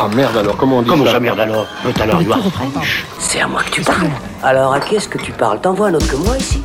Ah merde alors, comment on dit Comment ça ça, merde alors? Alors, French. C'est à moi que tu parles. Alors, à qui est-ce que tu parles? T'envoies un autre que moi ici?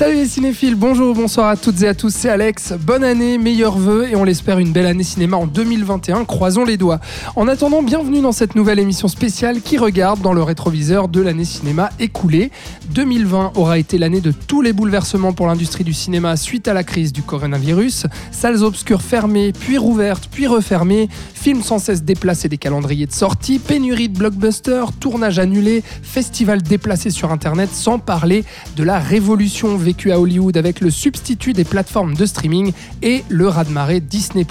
Salut les cinéphiles, bonjour, bonsoir à toutes et à tous, c'est Alex. Bonne année, meilleurs vœux et on l'espère une belle année cinéma en 2021, croisons les doigts. En attendant, bienvenue dans cette nouvelle émission spéciale qui regarde dans le rétroviseur de l'année cinéma écoulée. 2020 aura été l'année de tous les bouleversements pour l'industrie du cinéma suite à la crise du coronavirus. Salles obscures fermées, puis rouvertes, puis refermées, films sans cesse déplacés des calendriers de sortie, pénurie de blockbusters, tournage annulé, festival déplacé sur internet, sans parler de la révolution vécue à Hollywood avec le substitut des plateformes de streaming et le raz-de-marée Disney+.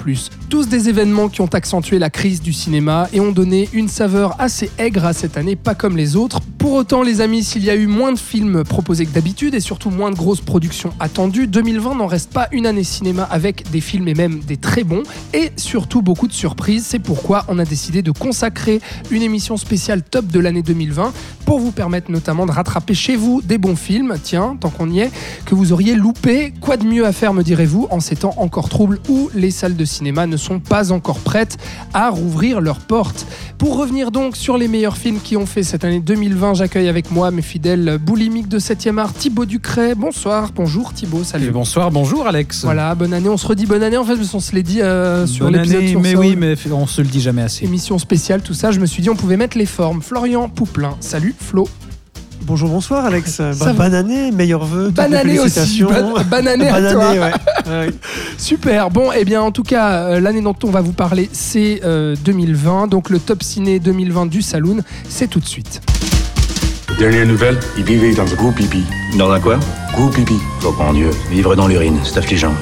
Tous des événements qui ont accentué la crise du cinéma et ont donné une saveur assez aigre à cette année, pas comme les autres. Pour autant, les amis, s'il y a eu moins de films proposés que d'habitude et surtout moins de grosses productions attendues, 2020 n'en reste pas une année cinéma avec des films et même des très bons et surtout beaucoup de surprises. C'est pourquoi on a décidé de consacrer une émission spéciale top de l'année 2020 pour vous permettre notamment de rattraper chez vous des bons films, tiens, tant qu'on y est, que vous auriez loupé. Quoi de mieux à faire, me direz-vous, en ces temps encore troubles où les salles de cinéma ne sont pas encore prêtes à rouvrir leurs portes. Pour revenir donc sur les meilleurs films qui ont fait cette année 2020, j'accueille avec moi mes fidèles boulimiques de 7e art, Thibaut Ducret. Bonsoir, bonjour Thibaut, salut. Et bonsoir, bonjour Alex. Voilà, bonne année. On se redit bonne année en fait, parce qu'on se l'est dit euh, sur l'épisode sur mais oui, mais on se le dit jamais assez. Émission spéciale, tout ça, je me suis dit on pouvait mettre les formes. Florian Pouplin, salut Flo. Bonjour, bonsoir Alex. Bah, va bonne année, meilleurs vœux. Bonne année aussi, bonne, bonne année Bonne à toi. année, ouais. Ouais. Super. Bon, eh bien, en tout cas, euh, l'année dont on va vous parler, c'est euh, 2020. Donc, le top ciné 2020 du Saloon, c'est tout de suite. Dernière nouvelle, il vivait dans un gros pipi. Dans un quoi? Gros pipi. Oh mon Dieu, vivre dans l'urine, c'est affligeant.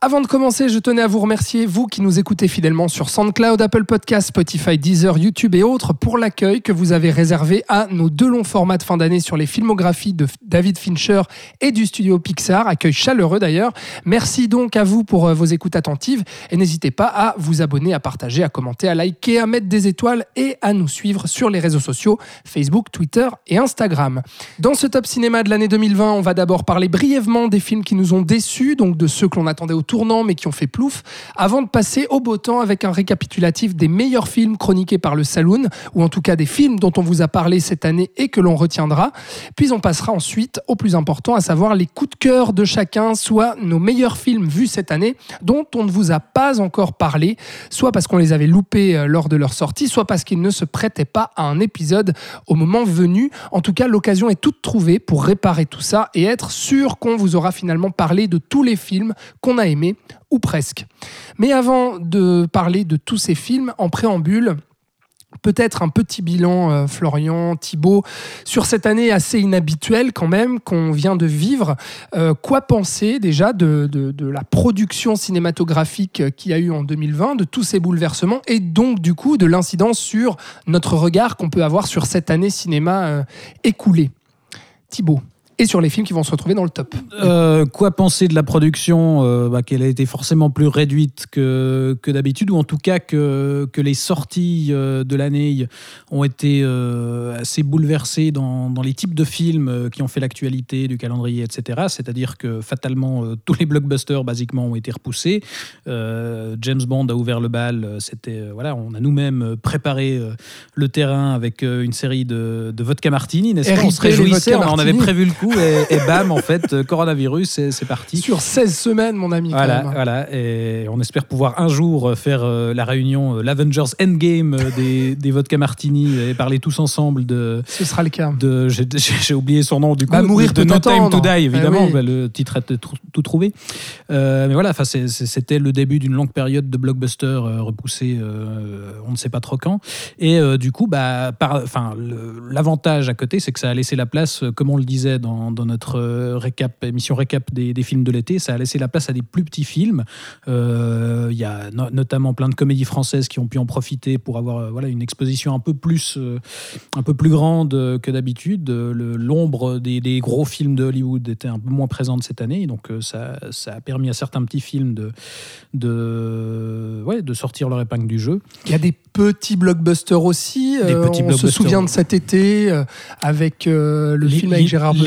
Avant de commencer, je tenais à vous remercier, vous qui nous écoutez fidèlement sur SoundCloud, Apple Podcasts, Spotify, Deezer, YouTube et autres, pour l'accueil que vous avez réservé à nos deux longs formats de fin d'année sur les filmographies de David Fincher et du studio Pixar. Accueil chaleureux d'ailleurs. Merci donc à vous pour euh, vos écoutes attentives et n'hésitez pas à vous abonner, à partager, à commenter, à liker, à mettre des étoiles et à nous suivre sur les réseaux sociaux Facebook, Twitter et Instagram. Dans ce top cinéma de l'année 2020, on va d'abord parler brièvement des films qui nous ont déçus, donc de ceux que l'on attendait au tournant mais qui ont fait plouf, avant de passer au beau temps avec un récapitulatif des meilleurs films chroniqués par le Saloon, ou en tout cas des films dont on vous a parlé cette année et que l'on retiendra. Puis on passera ensuite au plus important, à savoir les coups de cœur de chacun, soit nos meilleurs films vus cette année dont on ne vous a pas encore parlé, soit parce qu'on les avait loupés euh, lors de leur sortie, soit parce qu'ils ne se prêtaient pas à un épisode au moment venu. En tout cas, l'occasion est toute trouvée pour réparer tout ça et être sûr qu'on vous aura finalement parlé de tous les films qu'on a aimés, ou presque. Mais avant de parler de tous ces films, en préambule, Peut-être un petit bilan, euh, Florian, Thibault, sur cette année assez inhabituelle quand même qu'on vient de vivre. Euh, quoi penser déjà de, la production cinématographique qu'il y a eu en 2020, de tous ces bouleversements et donc du coup de l'incidence sur notre regard qu'on peut avoir sur cette année cinéma euh, écoulée? Thibault. Et sur les films qui vont se retrouver dans le top. Euh, quoi penser de la production euh, bah, Qu'elle a été forcément plus réduite que, que d'habitude, ou en tout cas que, que les sorties euh, de l'année ont été euh, assez bouleversées dans, dans les types de films qui ont fait l'actualité du calendrier, etc. C'est-à-dire que fatalement, tous les blockbusters, basiquement, ont été repoussés. James Bond a ouvert le bal. C'était, voilà, on a nous-mêmes préparé le terrain avec une série de, de vodka martini, n'est-ce pas? On se réjouissait, on avait prévu le coup et, et bam, en fait, euh, coronavirus, c'est parti. Sur 16 semaines, mon ami. quand Voilà, même. voilà, et on espère pouvoir un jour euh, faire euh, la réunion, euh, l'Avengers Endgame euh, des, des vodka martini et parler tous ensemble de. Ce sera le cas. de j'ai- oublié son nom du coup. Bah, Mourir de No Time to. Die, évidemment. Eh oui. bah, le titre a tout trouvé. Mais voilà, c'était le début d'une longue période de blockbusters repoussés, euh, on ne sait pas trop quand. Et du coup, bah, par- l'avantage à côté, c'est que ça a laissé la place, comme on le disait dans, dans, dans notre euh, récap, émission récap des, des films de l'été. Ça a laissé la place à des plus petits films. Euh, Il y a no- notamment plein de comédies françaises qui ont pu en profiter pour avoir euh, voilà, une exposition un peu plus, un peu plus grande que d'habitude. L'ombre des, des gros films de Hollywood était un peu moins présente cette année. Donc ça, ça a permis à certains petits films de, de, ouais, de sortir leur épingle du jeu. Il y a des petits blockbusters aussi. Des Euh, petits on blockbusters. se souvient de cet été euh, avec euh, le film avec Gérard Butler.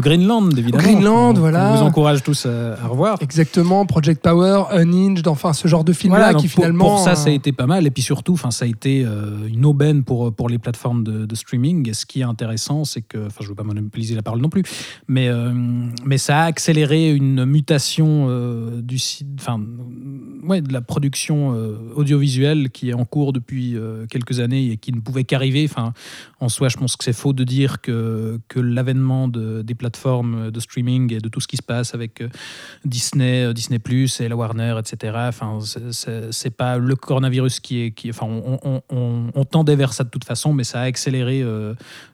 Greenland, évidemment. Greenland, voilà. qu'on vous encourage tous à, à revoir. Exactement, Project Power, Unhinged, enfin ce genre de film-là Voilà, qui pour- finalement. Pour, ça, ça a euh, été pas mal. Et puis surtout, ça a été euh, une aubaine pour, pour les plateformes de, de streaming. Et ce qui est intéressant, c'est que, enfin, je ne veux pas monopoliser la parole non plus, mais, euh, mais ça a accéléré une mutation euh, du site, enfin, ouais, de la production euh, audiovisuelle qui est en cours depuis euh, quelques années et qui ne pouvait qu'arriver. Enfin, en soi, je pense que c'est faux de dire que, que l'avènement de, des plateformes de streaming et de tout ce qui se passe avec euh, Disney, Disney Plus et la Warner, etc. Enfin, c'est- pas le coronavirus qui est, enfin, on- on- on tendait vers ça de toute façon, mais ça a accéléré,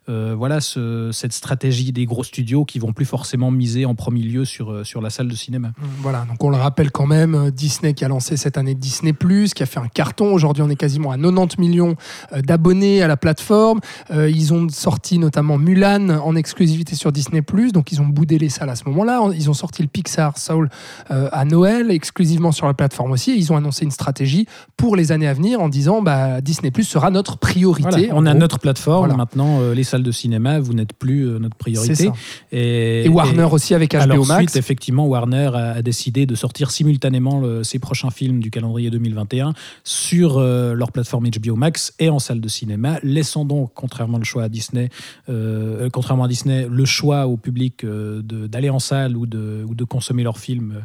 euh, euh, voilà, ce- cette stratégie des gros studios qui vont plus forcément miser en premier lieu sur euh, sur la salle de cinéma. Voilà, donc on le rappelle quand même, euh, Disney qui a lancé cette année Disney Plus, qui a fait un carton. Aujourd'hui, on est quasiment à 90 millions euh, d'abonnés à la plateforme. Euh, ils ont sorti notamment Mulan en exclusivité sur Disney Plus, donc ils ont boudé les salles à ce moment-là. Ils ont sorti le Pixar Soul euh, à Noël, exclusivement sur la plateforme aussi. Et ils ont annoncé une stratégie pour les années à venir en disant bah, Disney Plus sera notre priorité. Voilà, on a gros, notre plateforme Voilà. maintenant, euh, les salles de cinéma, vous n'êtes plus euh, notre priorité. Et, Et Warner aussi avec HBO Alors Max. ensuite, effectivement, Warner a, a décidé de sortir simultanément le- ses prochains films du calendrier 2021 sur euh, leur plateforme HBO Max et en salle de cinéma, laissant donc, contrairement le choix à Disney, euh, contrairement à Disney, le choix au public euh, d'aller en salle ou de, ou de consommer leurs films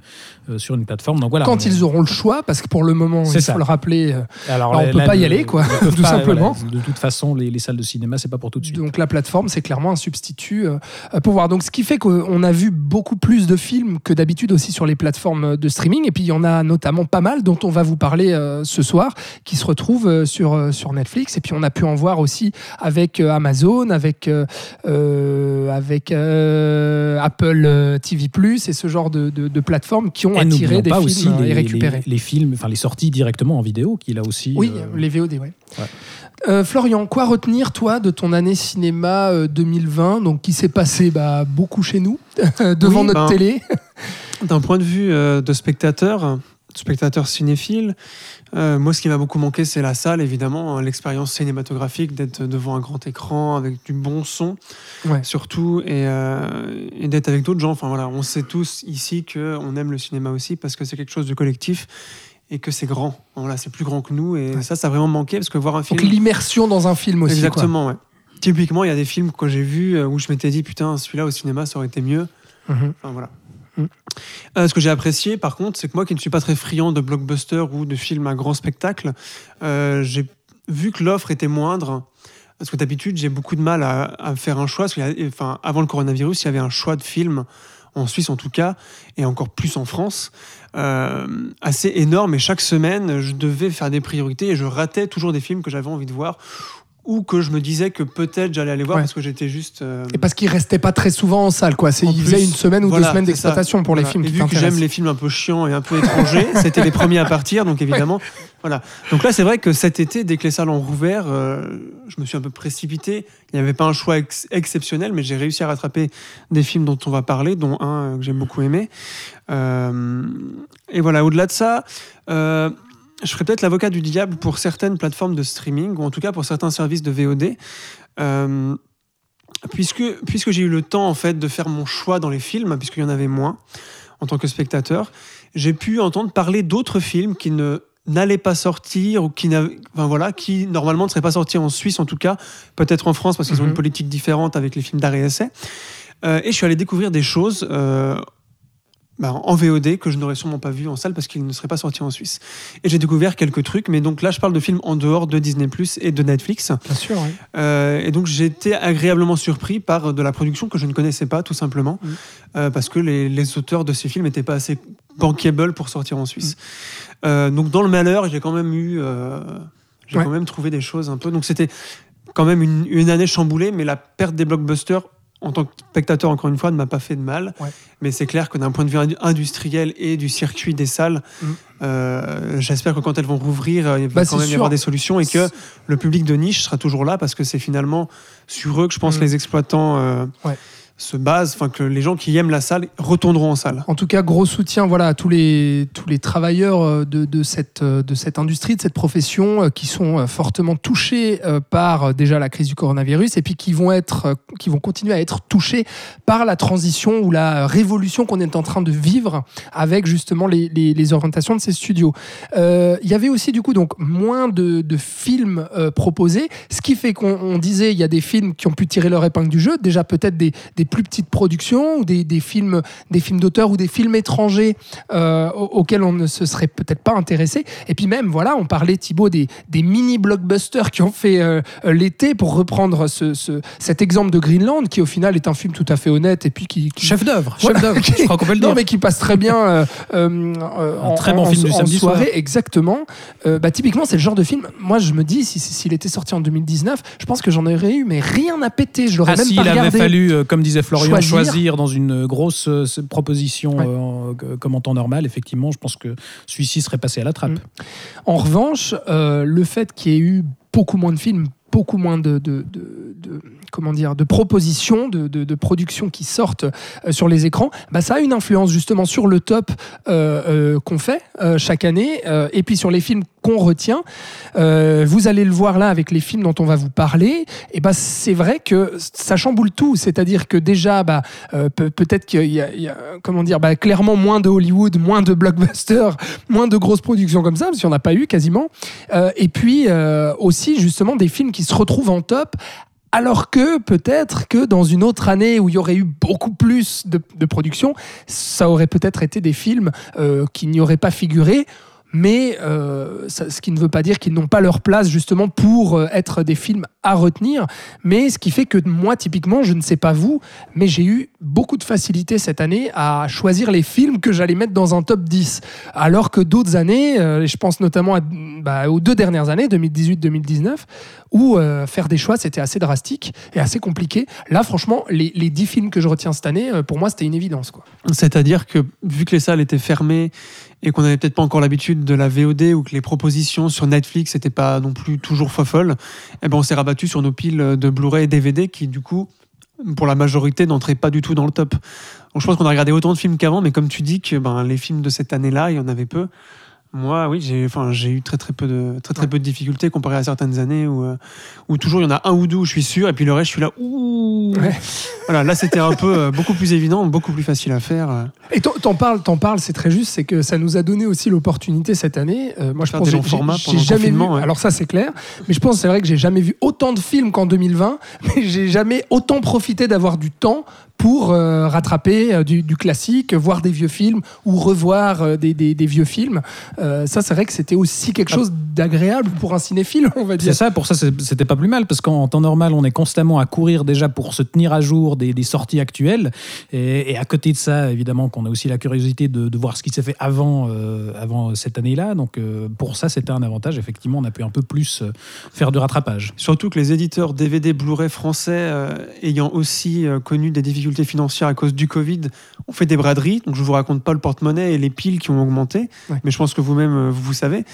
sur une plateforme. Donc voilà. Quand on- ils auront le choix, parce que pour le moment, il ça. faut le rappeler, alors, bah, on là, peut là, pas y le- aller, quoi, tout pas, simplement. voilà. de toute façon, les, les salles de cinéma, c'est pas pour tout de suite. Donc la plateforme, c'est clairement un substitut euh, pour voir. Donc ce qui fait qu'on a vu beaucoup plus de films que d'habitude aussi sur les plateformes de streaming. Et puis il y en a notamment pas mal dont on va vous parler euh, ce soir, qui se retrouvent euh, sur, sur Netflix. Et puis on a pu en voir aussi avec Amazon, avec, euh, avec euh, Apple TV et ce genre de, de- de plateformes qui ont Et attiré des films aussi les, et récupérés. les- les films, enfin les sorties directement en vidéo, qu'il a aussi. Oui, euh, les VOD, ouais. ouais. Florian, quoi retenir, toi, de ton année cinéma euh, 2020, donc qui s'est passé bah, beaucoup chez nous, devant Oui, notre ben, télé D'un point de vue euh, de spectateur, de spectateur cinéphile, euh, moi ce qui m'a beaucoup manqué c'est la salle évidemment, hein, l'expérience cinématographique d'être devant un grand écran avec du bon son Ouais. surtout et, euh, et d'être avec d'autres gens. Enfin voilà, on sait tous ici que on aime le cinéma aussi parce que c'est quelque chose de collectif et que c'est grand. Voilà, c'est plus grand que nous et Ouais. ça ça a vraiment manqué parce que voir un film Donc l'immersion dans un film aussi. quoi. Exactement, ouais. Typiquement, il y a des films que j'ai vus euh, où je m'étais dit, putain, celui-là au cinéma, ça aurait été mieux. Mhm. Enfin, voilà. Mm. Euh, ce que j'ai apprécié, par contre, c'est que moi qui ne suis pas très friand de blockbusters ou de films à grand spectacle, euh, j'ai vu que l'offre était moindre. Parce que d'habitude, j'ai beaucoup de mal à, à faire un choix. Parce enfin, avant le coronavirus, il y avait un choix de films, en Suisse en tout cas, et encore plus en France, euh, assez énorme. Et chaque semaine, je devais faire des priorités et je ratais toujours des films que j'avais envie de voir ou que je me disais que peut-être j'allais aller voir Ouais. parce que j'étais juste. euh, Et parce qu'il restait pas très souvent en salle, quoi. Il faisait une semaine ou voilà, deux semaines d'exploitation pour les films Et vu que j'aime les films un peu chiants et un peu étrangers, c'était les premiers à partir, donc évidemment. Voilà. Donc là, c'est vrai que cet été, dès que les salles ont rouvert, euh, je me suis un peu précipité. Il n'y avait pas un choix ex- exceptionnel, mais j'ai réussi à rattraper des films dont on va parler, dont un euh, que j'ai beaucoup aimé. Et voilà, au-delà de ça, je ferai peut-être l'avocat du diable pour certaines plateformes de streaming, ou en tout cas pour certains services de VOD. Euh, puisque puisque j'ai eu le temps en fait de faire mon choix dans les films, puisqu'il y en avait moins en tant que spectateur, j'ai pu entendre parler d'autres films qui ne n'allaient pas sortir ou qui enfin voilà qui normalement ne seraient pas sortis en Suisse en tout cas peut-être en France parce qu'ils ont Mhm. une politique différente avec les films d'arrêt essai Euh, et je suis allé découvrir des choses euh, bah, en VOD que je n'aurais sûrement pas vu en salle parce qu'ils ne seraient pas sortis en Suisse et j'ai découvert quelques trucs mais donc là je parle de films en dehors de Disney Plus et de Netflix Bien sûr, ouais. euh, et donc j'ai été agréablement surpris par de la production que je ne connaissais pas tout simplement Mhm. euh, parce que les, les auteurs de ces films n'étaient pas assez bankable pour sortir en Suisse. Euh, donc dans le malheur, j'ai quand même eu, euh, j'ai Ouais. quand même trouvé des choses un peu. Donc c'était quand même une, une année chamboulée, mais la perte des blockbusters en tant que spectateur, encore une fois, ne m'a pas fait de mal. Ouais. Mais c'est clair que d'un point de vue indu- industriel et du circuit des salles, Mm. euh, j'espère que quand elles vont rouvrir, euh, il va Bah, quand même y avoir des solutions et que le public de niche sera toujours là parce que c'est finalement sur eux que je pense Mm. les exploitants euh, Ouais. Se basent, enfin que les gens qui aiment la salle retourneront en salle. En tout cas, gros soutien voilà, à tous les, tous les travailleurs euh, de, de cette, euh, de cette industrie, de cette profession, euh, qui sont fortement touchés par déjà la crise du coronavirus et puis qui vont, être, qui vont continuer à être touchés par la transition ou la révolution qu'on est en train de vivre avec justement les, les, orientations de ces studios. Il y avait aussi du coup donc moins de, de films proposés, ce qui fait qu'on on disait il y a des films qui ont pu tirer leur épingle du jeu, déjà peut-être des plus petites productions ou des, des films des films d'auteur ou des films étrangers euh, au- auxquels on ne se serait peut-être pas intéressé. Et puis même, voilà, on parlait, Thibaut, des, des mini-blockbusters qui ont fait euh, euh, l'été, pour reprendre ce, ce- cet exemple de Greenland, qui au final est un film tout à fait honnête et puis qui... qui- Chef d'œuvre, Voilà. chef d'œuvre, je crois qu'on peut le non, mais qui passe très bien euh, euh, Un en, très bon en- film du en samedi soirée. soir. Exactement. Bah, typiquement, c'est le genre de film. Moi, je me dis, si- si- s'il était sorti en 2019, je pense que j'en aurais eu, mais rien à péter. Je l'aurais Ah même si, pas il avait regardé. fallu, euh, comme disait Florian, Choisir. choisir, dans une grosse euh, proposition Ouais. euh, comme en temps normal. Effectivement, je pense que celui-ci serait passé à la trappe. Mm. En revanche, euh, le fait qu'il y ait eu beaucoup moins de films, beaucoup moins de, comment dire, de propositions, de, productions qui sortent euh, sur les écrans, bah, ça a une influence justement sur le top euh, euh, qu'on fait chaque année et puis sur les films qu'on retient. Vous allez le voir là avec les films dont on va vous parler. Et bah, c'est vrai que ça chamboule tout. C'est-à-dire que déjà, bah, pe- peut-être qu'il y a, comment dire, bah, clairement moins de Hollywood, moins de blockbusters, moins de grosses productions comme ça, parce qu'il n'y en a pas eu quasiment. Et puis aussi justement des films qui se retrouvent en top. Alors que peut-être que dans une autre année où il y aurait eu beaucoup plus de, production, ça aurait peut-être été des films euh, qui n'y auraient pas figuré. Mais euh, ce qui ne veut pas dire qu'ils n'ont pas leur place justement pour euh, être des films à retenir. Mais ce qui fait que moi, typiquement, je ne sais pas vous, mais j'ai eu beaucoup de facilité cette année à choisir les films que j'allais mettre dans un top 10. Alors que d'autres années, euh, je pense notamment bah, aux deux dernières années, 2018-2019, où faire des choix, c'était assez drastique et assez compliqué. Là, franchement, les, les 10 films que je retiens cette année, pour moi, c'était une évidence. C'est-à-dire que vu que les salles étaient fermées et qu'on n'avait peut-être pas encore l'habitude de la VOD ou que les propositions sur Netflix n'étaient pas non plus toujours folles, eh ben on s'est rabattu sur nos piles de Blu-ray et DVD qui du coup, pour la majorité, n'entraient pas du tout dans le top. Je pense qu'on a regardé autant de films qu'avant, mais comme tu dis que ben, les films de cette année-là, il y en avait peu. Moi, oui, j'ai enfin, j'ai eu très très peu de très très peu de difficultés comparé à certaines années où, euh, où toujours il y en a un ou deux où je suis sûr et puis le reste je suis là ouh. Ouais. Voilà, là c'était un peu euh, beaucoup plus évident, beaucoup plus facile à faire. euh. Et t'en- parles, t'en parles, c'est très juste, c'est que ça nous a donné aussi l'opportunité cette année. euh, moi, je pense que j'ai- jamais vu. confinement, ouais. Alors ça, c'est clair. Mais je pense, c'est vrai que j'ai jamais vu autant de films qu'en 2020. Mais j'ai jamais autant profité d'avoir du temps pour euh, rattraper euh, du, du classique, voir des vieux films ou revoir euh, des, des- des vieux films. Euh, ça, c'est vrai que c'était aussi quelque chose d'agréable pour un cinéphile, on va dire. C'est ça, pour ça c'était pas plus mal, parce qu'en temps normal, on est constamment à courir déjà pour se tenir à jour des, des sorties actuelles. Et, et à côté de ça, évidemment, qu'on a aussi la curiosité de, de voir ce qui s'est fait avant, euh, avant cette année-là. Donc euh, pour ça, c'était un avantage. Effectivement, on a pu un peu plus faire de rattrapage. Surtout que les éditeurs DVD Blu-ray français, euh, ayant aussi euh, connu des difficultés financières à cause du Covid, ont fait des braderies. Donc je vous raconte pas le porte-monnaie et les piles qui ont augmenté, Ouais. mais je pense que vous-même euh, vous, vous savez.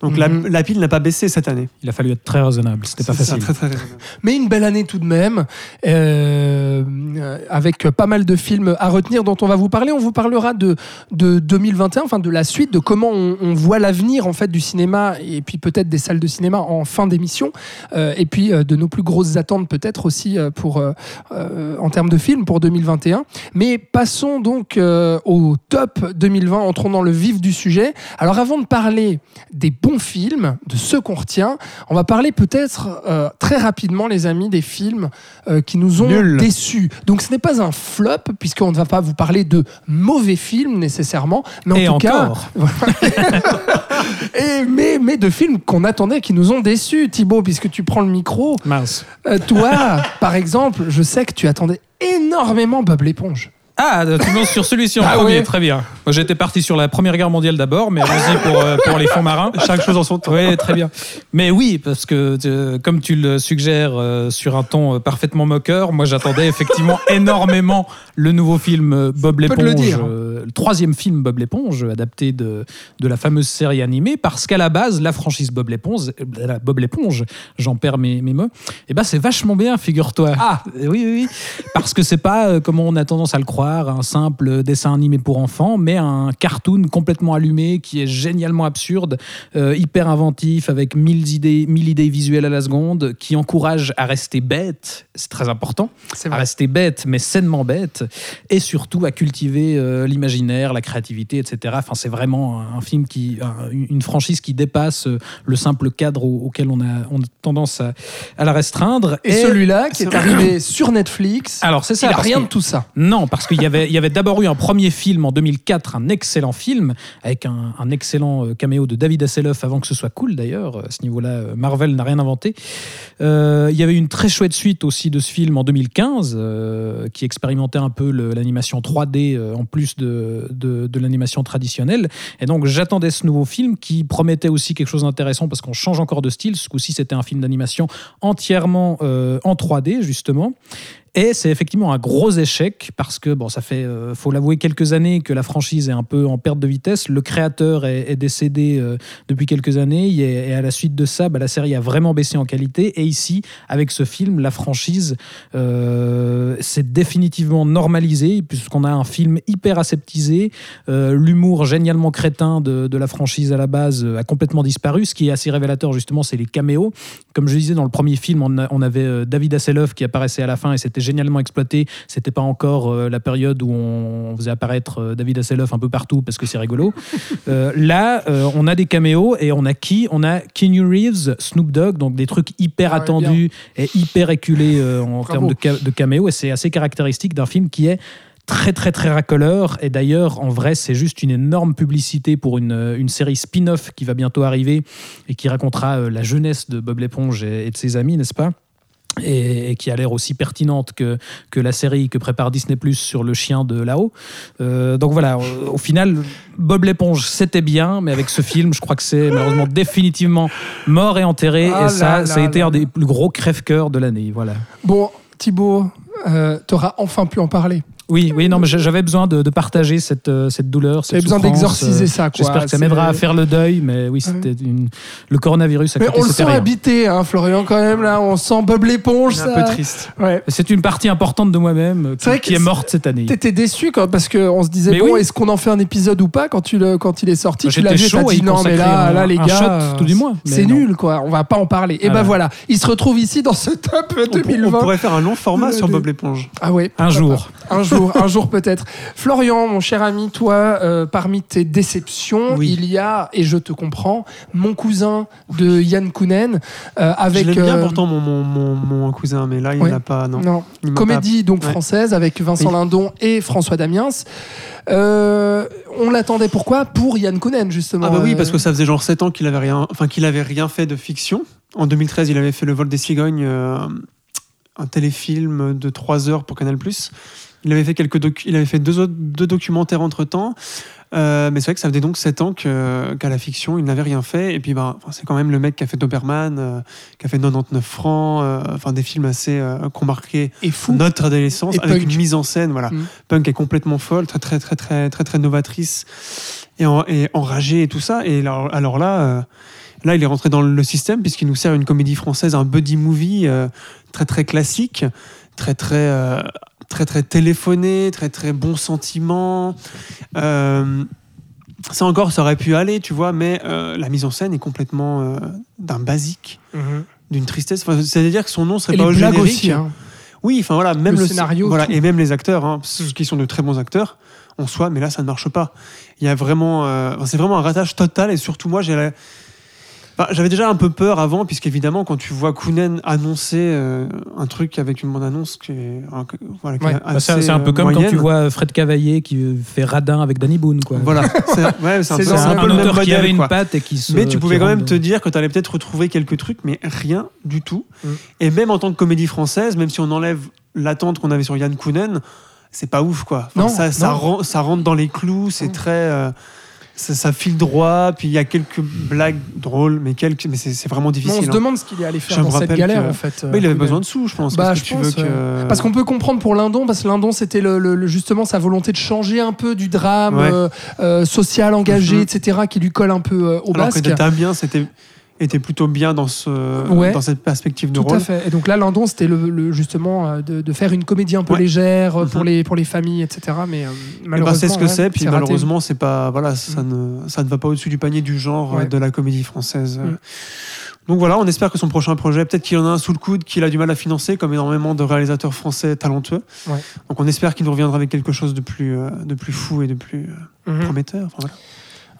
Donc la, Mhm. la pile n'a pas baissé cette année. Il a fallu être très raisonnable. C'était pas ça, facile. très, très raisonnable. Mais une belle année tout de même, euh, avec pas mal de films à retenir dont on va vous parler. On vous parlera de, de 2021, enfin de la suite, de comment on, on voit l'avenir en fait du cinéma et puis peut-être des salles de cinéma en fin d'émission, Euh, et puis euh, de nos plus grosses attentes peut-être aussi pour euh, euh, en termes de films pour 2021. Mais passons donc euh, au top 2020, entrons dans le vif du sujet. Alors avant de parler des bons films, de ceux qu'on retient, on va parler peut-être euh, très rapidement, les amis, des films euh, qui nous ont Nul. déçus. Donc ce n'est pas un flop, puisqu'on ne va pas vous parler de mauvais films nécessairement, mais en Et tout encore. cas, et, mais, mais de films qu'on attendait, qui nous ont déçus, Thibaut, puisque tu prends le micro. Mince. Toi, par exemple, je sais que tu attendais énormément Bob l'éponge. Ah, tu lances sur celui-ci en Ah premier, ouais. très bien. Moi, j'étais parti sur la Première Guerre mondiale d'abord, mais allons-y pour, euh, pour les fonds marins. Chaque chose en son temps. Oui, très bien. Mais oui, parce que euh, comme tu le suggères euh, sur un ton euh, parfaitement moqueur, moi j'attendais effectivement énormément le nouveau film euh, Bob peux te le l'éponge, dire. euh, le troisième film Bob l'éponge, adapté de, de la fameuse série animée, parce qu'à la base, la franchise Bob l'éponge, euh, Bob l'éponge, j'en perds mes, mes mots, et ben c'est vachement bien, figure-toi. Ah. Oui, oui, oui. Parce que c'est pas, euh, comme on a tendance à le croire, un simple dessin animé pour enfants, mais un cartoon complètement allumé qui est génialement absurde, euh, hyper inventif, avec mille idées, mille idées visuelles à la seconde, qui encourage à rester bête, c'est très important, à rester bête, mais sainement bête, et surtout à cultiver euh, l'imaginaire, la créativité, etc. Enfin, c'est vraiment un, film qui, un- une franchise qui dépasse euh, le simple cadre au- auquel on a, on a tendance à, à la restreindre. Et, celui-là qui est arrivé sur Netflix, alors c'est ça, il a rien que- de tout ça. non, parce qu'il il y avait d'abord eu un premier film en 2004, un excellent film, avec un, excellent euh, caméo de David Hasselhoff avant que ce soit cool d'ailleurs. À ce niveau-là, euh, Marvel n'a rien inventé. Euh, il y avait une très chouette suite aussi de ce film en 2015, euh, qui expérimentait un peu l'animation 3D euh, en plus de, de, l'animation traditionnelle. Et donc j'attendais ce nouveau film qui promettait aussi quelque chose d'intéressant parce qu'on change encore de style. Ce coup-ci, c'était un film d'animation entièrement en 3D, justement. Et c'est effectivement un gros échec parce que, bon, ça fait, euh, faut l'avouer, quelques années que la franchise est un peu en perte de vitesse. Le créateur est, est décédé euh, depuis quelques années et, à la suite de ça, bah, la série a vraiment baissé en qualité. Et ici, avec ce film, la franchise euh, s'est définitivement normalisée puisqu'on a un film hyper aseptisé. Euh, L'humour génialement crétin de, de la franchise à la base euh, a complètement disparu. Ce qui est assez révélateur, justement, c'est les caméos. Comme je disais, dans le premier film, on, on avait David Hasselhoff qui apparaissait à la fin et c'était génialement exploité. C'était pas encore euh, la période où on faisait apparaître euh, David Hasselhoff un peu partout parce que c'est rigolo. Euh, là, on a des caméos et on a qui? On a Keanu Reeves, Snoop Dogg, donc des trucs hyper Ah attendus et hyper éculés en termes de, ca- de caméos. Et c'est assez caractéristique d'un film qui est très très très racoleur et d'ailleurs en vrai c'est juste une énorme publicité pour une, une série spin-off qui va bientôt arriver et qui racontera euh, la jeunesse de Bob l'éponge et, et de ses amis n'est-ce pas? Et, qui a l'air aussi pertinente que, que la série que prépare Disney Plus sur le chien de là-haut. Euh, donc voilà, au, au final, Bob l'éponge, c'était bien, mais avec ce film, je crois que c'est malheureusement définitivement mort et enterré. Ah et ça, là ça a été là un des plus gros crève-cœurs de l'année. Voilà. Bon, Thibaut, euh, t'auras enfin pu en parler. Oui, oui, non, mais j'avais besoin de, de partager cette, euh, cette douleur. cette T'avais besoin souffrance, d'exorciser euh, ça, quoi. J'espère que ça m'aidera à faire le deuil, mais oui, c'était une... le coronavirus à Mais côté, on le sent rien. habité, hein, Florian, quand même, là. On sent Bob l'éponge. C'est un ça. peu triste. Ouais. C'est une partie importante de moi-même euh, qui, est morte cette année. T'étais déçu quand, parce qu'on se disait, Mais bon, oui. est-ce qu'on en fait un épisode ou pas quand, tu le, quand il est sorti Tu l'as J'étais vu, chaud dit non, mais là, un- là les gars, shot tout du moins, c'est nul, quoi. On va pas en parler. Et ben Voilà. il se retrouve ici dans ce top On, pour- on 2020. pourrait faire un long format sur Bob l'éponge. Ah ouais. Un jour. Un jour, un jour peut-être. Florian, mon cher ami, toi, euh, parmi tes déceptions, Oui. il y a, et je te comprends, mon cousin de Yann Kounen, euh, avec. je l'aime bien euh, pourtant mon, mon, mon, mon cousin, mais là il Ouais. n'a pas. Non. non, comédie donc Ouais. française avec Vincent Oui. Lindon et François Damiens. On l'attendait pourquoi? Pour Yann Kounen, justement. Ah bah oui, parce que ça faisait genre 7 ans qu'il avait rien, enfin qu'il avait rien fait de fiction. En 2013, il avait fait Le vol des cigognes, un téléfilm de 3 heures pour Canal+. Il avait fait quelques docu- il avait fait deux, autres- deux documentaires entre temps. mais c'est vrai que ça faisait donc 7 ans qu'à la fiction, il n'avait rien fait. Et puis, ben, c'est quand même le mec qui a fait Doberman, euh, qui a fait 99 francs, euh, enfin des films assez euh, qui ont marqué Et fou. notre adolescence Et avec punk. une mise en scène voilà Mm. punk est complètement folle très très très très très très novatrice et, en- et enragée et tout ça et alors, alors là euh, là il est rentré dans le système puisqu'il nous sert une comédie française un buddy movie euh, très très classique très très euh, très très téléphoné très très bon sentiment Euh, ça encore ça aurait pu aller tu vois mais euh, la mise en scène est complètement euh, d'un basique Mhm. d'une tristesse Enfin, c'est à dire que son nom serait Et pas les au blagues générique aussi. hein. oui, enfin voilà, même Le le, scénario, voilà, tout. et même les acteurs, hein, ceux qui sont de très bons acteurs en soi, mais là ça ne marche pas. Il y a vraiment, euh, c'est vraiment un ratage total et surtout moi j'ai, enfin, j'avais déjà un peu peur avant puisqu'évidemment quand tu vois Kounen annoncer euh, un truc avec une bande annonce qui est, voilà, qui est Ouais. Bah, c'est un peu euh, comme quand tu vois Fred Cavaillé qui fait radin avec Danny Boone. Quoi. Voilà, c'est, ouais, un, C'est peu, dans c'est un un peu le même auteur qui avait une quoi. patte et qui se. Mais tu pouvais quand même te dire que tu allais peut-être retrouver quelques trucs, mais rien du tout. Mm. Et même en tant que comédie française, même si on enlève l'attente qu'on avait sur Yann Kounen, c'est pas ouf quoi. Enfin, Non, ça, ça, non. ça rentre dans les clous, c'est Mm. très. euh, ça, ça file droit, puis il y a quelques blagues drôles, mais, quelques, mais c'est vraiment difficile. on se hein. demande ce qu'il est allé faire Je dans cette galère que- en fait. Oui, il avait besoin de sous, je pense. Bah, Qu'est-ce que je tu veux pense, que. Parce qu'on peut comprendre pour Lindon, parce que Lindon, c'était le, justement sa volonté de changer un peu du drame Ouais. euh, euh, social, engagé, Mhm. etc., qui lui colle un peu euh, au Alors que basque. Damien, c'était était plutôt bien dans, ce, Ouais. dans cette perspective de Tout rôle. à fait. Et donc là, Lindon, c'était le, le- justement euh, de, de faire une comédie un peu Ouais. légère euh, pour, Mhm. les, pour les familles, etc. Mais euh, Eh ben, malheureusement, c'est ce que ouais, c'est, puis malheureusement, c'est pas, voilà, ça, ne, ça ne va pas au-dessus du panier du genre de la comédie française. Mm. Donc voilà, on espère que son prochain projet, peut-être qu'il en a un sous le coude, qu'il a du mal à financer, comme énormément de réalisateurs français talentueux. Donc on espère qu'il nous reviendra avec quelque chose de plus, de plus fou et de plus Mhm. prometteur. Enfin, voilà.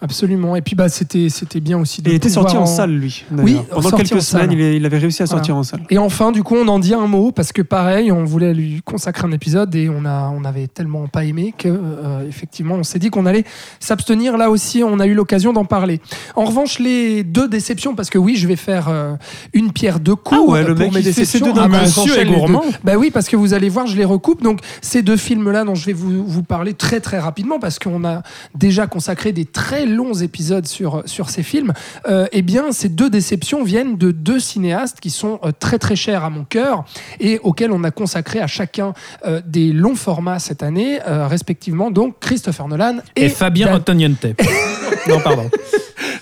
Absolument. Et puis bah, c'était c'était bien aussi de Et il était sorti en salle, lui. Oui, Pendant quelques semaines, il, il avait réussi à sortir en salle. Et enfin, du coup, on en dit un mot parce que pareil, on voulait lui consacrer un épisode et on a, on avait tellement pas aimé que euh, effectivement, on s'est dit qu'on allait s'abstenir. Là aussi, on a eu l'occasion d'en parler. En revanche, les deux déceptions, parce que oui, je vais faire euh, une pierre deux coups Ah ouais, le pour mec, mes il fait ses déceptions. deux d'un Ah bah, j'enchaîne Monsieur est gourmand. Bah oui, parce que vous allez voir, je les recoupe. Donc, ces deux films-là dont je vais vous, vous parler très très rapidement, parce qu'on a déjà consacré des très longs épisodes sur, sur ces films, euh, eh bien, ces deux déceptions viennent de deux cinéastes qui sont euh, très très chers à mon cœur et auxquels on a consacré à chacun euh, des longs formats cette année, euh, respectivement donc Christopher Nolan et, Et, Fabien Dan- Ottoniente. non, pardon.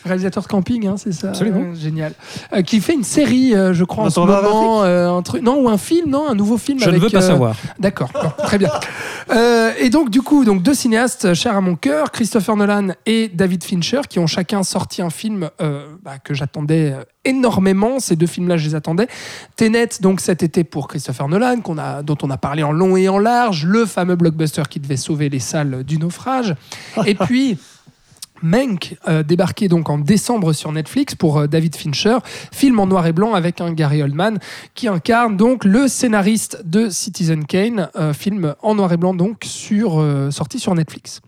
Réalisateur de camping, hein, c'est ça Absolument. Euh, génial. Euh, qui fait une série, euh, je crois, en ce moment, un truc, non, ou un film, non, un nouveau film Je ne avec, veux pas savoir. D'accord, très bien. Et donc, du coup, donc deux cinéastes chers à mon cœur, Christopher Nolan et David Fincher, qui ont chacun sorti un film bah, que j'attendais énormément. Ces deux films-là, je les attendais. Tenet, donc cet été pour Christopher Nolan, qu'on a, dont on a parlé en long et en large, le fameux blockbuster qui devait sauver les salles du naufrage. Et puis. Mank, euh, débarqué donc en décembre sur Netflix pour euh, David Fincher, film en noir et blanc avec un Gary Oldman qui incarne donc le scénariste de Citizen Kane, euh, film en noir et blanc donc sur, euh, sorti sur Netflix.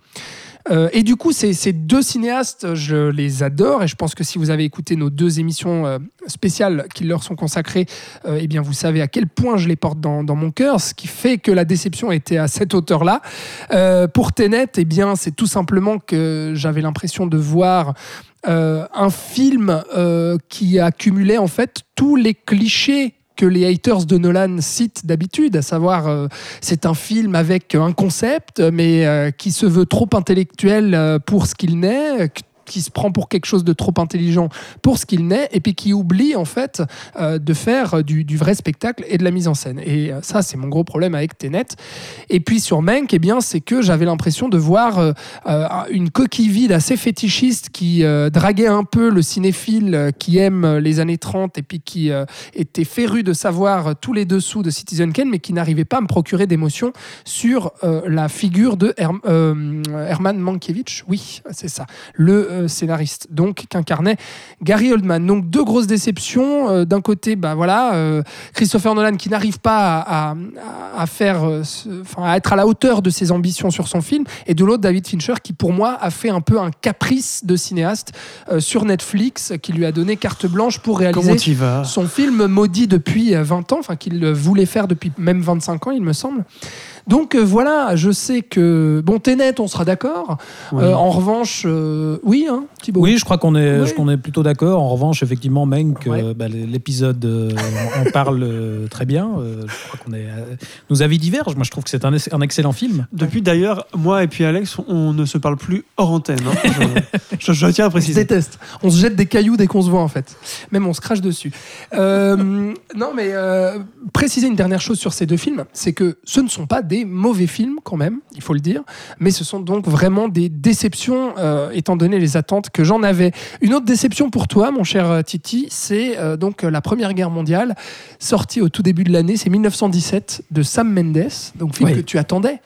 Euh, et du coup, ces, ces deux cinéastes, je les adore et je pense que si vous avez écouté nos deux émissions euh, spéciales qui leur sont consacrées, euh, eh bien vous savez à quel point je les porte dans, dans mon cœur, ce qui fait que la déception était à cette hauteur-là. Euh, pour Tenet, eh bien c'est tout simplement que j'avais l'impression de voir euh, un film euh, qui accumulait en fait tous les clichés les haters de Nolan citent d'habitude, à savoir euh, c'est un film avec un concept, mais euh, qui se veut trop intellectuel euh, pour ce qu'il n'est, qui se prend pour quelque chose de trop intelligent pour ce qu'il n'est, et puis qui oublie en fait euh, de faire du, vrai spectacle et de la mise en scène. Et euh, ça, c'est mon gros problème avec Tenet. Et puis sur Mank, eh bien, c'est que j'avais l'impression de voir euh, une coquille vide assez fétichiste qui draguait un peu le cinéphile qui aime les années 30 et puis qui était féru de savoir tous les dessous de Citizen Kane, mais qui n'arrivait pas à me procurer d'émotion sur la figure de euh, Herman Mankiewicz. Oui, c'est ça, le euh, scénariste, donc qu'incarnait Gary Oldman. Donc deux grosses déceptions. Euh, D'un côté, bah voilà, euh, Christopher Nolan qui n'arrive pas à, à- à faire, enfin, à être à la hauteur de ses ambitions sur son film, et de l'autre David Fincher qui pour moi a fait un peu un caprice de cinéaste sur Netflix, qui lui a donné carte blanche pour réaliser son film maudit depuis euh, 20 ans, enfin qu'il voulait faire depuis même 25 ans, il me semble. Donc euh, voilà, je sais que bon Tenet, on sera d'accord. Euh, en revanche, euh, oui, hein, Thibaut. Oui, je crois qu'on est, Oui. je- qu'on est plutôt d'accord. En revanche, effectivement, Mank, Ouais. euh, bah, l'épisode euh, en parle euh, très bien. Euh, je crois qu'on est. euh, nos avis divergent. Moi, je trouve que c'est un, un excellent film. Depuis d'ailleurs, moi et puis Alex, on ne se parle plus hors antenne. hein. Je, je- je tiens à On se préciser. déteste. On se jette des cailloux dès qu'on se voit en fait. Même on se crache dessus. Euh, non mais euh, préciser une dernière chose sur ces deux films, c'est que ce ne sont pas des mauvais films quand même, il faut le dire, mais ce sont donc vraiment des déceptions euh, étant donné les attentes que j'en avais. Une autre déception pour toi, mon cher euh, Titi, c'est euh, donc la Première Guerre mondiale, sortie au tout début de l'année, c'est 1917 de Sam Mendes, donc film Oui. que tu attendais.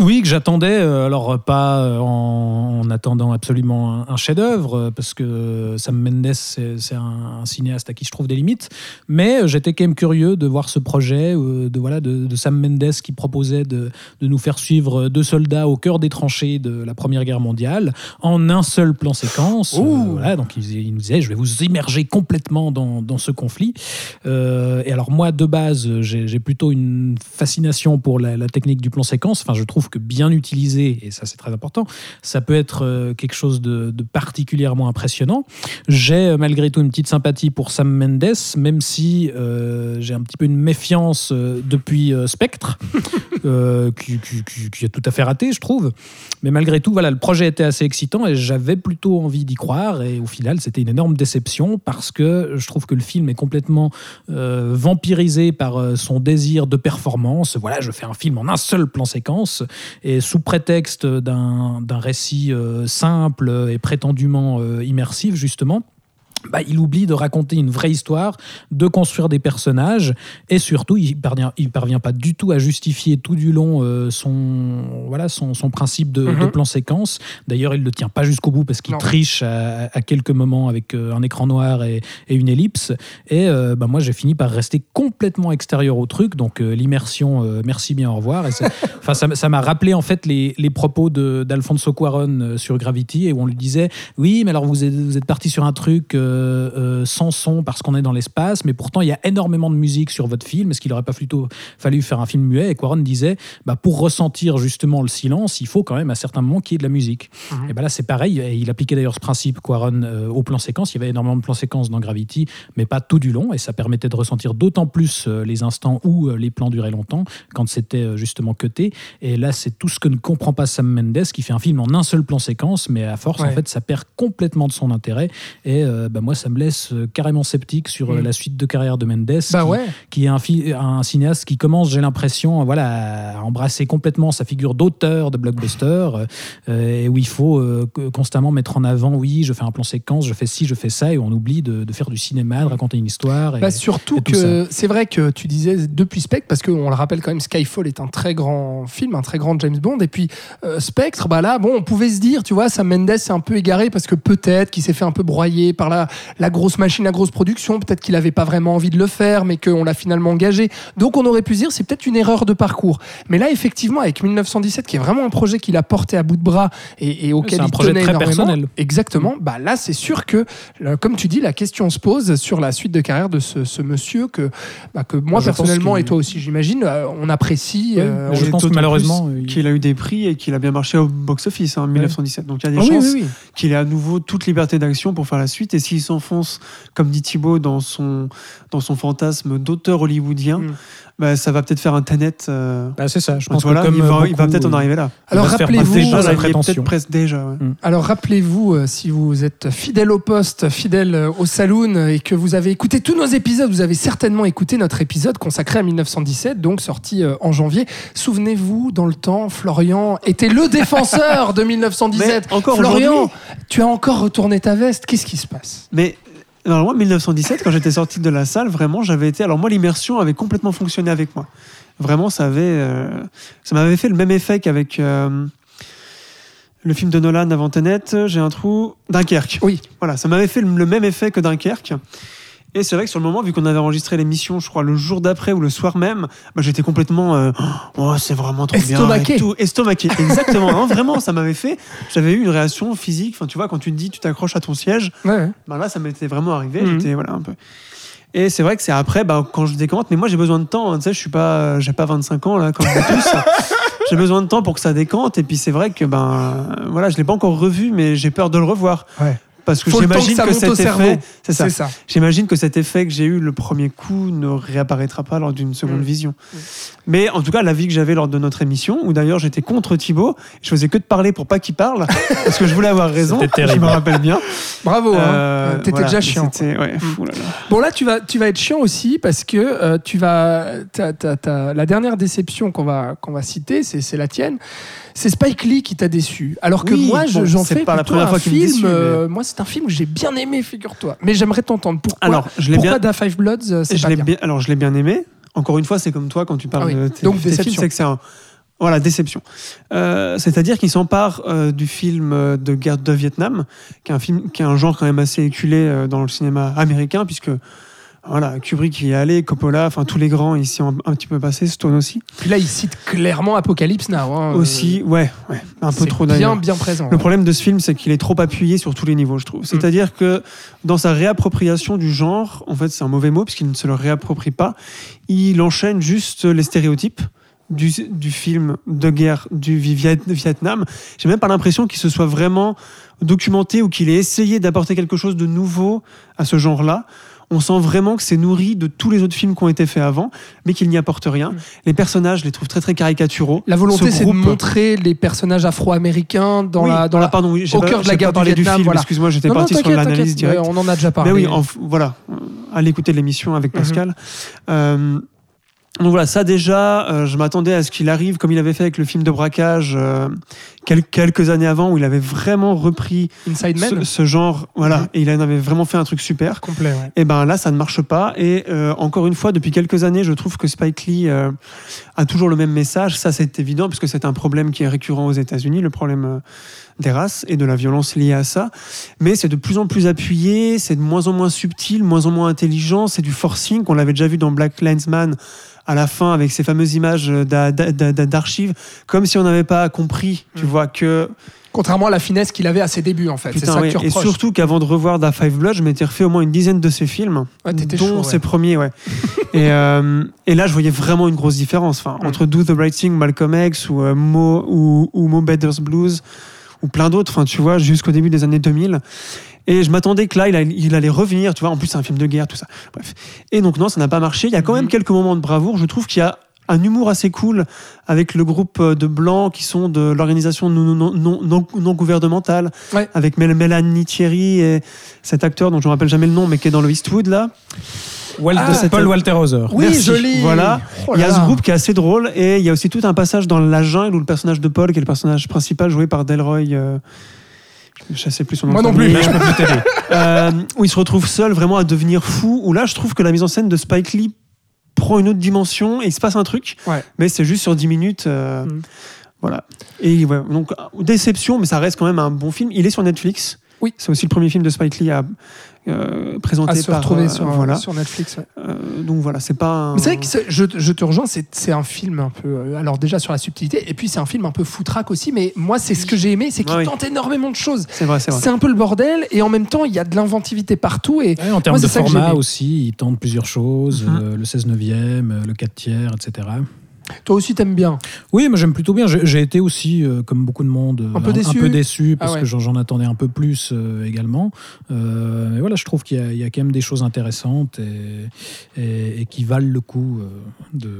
Oui, que j'attendais, euh, alors pas euh, en, en attendant absolument un, un chef-d'œuvre, euh, parce que Sam Mendes, c'est c'est un, un cinéaste à qui je trouve des limites, mais j'étais quand même curieux de voir ce projet de, voilà, de, de Sam Mendes qui proposait de, de nous faire suivre deux soldats au cœur des tranchées de la Première Guerre mondiale en un seul plan séquence. Euh, voilà, donc il, il nous disait, je vais vous immerger complètement dans, dans ce conflit. Euh, et alors moi, de base, j'ai j'ai plutôt une fascination pour la, la technique du plan séquence. Enfin, je trouve que bien utilisé, et ça c'est très important, ça peut être euh, quelque chose de, particulièrement impressionnant. J'ai euh, malgré tout une petite sympathie pour Sam Mendes, même si euh, j'ai un petit peu une méfiance depuis Spectre, qui, qui- tout à fait raté, je trouve. Mais malgré tout, voilà, le projet était assez excitant et j'avais plutôt envie d'y croire. Et au final, c'était une énorme déception parce que je trouve que le film est complètement vampirisé par son désir de performance. Voilà, je fais un film en un seul plan séquence et sous prétexte d'un récit euh, simple et prétendument euh, immersif, justement. Bah, il oublie de raconter une vraie histoire, de construire des personnages, et surtout, il parvient, il parvient pas du tout à justifier tout du long euh, son, voilà, son, son principe de, Mhm. de plan séquence. D'ailleurs, il le tient pas jusqu'au bout parce qu'il triche à, à quelques moments avec euh, un écran noir et, et une ellipse. Et euh, bah, moi, j'ai fini par rester complètement extérieur au truc. Donc, euh, l'immersion, merci bien, au revoir. Et ça m'a rappelé en fait les, les propos d'Alfonso Cuaron sur Gravity et où on lui disait oui, mais alors vous êtes, vous êtes parti sur un truc euh, euh, sans son parce qu'on est dans l'espace, mais pourtant il y a énormément de musique sur votre film. Est-ce qu'il n'aurait pas plutôt fallu faire un film muet? Et Cuaron disait bah, pour ressentir justement le silence, il faut quand même à certains moments qu'il y ait de la musique. Mhm. Et ben là c'est pareil. Et il appliquait d'ailleurs ce principe Cuaron euh, au plan séquence. Il y avait énormément de plans séquences dans Gravity, mais pas tout du long, et ça permettait de ressentir d'autant plus les instants où les plans duraient longtemps quand c'était justement cuté. Et là, c'est tout ce que ne comprend pas Sam Mendes, qui fait un film en un seul plan séquence, mais à force, Ouais. en fait, ça perd complètement de son intérêt. Et euh, bah, moi, ça me laisse euh, carrément sceptique sur euh, Mm. la suite de carrière de Mendes, Bah qui, ouais. qui est un, cinéaste qui commence, j'ai l'impression, voilà, à embrasser complètement sa figure d'auteur de blockbuster, euh, et où il faut euh, constamment mettre en avant, oui, je fais un plan séquence, je fais ci, je fais ça, et on oublie de, de faire du cinéma, de raconter une histoire. Et, Bah, surtout et que c'est vrai que tu disais depuis Spectre, parce qu'on le rappelle quand même, Skyfall est un très grand film, un très grand James Bond. Et puis euh, Spectre, bah là, bon, on pouvait se dire, tu vois, Sam Mendes c'est un peu égaré parce que peut-être qu'il s'est fait un peu broyer par la, la grosse machine, la grosse production. Peut-être qu'il n'avait pas vraiment envie de le faire, mais qu'on l'a finalement engagé. Donc on aurait pu dire, c'est peut-être une erreur de parcours. Mais là, effectivement, avec 1917, qui est vraiment un projet qu'il a porté à bout de bras et, et auquel C'est un il projet tenait très énormément. personnel. Exactement. Bah là, c'est sûr que, euh, comme tu dis, la question se pose sur la suite de carrière de ce, ce monsieur que, bah, que moi Je personnellement et toi aussi, j'imagine, euh, on apprécie. Euh, je pense que malheureusement, qu'il a eu des prix et qu'il a bien marché au box-office en 1917. Donc il y a des Ah oui, chances oui, oui. qu'il ait à nouveau toute liberté d'action pour faire la suite. Et s'il s'enfonce, comme dit Thibaut, dans son, dans son fantasme d'auteur hollywoodien, Mm. Bah, ça va peut-être faire un Tenet. euh, Bah, c'est ça, je donc pense voilà, que comme il va, il va beaucoup, peut-être en euh, arriver là. Alors va se faire rappelez-vous, Déjà, la prétention. déjà. ouais. Alors rappelez-vous, euh, si vous êtes fidèle au poste, fidèle euh, au saloon euh, et que vous avez écouté tous nos épisodes, vous avez certainement écouté notre épisode consacré à 1917, donc sorti euh, en janvier. Souvenez-vous, dans le temps, Florian était le défenseur de 1917. Mais encore Florian, tu as encore retourné ta veste. Qu'est-ce qui se passe? Mais alors moi, 1917, quand j'étais sorti de la salle, vraiment, j'avais été. Alors moi, l'immersion avait complètement fonctionné avec moi. Vraiment, ça avait, euh, ça m'avait fait le même effet qu'avec euh, le film de Nolan avant Tenet. J'ai un trou. Dunkerque. Oui. Voilà, ça m'avait fait le le même effet que Dunkerque. Et c'est vrai que sur le moment, vu qu'on avait enregistré l'émission, je crois, le jour d'après ou le soir même, bah, j'étais complètement. euh, oh, c'est vraiment trop Estomaqué. bien. tout. Estomaqué. Exactement. Vraiment, ça m'avait fait. J'avais eu une réaction physique. Enfin, tu vois, quand tu te dis, tu t'accroches à ton siège. Ouais. Ben là, ça m'était vraiment arrivé. Mhm. J'étais voilà un peu. Et c'est vrai que c'est après, ben, quand je décante, mais moi j'ai besoin de temps. hein, tu sais, je suis pas, j'ai pas 25 ans là comme tous. j'ai besoin de temps pour que ça décante. Et puis c'est vrai que ben voilà, je l'ai pas encore revu, mais j'ai peur de le revoir. Ouais. Parce que j'imagine que, cet effet, c'est ça. J'imagine que cet effet que j'ai eu le premier coup ne réapparaîtra pas lors d'une seconde Mm. vision. Mais en tout cas, l'avis que j'avais lors de notre émission, où d'ailleurs j'étais contre Thibaut, je faisais que de parler pour pas qu'il parle, parce que je voulais avoir raison. C'était Je terrible. me rappelle bien. Bravo. hein. Euh, T'étais voilà, déjà chiant. c'était- ouais, Mm. fou là là. Bon là tu vas tu vas être chiant aussi parce que euh, tu vas t'as- t'as- t'as- la dernière déception qu'on va qu'on va citer c'est c'est la tienne c'est Spike Lee qui t'a déçu alors que Oui, moi bon, j'en fais pas la première un fois film mais- euh, moi c'est un film que j'ai bien aimé figure-toi mais j'aimerais t'entendre pourquoi Alors, je pourquoi bien, Da Five Bloods euh, c'est pas bien. bien- alors je l'ai bien aimé. Encore une fois, c'est comme toi quand tu parles Ah oui. de tes, Donc, tes films, c'est que c'est un voilà déception. Euh, C'est-à-dire qu'il s'empare euh, du film de guerre de Vietnam, qui est un film qui est un genre quand même assez éculé euh, dans le cinéma américain, puisque voilà Kubrick y est allé, Coppola, enfin tous les grands ici ont un, petit peu passé, Stone aussi. puis là il cite clairement Apocalypse Now hein, euh, aussi, ouais, ouais, un peu trop bien d'ailleurs. bien présent Le problème de ce film, c'est qu'il est trop appuyé sur tous les niveaux, je trouve. C'est-à-dire que dans sa réappropriation du genre, en fait, c'est un mauvais mot puisqu'il ne se le réapproprie pas. Il enchaîne juste les stéréotypes du, du film de guerre du Viet- Vietnam. J'ai même pas l'impression qu'il se soit vraiment documenté ou qu'il ait essayé d'apporter quelque chose de nouveau à ce genre-là. On sent vraiment que c'est nourri de tous les autres films qui ont été faits avant, mais qu'il n'y apporte rien. Les personnages, je les trouve très très caricaturaux. La volonté, Ce c'est de montrer les personnages afro-américains dans Oui, la. Dans ah, la... pardon, oui, au pas- cœur de la guerre parlé du Vietnam, film, voilà. excuse-moi, j'étais parti sur l'analyse directe. mais On en a déjà Mais parlé. oui, en voilà, à l'écouter l'émission avec Mhm. Pascal. Euh, donc voilà, ça déjà, euh, je m'attendais à ce qu'il arrive comme il avait fait avec le film de braquage euh, quel- quelques années avant, où il avait vraiment repris Inside Man. ce, ce genre, voilà, Mhm. et il en avait vraiment fait un truc super. Complet, ouais. Et ben là, ça ne marche pas. Et euh, encore une fois, depuis quelques années, je trouve que Spike Lee euh, a toujours le même message. Ça, c'est évident, puisque c'est un problème qui est récurrent aux États-Unis, le problème euh, des races et de la violence liée à ça. Mais c'est de plus en plus appuyé, c'est de moins en moins subtil, moins en moins intelligent. C'est du forcing. On l'avait déjà vu dans Black Linesman à la fin avec ces fameuses images d'a- d'archives, comme si on n'avait pas compris, tu Mm. vois, que Contrairement à la finesse qu'il avait à ses débuts, en fait. Putain, ça ouais. que tu Et surtout qu'avant de revoir Da Five Blood, je m'étais refait au moins une dizaine de ses films, Ouais, dont chaud, ouais. ses premiers, ouais. et, euh, et là, je voyais vraiment une grosse différence. Enfin, Mm. entre Do the Right Thing, Malcolm X ou euh, Mo ou, ou Mo Better's Blues ou plein d'autres. Enfin, tu vois, jusqu'au début des années 2000. Et je m'attendais que là, il, allait- il allait revenir. Tu vois, en plus, c'est un film de guerre, tout ça. Bref. Et donc non, ça n'a pas marché. Il y a quand même Mhm. quelques moments de bravoure. Je trouve qu'il y a un humour assez cool avec le groupe euh, de blancs qui sont de l'organisation non, non, non, non, non gouvernementale, Ouais. avec Mel- Mélanie Thierry et cet acteur dont je ne me rappelle jamais le nom, mais qui est dans le Eastwood là. Wal- Ah, de Paul Walter Hauser. Oui, Merci. joli. Voilà. Oh Il y a ce groupe qui est assez drôle et il y a aussi tout un passage dans La Jungle où le personnage de Paul, qui est le personnage principal joué par Delroy. euh, je ne sais plus son nom. Moi non plus. Je peux plus t'aider. Euh, où il se retrouve seul vraiment à devenir fou. Où là, je trouve que la mise en scène de Spike Lee prend une autre dimension et il se passe un truc. Ouais. Mais c'est juste sur 10 minutes. euh, Mhm. Voilà. Et ouais, donc, euh, déception, mais ça reste quand même un bon film. Il est sur Netflix. Oui. C'est aussi le premier film de Spike Lee à euh, présenter À se par. retrouver euh, sur, voilà. sur Netflix. ouais. Euh, donc voilà, c'est pas. un- Mais c'est vrai que je, je te rejoins, c'est c'est un film un peu. euh, Alors, déjà sur la subtilité, et puis c'est un film un peu foutraque aussi, mais moi, c'est ce que j'ai aimé, c'est qu'il oui. tente énormément de choses. C'est vrai, c'est vrai. C'est un peu le bordel, et en même temps, il y a de l'inventivité partout. Et Ouais, en termes Moi, de format aussi, ils tentent plusieurs choses, Mhm. euh, le 16 neuvième, euh, le 4 tiers, etc. toi aussi, t'aimes bien. Oui, moi j'aime plutôt bien. J'ai été aussi, euh, comme beaucoup de monde, euh, Un peu déçu déçu parce Ah ouais. que j'en attendais un peu plus euh, également. Euh, mais voilà, je trouve qu'il y, a- il y a quand même des choses intéressantes et, et- et qui valent le coup euh, de.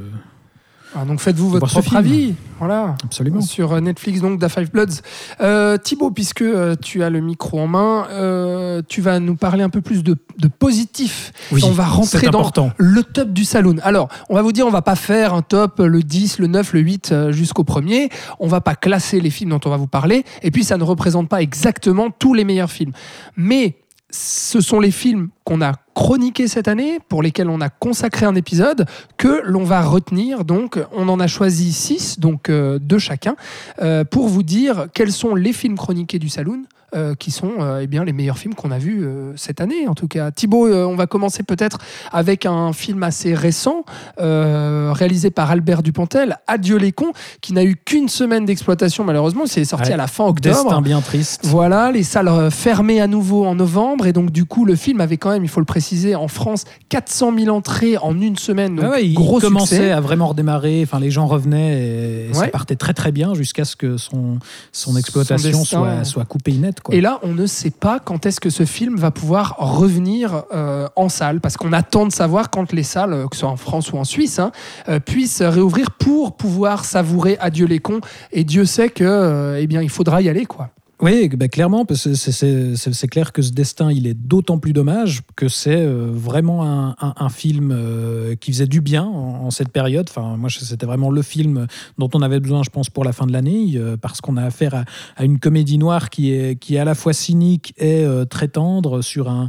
Ah, donc faites-vous votre propre film. avis. Voilà. Absolument. Sur euh, Netflix, donc, Da Five Bloods. Euh, Thibaut, puisque euh, tu as le micro en main, euh, tu vas nous parler un peu plus de, de positif. Oui, on va rentrer dans le top du saloon. Alors, on va vous dire, on va pas faire un top euh, le 10, le 9, le 8 euh, jusqu'au premier. On va pas classer les films dont on va vous parler. Et puis, ça ne représente pas exactement tous les meilleurs films. Mais ce sont les films qu'on a chroniqués cette année, pour lesquels on a consacré un épisode, que l'on va retenir. Donc, on en a choisi six, donc euh, deux chacun, euh, pour vous dire quels sont les films chroniqués du Saloon. euh, qui sont eh bien les meilleurs films qu'on a vus cette année en tout cas. Thibaut, on va commencer peut-être avec un film assez récent réalisé par Albert Dupontel, Adieu les cons, qui n'a eu qu'une semaine d'exploitation malheureusement, c'est sorti Ouais. à la fin octobre. Destin bien triste. Voilà, les salles fermées à nouveau en novembre. Et donc, du coup, le film avait quand même, il faut le préciser, en France, 400 000 entrées en une semaine. Donc, Ah ouais, il gros commençait succès. à vraiment redémarrer. Enfin, les gens revenaient et, ça partait très très bien jusqu'à ce que son, son exploitation soit, soit coupée net. Quoi. Et là, on ne sait pas quand est-ce que ce film va pouvoir revenir euh, en salle, parce qu'on attend de savoir quand les salles, que ce soit en France ou en Suisse, hein, euh, puissent réouvrir pour pouvoir savourer Adieu les cons. Et Dieu sait que, euh, eh bien, il faudra y aller, quoi. Oui, bah, clairement, parce que c'est- clair que ce destin, il est d'autant plus dommage que c'est euh, vraiment un, un- un film euh, qui faisait du bien en, en cette période. Enfin, moi, c'était vraiment le film dont on avait besoin, je pense, pour la fin de l'année, euh, parce qu'on a affaire à, à une comédie noire qui est, qui est à la fois cynique et très tendre sur un,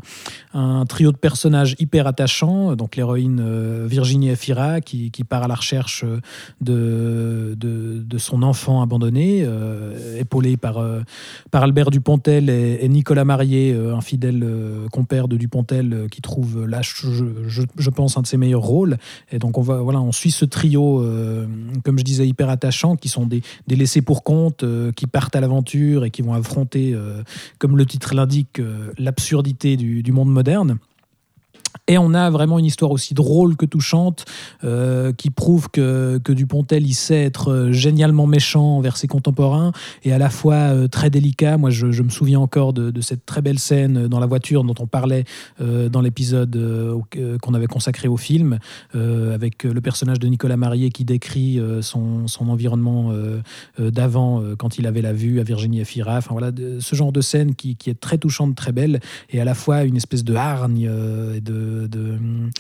un trio de personnages hyper attachants. Donc l'héroïne Virginie Efira qui, qui part à la recherche de, de, de son enfant abandonné, épaulée par, par Albert Dupontel et, Nicolas Marié, euh, un fidèle euh, compère de Dupontel euh, qui trouve euh, là, je, pense, un de ses meilleurs rôles. Et donc on, va, voilà, on suit ce trio, euh, comme je disais, hyper attachant, qui sont des, des laissés pour compte, euh, qui partent à l'aventure et qui vont affronter, euh, comme le titre l'indique, euh, l'absurdité du, du monde moderne. Et on a vraiment une histoire aussi drôle que touchante, euh, qui prouve que, que Dupontel, il sait être euh, génialement méchant envers ses contemporains, et à la fois euh, très délicat. Moi, je, me souviens encore de, cette très belle scène dans la voiture dont on parlait dans l'épisode qu'on avait consacré au film, avec le personnage de Nicolas Marié qui décrit son, son environnement d'avant, quand il avait la vue à Virginie Efira. Enfin, voilà, ce genre de scène qui, qui est très touchante, très belle, et à la fois une espèce de hargne et de, de,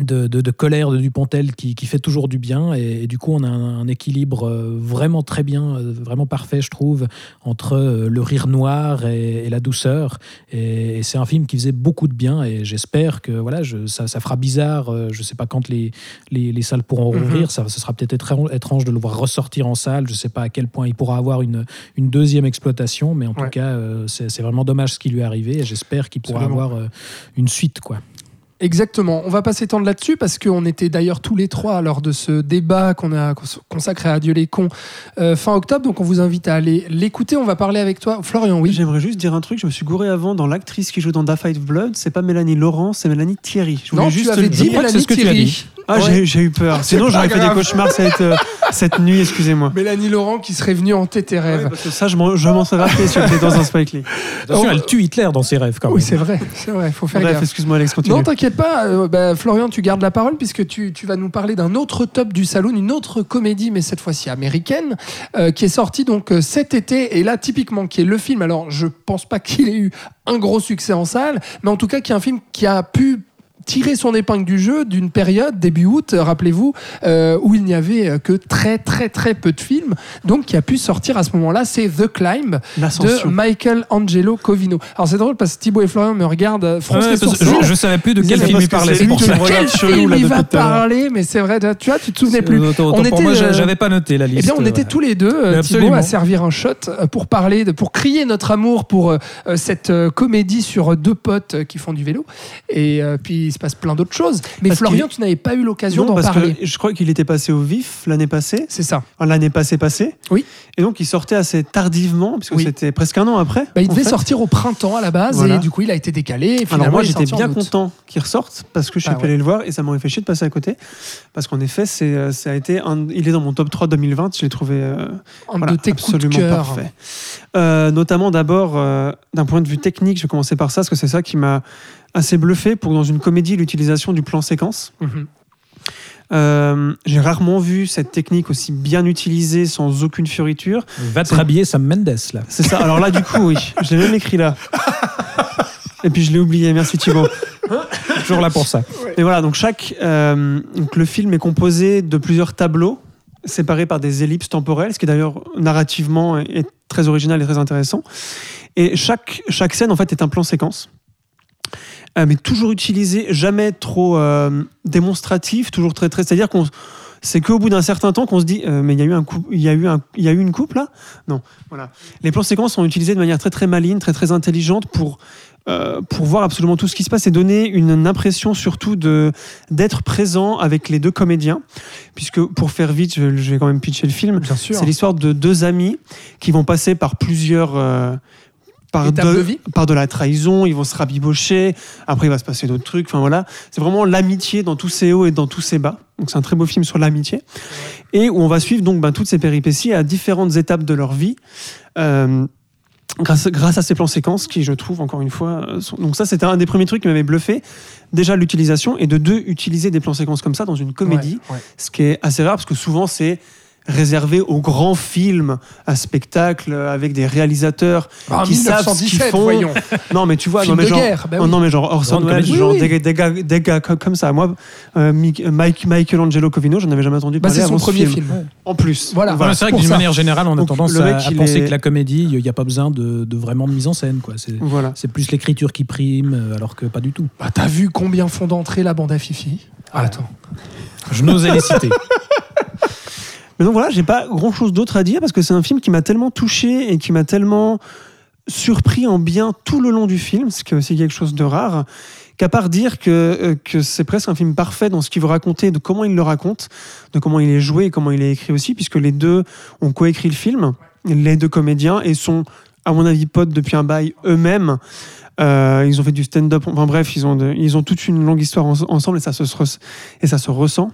de- de colère de Dupontel qui, qui fait toujours du bien. Et, et du coup, on a un, un équilibre euh, vraiment très bien, euh, vraiment parfait, je trouve, entre euh, le rire noir et, et la douceur. Et, et c'est un film qui faisait beaucoup de bien. Et j'espère que voilà, je- ça, ça fera bizarre. Je ne sais pas quand les, les, les salles pourront Mhm. rouvrir. Ça, ce sera peut-être étrange, étrange de le voir ressortir en salle. Je ne sais pas à quel point il pourra avoir une, une deuxième exploitation. Mais en Ouais. tout cas, c'est vraiment dommage ce qui lui est arrivé. Et j'espère qu'il pourra avoir une suite. quoi. Exactement. On va pas s'étendre là-dessus parce qu'on était d'ailleurs tous les trois lors de ce débat qu'on a cons- consacré à Adieu les cons euh, fin octobre. Donc on vous invite à aller l'écouter. On va parler avec toi. Florian, oui. J'aimerais juste dire un truc, je me suis gouré avant dans l'actrice qui joue dans Da Fight Blood, c'est pas Mélanie Laurent, c'est Mélanie Thierry. Je voulais Non, juste tu avais dit Mélanie Thierry. Ah, Ouais. j'ai- eu peur. Sinon, C'est j'aurais fait des cauchemars cette, euh, cette nuit, excusez-moi. Mélanie Laurent qui serait venue hanter tes rêves. Ouais, parce que ça, je m'en serais rappelé si j'étais dans un Spike Lee. Attention, Oh. elle tue Hitler dans ses rêves quand même. oui, c'est vrai. C'est vrai. Faut faire Bref, gaffe. excuse-moi, Alex, continue. Non, t'inquiète pas, euh, bah, Florian, tu gardes la parole puisque tu, tu vas nous parler d'un autre top du salon, une autre comédie, mais cette fois-ci américaine, euh, qui est sortie donc euh, cet été. Et là, typiquement, qui est le film. Alors, je pense pas qu'il ait eu un gros succès en salle, mais en tout cas, qui est un film qui a pu tirer son épingle du jeu d'une période début août, euh, rappelez-vous, euh, où il n'y avait euh, que très très très peu de films, donc qui a pu sortir à ce moment-là, c'est The Climb de. Michael Angelo Covino. Alors c'est drôle parce que Thibaut et Florian me regardent froncer Ouais, sourcils. je, je savais plus de quel film il parlait. c'est pour ça. Quel film il va parler Mais c'est vrai, tu vois, tu te souvenais plus. Autant- autant On pour était, moi, j'avais pas noté la liste. Eh bien, on était ouais. tous les deux, Thibaut, à servir un shot pour parler, de, pour crier notre amour pour euh, cette euh, comédie sur deux potes euh, qui font du vélo. Et euh, puis, il se passe plein d'autres choses. Mais Parce Florian, tu n'avais pas eu l'occasion Non, d'en parce parler. que je crois qu'il était passé au vif l'année passée, C'est ça. enfin, l'année passée passée. Oui. Et donc il sortait assez tardivement, puisque Oui. c'était presque un an après. Bah, il devait fait. sortir au printemps à la base Voilà. et du coup, il a été décalé. Et Alors moi j'étais bien content qu'il ressorte parce que je suis Ah pas ouais. allé le voir et ça m'aurait fait chier de passer à côté parce qu'en effet c'est euh, ça a été un- il est dans mon top 3 2020 je l'ai trouvé euh, Un voilà, de tes coups de absolument parfait Euh, notamment d'abord euh, d'un point de vue technique je vais commencer par ça parce que c'est ça qui m'a assez bluffé pour dans une comédie l'utilisation du plan séquence Mhm. Euh, j'ai rarement vu cette technique aussi bien utilisée sans aucune fioriture Va te rhabiller Sam Mendes là. c'est ça alors là du coup oui je l'ai même écrit là et puis je l'ai oublié merci Thibaut Toujours là pour ça. Et voilà, donc chaque, euh, donc le film est composé de plusieurs tableaux séparés par des ellipses temporelles, ce qui d'ailleurs narrativement est, est très original et très intéressant. Et chaque, chaque scène en fait est un plan séquence. Euh, mais toujours utilisé, jamais trop euh, démonstratif, toujours très très. C'est-à-dire qu'on c'est qu'au bout d'un certain temps qu'on se dit euh, mais il y a eu un coup, il y a eu un, il y a eu une coupe là? Non, voilà. Les plans séquences sont utilisés de manière très très maligne, très très intelligente pour euh, pour voir absolument tout ce qui se passe et donner une, une impression surtout de d'être présent avec les deux comédiens, puisque pour faire vite, je, je vais quand même pitcher le film. Bien sûr. C'est l'histoire de deux amis qui vont passer par plusieurs euh, par de, de vie. par de la trahison, ils vont se rabibocher, après il va se passer d'autres trucs, enfin voilà. C'est vraiment l'amitié dans tous ses hauts et dans tous ses bas. Donc c'est un très beau film sur l'amitié. Et où on va suivre donc ben, toutes ces péripéties à différentes étapes de leur vie. euh, Grâce, grâce à ces plans séquences qui, je trouve, encore une fois, euh, sont- donc ça c'était un des premiers trucs qui m'avait bluffé. Déjà l'utilisation et de deux, utiliser des plans séquences comme ça dans une comédie, Ouais, ouais. ce qui est assez rare parce que souvent c'est réservé aux grands films à spectacle avec des réalisateurs Ah, qui savent ce qu'ils 1917, font. voyons. Non mais tu vois, Film non mais de genre, guerre, bah oh, oui. non mais genre Orson Welles, genre Oui, oui. Des, des gars, des gars comme, ça. Moi, euh, Mike, Michelangelo Covino, j'en avais jamais entendu Bah, parler c'est son avant ce premier film. film. En plus, Voilà. Voilà, c'est vrai que d'une manière générale, on a Donc, tendance à, à penser est- que la comédie, il n'y a pas besoin de, de vraiment de mise en scène. quoi. C'est Voilà. c'est plus l'écriture qui prime, euh, alors que pas du tout. Bah, T'as vu combien font d'entrée la bande à Fifi? Ah, Attends. Je n'osais les citer. Mais donc voilà, j'ai pas grand chose d'autre à dire parce que c'est un film qui m'a tellement touché et qui m'a tellement surpris en bien tout le long du film, ce qui est aussi quelque chose de rare, qu'à part dire que, euh, que c'est presque un film parfait dans ce qu'il veut raconter, de comment il le raconte, de comment il est joué et comment il est écrit aussi, puisque les deux ont coécrit le film, les deux comédiens, et sont à mon avis, potes depuis un bail eux-mêmes. Euh, ils ont fait du stand-up. Enfin bref, ils ont, ils ont toute une longue histoire en- ensemble et ça se, et ça se ressent.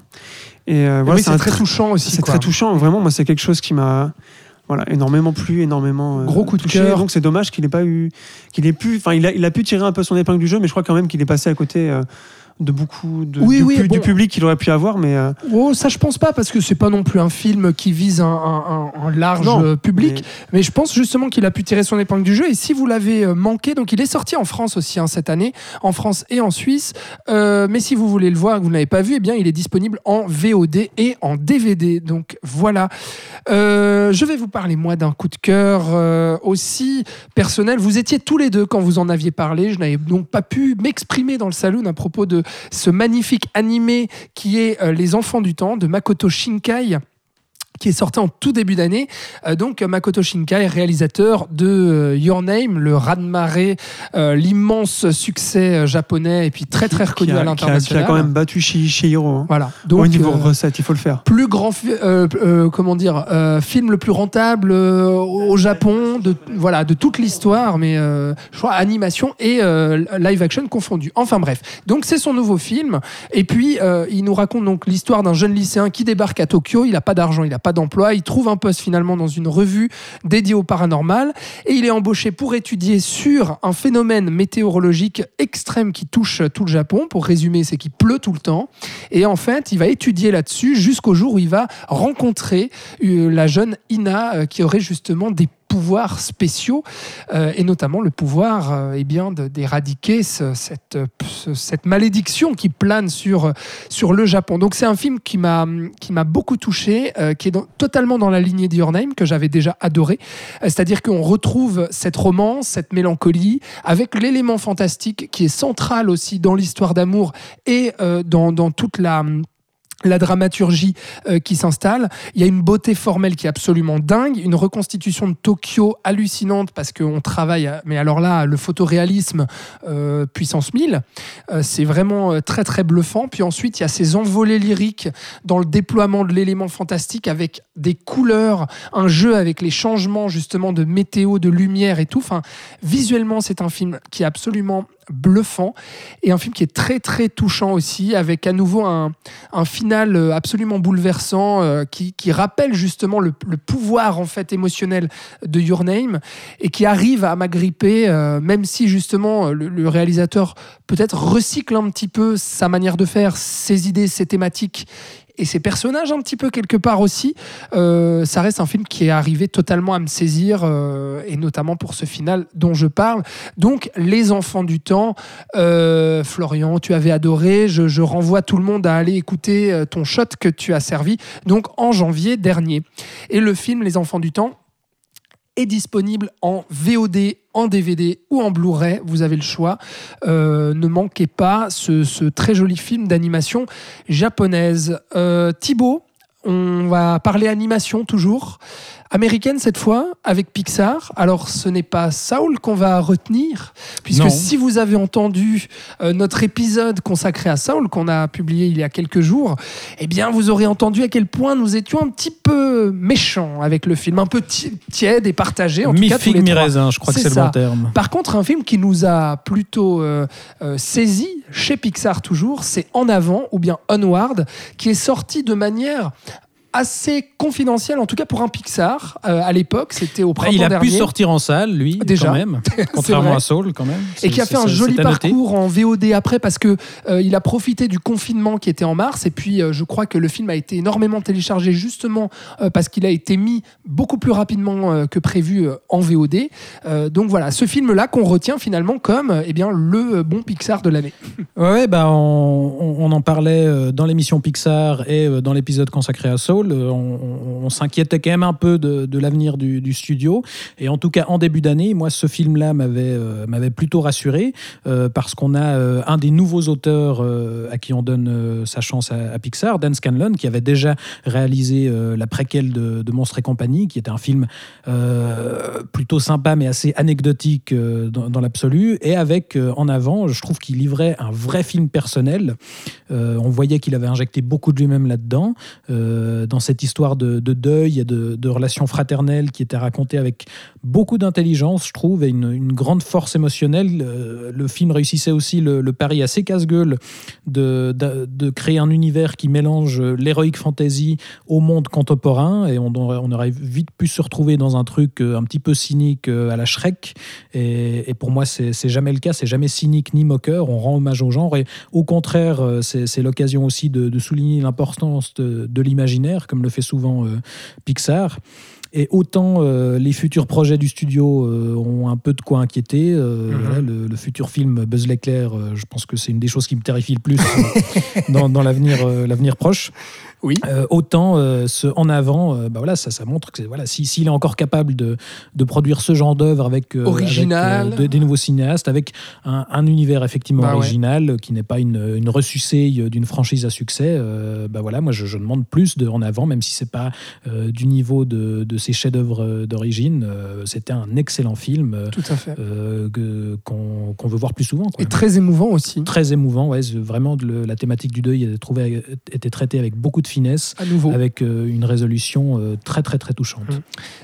Et euh, voilà, oui, c'est très tr- touchant aussi. C'est très touchant. Vraiment, moi, c'est quelque chose qui m'a voilà, énormément plu, énormément. euh, Gros coup de touché. cœur. Donc c'est dommage qu'il ait pas eu. qu'il ait pu. Enfin, il a, il a pu tirer un peu son épingle du jeu, mais je crois quand même qu'il est passé à côté. De beaucoup de, Oui, du, oui, bon. public qu'il aurait pu avoir, mais euh, Oh, ça je pense pas parce que c'est pas non plus un film qui vise un, un- un- un large Non, public, mais- mais... je pense justement qu'il a pu tirer son épingle du jeu. Et si vous l'avez euh, manqué, donc il est sorti en France aussi hein, cette année, en France et en Suisse. Euh, mais si vous voulez le voir, et que vous ne l'avez pas vu, eh bien il est disponible en VOD et en DVD. Donc voilà. Euh, je vais vous parler moi d'un coup de cœur aussi personnel. Vous étiez tous les deux quand vous en aviez parlé. Je n'avais donc pas pu m'exprimer dans le saloon à propos de ce magnifique animé qui est euh, Les Enfants du Temps de Makoto Shinkai qui est sorti en tout début d'année. Euh, donc Makoto Shinkai, réalisateur de euh, Your Name, le raz-de-marée, euh, l'immense succès japonais et puis très très reconnu a, à l'international. qui a quand même battu Shihiro. Hein. Voilà. Donc Au niveau recette, il faut le faire. plus grand comment dire film le plus rentable au Japon de voilà de toute l'histoire mais je crois animation et live action confondu enfin bref donc c'est son nouveau film et puis il nous raconte donc l'histoire d'un jeune lycéen qui débarque à Tokyo il a pas d'argent il a pas d'emploi. Il trouve un poste finalement dans une revue dédiée au paranormal. Et il est embauché pour étudier sur un phénomène météorologique extrême qui touche tout le Japon. Pour résumer c'est qu'il pleut tout le temps. Et en fait, il va étudier là-dessus jusqu'au jour où il va rencontrer euh, la jeune Ina euh, qui aurait justement des pouvoirs spéciaux euh, et notamment le pouvoir euh, eh d'éradiquer ce- cette, ce- cette malédiction qui plane sur, sur le Japon. Donc c'est un film qui m'a beaucoup touché, euh, qui est totalement dans la lignée de Your Name que j'avais déjà adoré. Euh, C'est-à-dire qu'on retrouve cette romance, cette mélancolie avec l'élément fantastique qui est central aussi dans l'histoire d'amour et dans, dans toute la la dramaturgie euh, qui s'installe. Il y a une beauté formelle qui est absolument dingue, une reconstitution de Tokyo hallucinante parce qu'on travaille, mais alors là, le photoréalisme euh, puissance 1000, euh, c'est vraiment euh, très très bluffant. Puis ensuite, il y a ces envolées lyriques dans le déploiement de l'élément fantastique avec des couleurs, un jeu avec les changements justement de météo, de lumière et tout. Enfin, visuellement, c'est un film qui est absolument bluffant et un film qui est très très touchant aussi avec à nouveau un, un final euh, absolument bouleversant euh, qui, qui rappelle justement le, le pouvoir en fait émotionnel de Your Name et qui arrive à m'agripper euh, même si justement le réalisateur peut-être recycle un petit peu sa manière de faire, ses idées, ses thématiques et ses personnages un petit peu quelque part aussi. Euh, ça reste un film qui est arrivé totalement à me saisir euh, et notamment pour ce final dont je parle. Donc Les Enfants du Temps, euh, Florian, tu avais adoré. Je, je renvoie tout le monde à aller écouter ton shot que tu as servi donc en janvier dernier. Et le film Les Enfants du Temps est disponible en VOD, en DVD ou en Blu-ray. Vous avez le choix. Euh, ne manquez pas ce, très joli film d'animation japonaise. Euh, Thibaut, on va parler animation toujours. Américaine cette fois, avec Pixar. Alors ce n'est pas Saul qu'on va retenir, puisque Non. si vous avez entendu euh, notre épisode consacré à Saul qu'on a publié il y a quelques jours, eh bien vous aurez entendu à quel point nous étions un petit peu méchants avec le film, un peu ti- tiède et partagé. En tout cas, tous les trois. mi-raisin, je crois que C'est le bon terme. Par contre, un film qui nous a plutôt euh, euh, saisi, chez Pixar toujours, c'est En avant ou bien Onward, qui est sorti de manière assez confidentielle, en tout cas pour un Pixar. Euh, à l'époque, c'était au Bah, printemps il a dernier. pu sortir en salle, lui, Déjà. quand même. Contrairement à Soul, quand même. et qui a fait un joli parcours en VOD après parce que euh, il a profité du confinement qui était en mars et puis euh, je crois que le film a été énormément téléchargé justement parce qu'il a été mis beaucoup plus rapidement que prévu en VOD. Donc voilà, ce film là qu'on retient finalement comme eh bien le bon Pixar de l'année. Ouais, bah on, en parlait dans l'émission Pixar et dans l'épisode consacré à Euh, On, s'inquiétait quand même un peu de, l'avenir du, studio. Et en tout cas, en début d'année, moi, ce film-là m'avait euh, plutôt rassuré euh, parce qu'on a un des nouveaux auteurs à qui on donne sa chance à, Pixar, Dan Scanlon, qui avait déjà réalisé la préquelle de, de Monstres et compagnie, qui était un film plutôt sympa mais assez anecdotique dans, l'absolu. Et avec en avant, je trouve qu'il livrait un vrai film personnel. On voyait qu'il avait injecté beaucoup de lui-même là-dedans. Dans cette histoire de, de deuil et de, de relations fraternelles qui était racontée avec beaucoup d'intelligence, je trouve, et une, grande force émotionnelle. Euh, le film réussissait aussi le, le pari assez casse-gueule de, de, créer un univers qui mélange l'héroïque fantasy au monde contemporain, et on on aurait vite pu se retrouver dans un truc euh, un petit peu cynique euh, à la Shrek. Et, pour moi, c'est jamais le cas, c'est jamais cynique ni moqueur. On rend hommage au genre, et au contraire, c'est l'occasion aussi de, souligner l'importance de, de comme le fait souvent euh, Pixar. Et autant euh, les futurs projets du studio euh, ont un peu de quoi inquiéter. euh, Mhm. le, le futur film Buzz l'éclair, je pense que c'est une des choses qui me terrifie le plus dans, l'avenir proche. Oui. Euh, autant euh, ce en avant, euh, bah voilà, ça, ça montre que voilà, si- s'il est encore capable de, de produire ce genre d'œuvre avec, euh, Original. avec, euh, de- des nouveaux cinéastes, avec un, un univers effectivement Bah original qui n'est pas une, une ressucée d'une franchise à succès, euh, bah voilà, moi je, je demande plus de en avant, même si c'est pas euh, du niveau de, de ses chefs-d'œuvre d'origine. euh, C'était un excellent film euh, Tout à fait. que- qu'on qu'on veut voir plus souvent. quoi Et très émouvant aussi. très émouvant. Ouais, vraiment de la thématique du deuil était, trouvée- était traitée avec beaucoup de finesse, À nouveau. avec euh, une résolution euh, très très très touchante. Mm.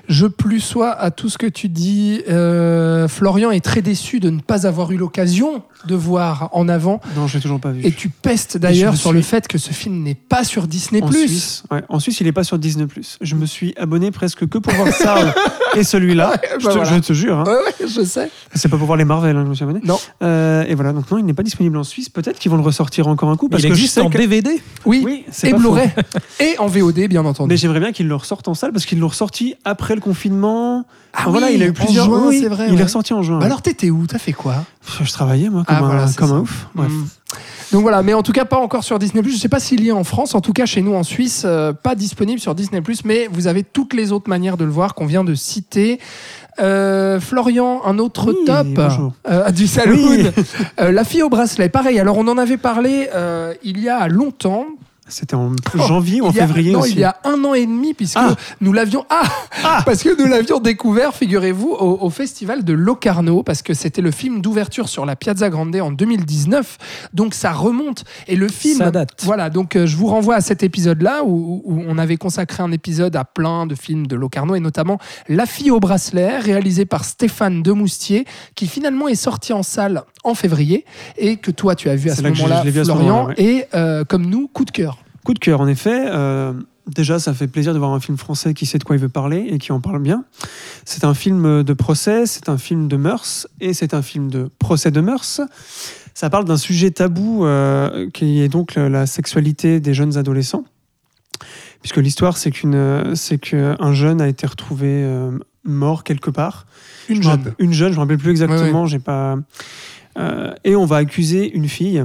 Je plus sois à tout ce que tu dis. Euh, Florian est très déçu de ne pas avoir eu l'occasion de voir en avant. Non, je l'ai toujours pas vu. Et tu pestes d'ailleurs sur suis- le fait que ce film n'est pas sur Disney+. en Suisse, ouais, en Suisse, il est pas sur Disney+. Je me suis abonné presque que pour voir ça et celui-là. Ouais, bah voilà. je te jure. hein. Ouais, ouais, je sais. C'est pas pour voir les Marvel, hein, je me suis abonné. Non. Euh, et voilà, donc non, il n'est pas disponible en Suisse. Peut-être qu'ils vont le ressortir encore un coup parce il que existe en que... DVD. Oui, Oui, c'est et pas faux. Blu-ray. et en VOD, bien entendu. Mais j'aimerais bien qu'ils le ressortent en salle parce qu'ils l'ont ressorti après le confinement. Ah voilà, il a eu en plusieurs. juin, oui, c'est vrai, Il ouais. est ressorti en juin. Bah alors t'étais où? T'as fait quoi? Je travaillais moi comme Ah, un, voilà, c'est comme ça. un ouf. Bref. Mm. Donc voilà, mais en tout cas pas encore sur Disney+. Je sais pas s'il y est en France, en tout cas chez nous en Suisse, euh, pas disponible sur Disney+, mais vous avez toutes les autres manières de le voir qu'on vient de citer. Euh, Florian, un autre Oui, top euh, du saloon. Oui. Euh, la fille au bracelet, pareil. Alors on en avait parlé il y a longtemps. C'était en janvier ou en Oh, y a- février non, aussi. il y a un an et demi, puisque Ah. nous l'avions. Ah, Ah. Parce que nous l'avions découvert, figurez-vous, au, au festival de Locarno, parce que c'était le film d'ouverture sur la Piazza Grande en 2019. Donc ça remonte. Et le film. Ça date. Voilà, donc euh, je vous renvoie à cet épisode-là où, où on avait consacré un épisode à plein de films de Locarno et notamment La fille au bracelet, réalisé par Stéphane Demoustier, qui finalement est sorti en salle en février et que toi tu as vu à ce moment-là, je l'ai vu à ce Florian, moment-là, ouais. et euh, comme nous, coup de cœur. Coup de cœur, en effet. Euh, déjà, ça fait plaisir de voir un film français qui sait de quoi il veut parler et qui en parle bien. C'est un film de procès, c'est un film de mœurs et c'est un film de procès de mœurs. Ça parle d'un sujet tabou euh, qui est donc la sexualité des jeunes adolescents. Puisque l'histoire, c'est qu'une, c'est qu'un jeune a été retrouvé euh, mort quelque part. Une Je jeune. rappelle- Une jeune, je ne me rappelle plus exactement. J'ai pas. Euh, et on va accuser une fille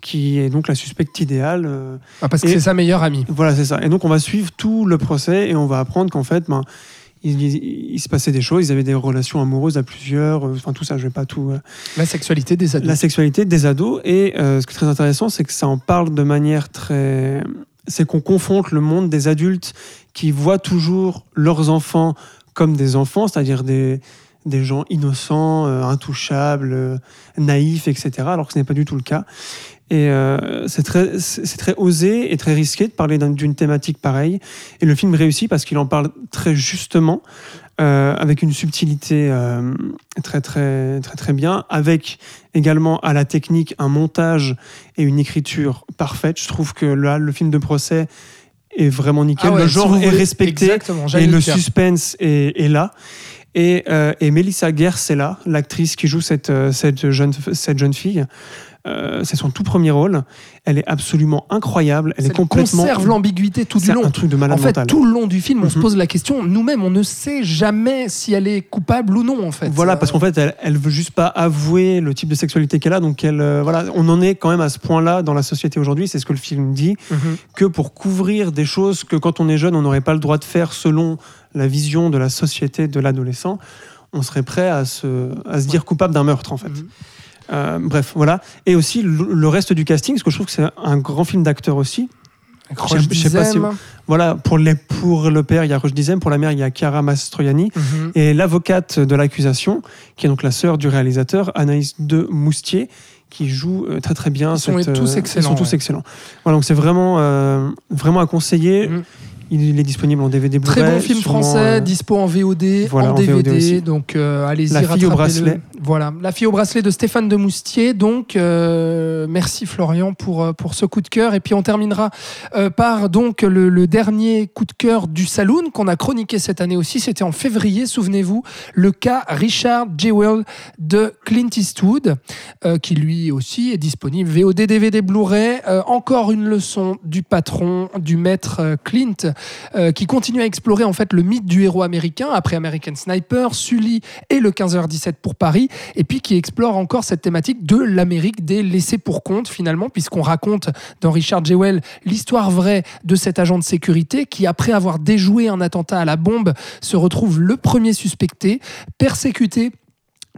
qui est donc la suspecte idéale. euh, Ah, parce que c'est sa meilleure amie. voilà, c'est ça. Et donc, on va suivre tout le procès et on va apprendre qu'en fait, ben, il, il- il se passait des choses, ils avaient des relations amoureuses à plusieurs, euh, enfin tout ça, je vais pas tout. euh, La sexualité des ados. la sexualité des ados. Et ce qui est très intéressant, c'est que ça en parle de manière très. C'est qu'on confronte le monde des adultes qui voient toujours leurs enfants comme des enfants, c'est-à-dire des, des gens innocents, euh, intouchables, euh, naïfs, etc., alors que ce n'est pas du tout le cas. Et euh, c'est très, c'est très osé et très risqué de parler d'un- d'une thématique pareille. Et le film réussit parce qu'il en parle très justement, euh, avec une subtilité euh, très très très très bien, avec également à la technique un montage et une écriture parfaite. Je trouve que là, le film de procès est vraiment nickel. Ah ouais, le si genre vous est respecté et le suspense est, est là. Et, euh, et Melissa Gers est là, l'actrice qui joue cette, euh, cette, jeune, cette jeune fille. Euh, c'est son tout premier rôle. Elle est absolument incroyable. Elle est Elle complètement. conserve l'ambiguïté tout du C'est long. un truc de En malade fait, mental. tout le long du film, on se Mhm. pose la question, nous-mêmes, on ne sait jamais si elle est coupable ou non, en fait. Voilà, Euh, parce qu'en fait, elle, elle veut juste pas avouer le type de sexualité qu'elle a. Donc, elle, euh, voilà, on en est quand même à ce point-là dans la société aujourd'hui. C'est ce que le film dit. Mhm. que pour couvrir des choses que quand on est jeune, on n'aurait pas le droit de faire selon la vision de la société de l'adolescent, on serait prêt à se, à se dire coupable d'un meurtre, en fait. Mhm. Euh, bref, voilà. Et aussi le, reste du casting, parce que je trouve que c'est un grand film d'acteurs aussi. Je sais pas si-. Voilà, pour, les, pour le père, il y a Roche Dizem, pour la mère, il y a Chiara Mastroianni. Mhm. Et l'avocate de l'accusation, qui est donc la sœur du réalisateur, Anaïs de Moustier, qui jouent euh, très très bien. Ils sont cette, tous euh, excellents, Ils sont tous ouais. excellents. Voilà, donc c'est vraiment, euh, vraiment à conseiller. Mhm. Il est disponible en DVD Très bon film français, euh, dispo en VOD, voilà, en en DVD, VOD donc euh, allez-y La fille au bracelet. Voilà, La fille au bracelet de Stéphane de Moustier. Donc euh, merci Florian pour pour ce coup de cœur et puis on terminera par donc le, le dernier coup de cœur du Saloon qu'on a chroniqué cette année aussi. C'était en février, souvenez-vous, le cas Richard Jewell de Clint Eastwood, euh, qui lui aussi est disponible VOD, DVD, Blu-ray. Euh, encore une leçon du patron, du maître Clint, euh, qui continue à explorer en fait le mythe du héros américain après American Sniper, Sully et le 15h17 pour Paris, et puis qui explore encore cette thématique de l'Amérique des laissés pour compte finalement, puisqu'on raconte dans Richard Jewell l'histoire vraie de cet agent de sécurité qui, après avoir déjoué un attentat à la bombe, se retrouve le premier suspecté, persécuté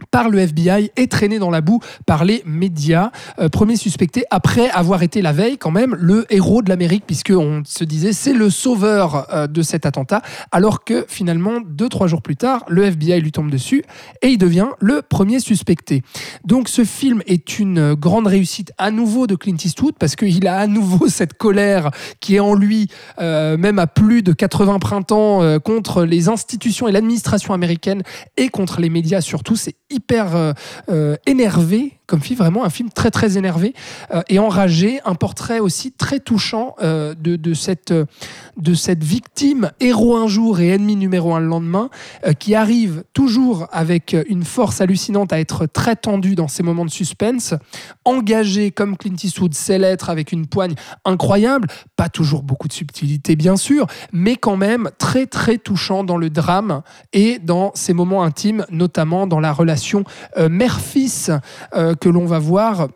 par le FBI et traîné dans la boue par les médias. Euh, premier suspecté après avoir été la veille quand même le héros de l'Amérique puisque on se disait c'est le sauveur euh, de cet attentat alors que finalement deux trois jours plus tard le FBI lui tombe dessus et il devient le premier suspecté. Donc ce film est une grande réussite à nouveau de Clint Eastwood parce qu'il a à nouveau cette colère qui est en lui euh, même à plus de 80 printemps euh, contre les institutions et l'administration américaine et contre les médias surtout. C'est hyper euh, euh, énervé film, vraiment un film très très énervé euh, et enragé, un portrait aussi très touchant euh, de, de, cette, euh, de cette victime, héros un jour et ennemi numéro un le lendemain, qui arrive toujours avec une force hallucinante à être très tendu dans ces moments de suspense, engagé comme Clint Eastwood sait l'être avec une poigne incroyable, pas toujours beaucoup de subtilité bien sûr, mais quand même très très touchant dans le drame et dans ces moments intimes, notamment dans la relation mère-fils que l'on va voir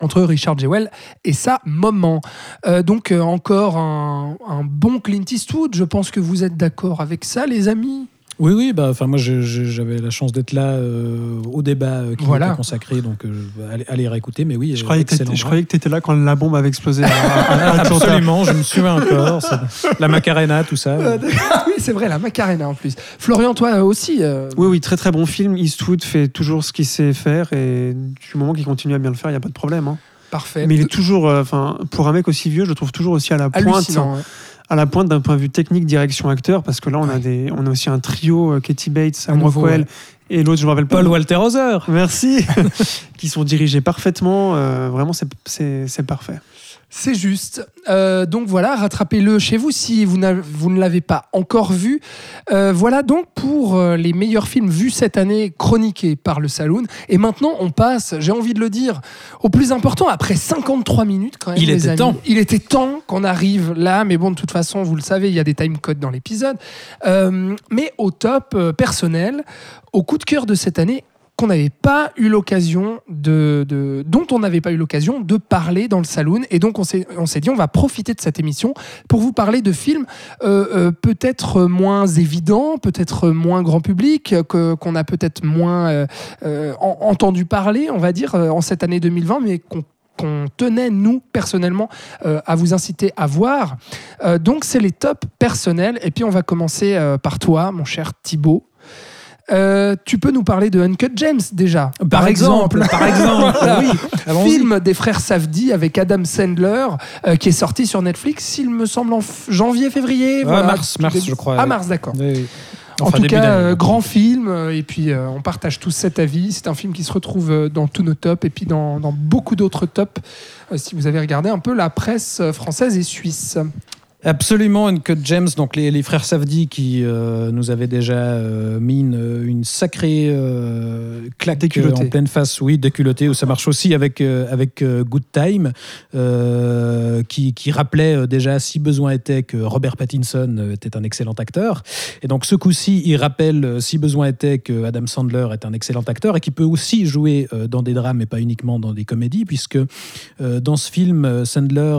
entre Richard Jewell et sa maman. Euh, donc euh, encore un, un bon Clint Eastwood, je pense que vous êtes d'accord avec ça les amis? Oui, oui, bah, enfin, moi j'avais la chance d'être là euh, au débat euh, qui Voilà. était consacré, donc euh, je vais aller, aller réécouter. Mais oui, Je croyais, je croyais que tu étais là quand la bombe avait explosé à, à- à Atlanta. Absolument, je me souviens encore. ça- La Macarena, tout ça. Euh, Ah oui, c'est vrai, la Macarena en plus. Florian, toi euh, aussi euh, Oui, oui, très très bon film. Eastwood fait toujours ce qu'il sait faire et du moment qu'il continue à bien le faire, il n'y a pas de problème. hein. Parfait. Mais il est toujours, euh, enfin, pour un mec aussi vieux, je le trouve toujours aussi à la pointe, hallucinant. ouais. À la pointe d'un point de vue technique, direction acteur, parce que là, on a des, on a aussi un trio, euh, Katie Bates, Sam Rockwell ouais. et l'autre, je me rappelle pas. Paul Walter Hauser. Merci, qui sont dirigés parfaitement. euh, vraiment, c'est parfait. C'est juste. Euh, donc voilà, rattrapez-le chez vous si vous, ne l'avez pas encore vu. Euh, voilà donc pour euh, les meilleurs films vus cette année chroniqués par le Saloon. Et maintenant, on passe, j'ai envie de le dire, au plus important, après 53 minutes quand même. Il les était amis. temps. Il était temps qu'on arrive là, mais bon, de toute façon, vous le savez, il y a des timecodes dans l'épisode. Euh, mais au top personnel, au coup de cœur de cette année, qu'on n'avait pas eu l'occasion de, dont on n'avait pas eu l'occasion de parler dans le saloon et donc on s'est dit on va profiter de cette émission pour vous parler de films euh, euh, peut-être moins évidents peut-être moins grand public que qu'on a peut-être moins euh, en- entendu parler on va dire en cette année 2020 mais qu'on tenait, nous, personnellement, à vous inciter à voir. Donc, c'est les tops personnels. Et puis, on va commencer par toi, mon cher Thibaut. Euh, tu peux nous parler de Uncut James déjà Par exemple, par exemple, Voilà. oui. Film des frères Safdie avec Adam Sandler euh, qui est sorti sur Netflix, il me semble en janvier, février. Ouais, mars, tout mars, début. je crois, Ah, mars, d'accord. Oui, oui. En Enfin, tout cas, euh, grand film, euh, et puis euh, on partage tous cet avis. C'est un film qui se retrouve euh, dans tous nos tops, et puis dans, dans beaucoup d'autres tops, euh, si vous avez regardé un peu la presse française et suisse. Absolument, Uncut James, donc les, les frères Safdie qui euh, nous avaient déjà euh, mis une, une sacrée euh, claque Déculottée. en pleine face, oui, déculottée, où ça marche aussi avec, avec Good Time, qui, qui rappelait déjà, si besoin était, que Robert Pattinson était un excellent acteur. Et donc ce coup-ci, il rappelle, si besoin était, que Adam Sandler est un excellent acteur et qui peut aussi jouer dans des drames et pas uniquement dans des comédies, puisque dans ce film, Sandler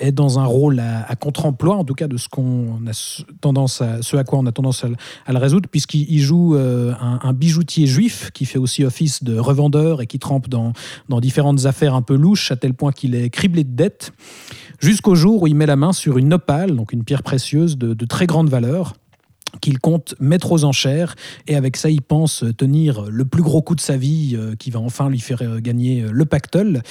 est dans un rôle à, à contre-emploi, en tout cas de ce qu'on a tendance à, ce à quoi on a tendance à, le- résoudre, puisqu'il il joue euh, un, bijoutier juif qui fait aussi office de revendeur et qui trempe dans, différentes affaires un peu louches, à tel point qu'il est criblé de dettes, jusqu'au jour où il met la main sur une opale, donc une pierre précieuse de très grande valeur qu'il compte mettre aux enchères. Et avec ça, il pense tenir le plus gros coup de sa vie, euh, qui va enfin lui faire euh, gagner euh, le pactole.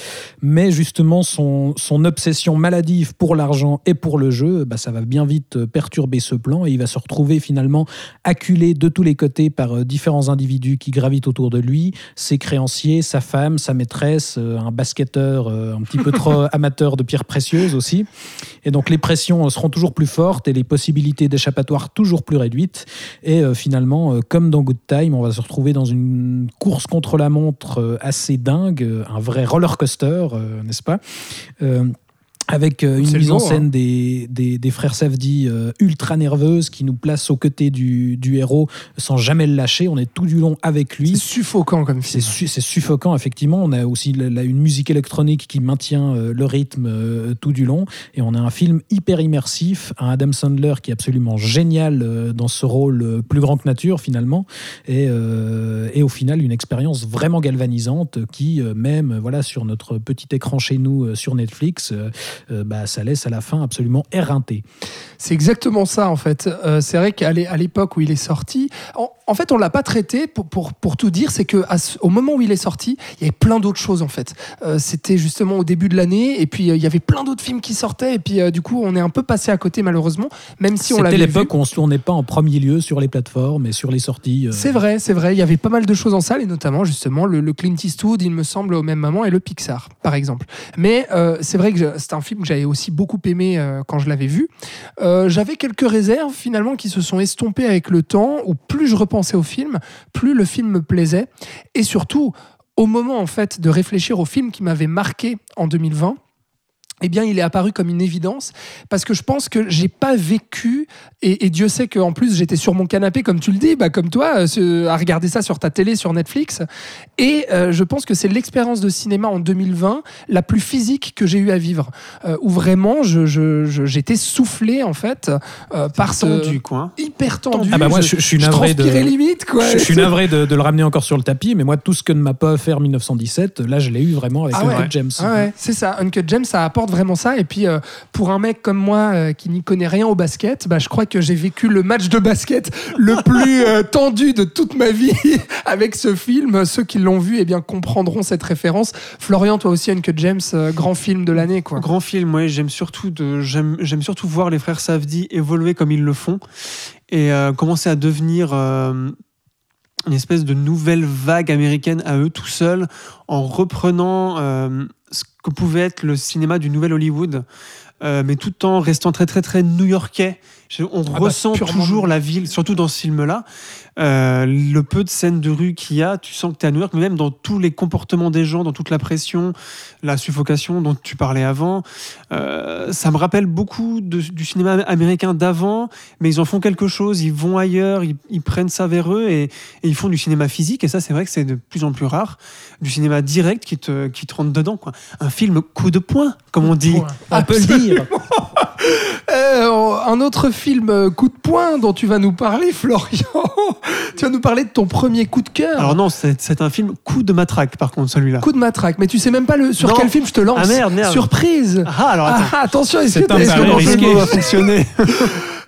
Mais justement, son, son obsession maladive pour l'argent et pour le jeu, bah, ça va bien vite perturber ce plan et il va se retrouver finalement acculé de tous les côtés par différents individus qui gravitent autour de lui, ses créanciers, sa femme, sa maîtresse, un basketteur un petit peu trop amateur de pierres précieuses aussi. Et donc les pressions seront toujours plus fortes et les possibilités d'échappatoire toujours plus réduites. Et finalement, comme dans Good Time, on va se retrouver dans une course contre la montre assez dingue, un vrai roller coaster, n'est-ce pas? Avec euh, une C'est mise en mot, scène hein. des, des, des frères Safdie euh, ultra nerveuses qui nous place aux côtés du, du héros sans jamais le lâcher. On est tout du long avec C'est lui. suffocant comme C'est film. su- c'est suffocant, effectivement. On a aussi la- la- une musique électronique qui maintient euh, le rythme tout du long. Et on a un film hyper immersif, un Adam Sandler qui est absolument génial dans ce rôle plus grand que nature, finalement. Et, euh, et au final, une expérience vraiment galvanisante qui, même voilà, sur notre petit écran chez nous, sur Netflix, euh, bah, ça laisse à la fin absolument éreinté. C'est exactement ça en fait. Euh, c'est vrai qu'à l'époque où il est sorti, en, en fait on l'a pas traité pour, pour, pour tout dire, c'est que à au moment où il est sorti, il y avait plein d'autres choses en fait. Euh, C'était justement au début de l'année et puis il y avait plein d'autres films qui sortaient et puis du coup on est un peu passé à côté malheureusement, même si on C'était l'avait vu. l'époque où on se tournait pas en premier lieu sur les plateformes et sur les sorties. C'est vrai, c'est vrai. Il y avait pas mal de choses en salle et notamment justement le, le Clint Eastwood, il me semble, au même moment et le Pixar, par exemple. Mais c'est vrai que c'est un film que j'avais aussi beaucoup aimé euh, quand je l'avais vu. Euh, j'avais quelques réserves finalement qui se sont estompées avec le temps, où plus je repensais au film, plus le film me plaisait. Et surtout, au moment en fait de réfléchir au film qui m'avait marqué en 2020, eh bien, il est apparu comme une évidence parce que je pense que j'ai pas vécu et, et Dieu sait qu'en plus j'étais sur mon canapé comme tu le dis, bah, comme toi, euh, ce- à regarder ça sur ta télé, sur Netflix. Et euh, je pense que c'est l'expérience de cinéma en 2020 la plus physique que j'ai eu à vivre, euh, où vraiment je- je- je- j'étais soufflé en fait euh, par ce tendu, quoi. hein. hyper tendu. Ah bah moi, je- je suis navré de- limite quoi. Je, je suis navré de, de le ramener encore sur le tapis, mais moi, tout ce que ne m'a pas offert 1917, là, je l'ai eu vraiment avec Ah Uncut ouais. James. Ah ouais, c'est ça. Uncut James, ça apporte vraiment ça. Et puis, euh, pour un mec comme moi euh, qui n'y connaît rien au basket, bah, je crois que j'ai vécu le match de basket le plus euh, tendu de toute ma vie avec ce film. Ceux qui l'ont vu, eh bien, comprendront cette référence. Florian, toi aussi, Uncut James, grand film de l'année, quoi. Grand film, ouais, j'aime surtout, de, j'aime, j'aime surtout voir les frères Safdie évoluer comme ils le font et commencer à devenir une espèce de nouvelle vague américaine à eux tout seuls en reprenant euh, ce que pouvait être le cinéma du nouvel Hollywood, euh, mais tout en restant très très très new-yorkais. On bah, ressent toujours la ville, surtout dans ce film-là. Euh, le peu de scènes de rue qu'il y a, tu sens que tu es à New York, mais même dans tous les comportements des gens, dans toute la pression, la suffocation dont tu parlais avant. Euh, ça me rappelle beaucoup de- du cinéma américain d'avant, mais ils en font quelque chose, ils vont ailleurs, ils, ils prennent ça vers eux et, et ils font du cinéma physique. Et ça, c'est vrai que c'est de plus en plus rare. Du cinéma direct qui te, qui te rentre dedans. Quoi. Un film coup de poing, comme on dit. On peut le dire. Euh, un autre film coup de poing dont tu vas nous parler, Florian. Tu vas nous parler de ton premier coup de cœur. Alors non, c'est un film coup de matraque, par contre, celui-là. coup de matraque, mais tu sais même pas le, sur Non. quel film je te lance. Ah, merde, merde. Surprise. Ah, alors attends. Ah, attention, est-ce C'est que un est-ce que risqué. ce le mot mot a fonctionné.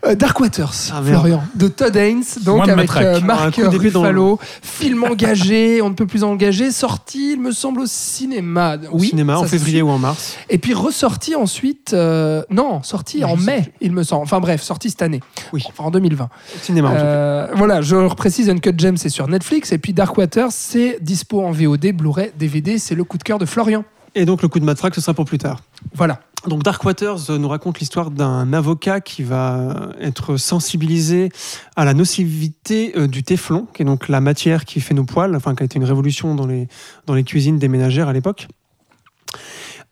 Euh, Dark Waters, Ah. Florian, de Todd Haynes, donc avec euh, Marc dans le- Ruffalo, film engagé, on ne peut plus engagé, sorti, il me semble, au cinéma. Au oui, cinéma, en février ou en mars. Et puis ressorti ensuite, euh, non, sorti en mai, il me semble. Enfin bref, sorti cette année, Oui. enfin en 2020. Au cinéma, en tout cas. Voilà, je reprécise, Uncut Gems, c'est sur Netflix, et puis Dark Waters, c'est dispo en VOD, Blu-ray, DVD, c'est le coup de cœur de Florian. Et donc, le coup de matraque, ce sera pour plus tard. Voilà. Donc Dark Waters euh, nous raconte l'histoire d'un avocat qui va être sensibilisé à la nocivité euh, du téflon, qui est donc la matière qui fait nos poils, enfin qui a été une révolution dans les, dans les cuisines des ménagères à l'époque.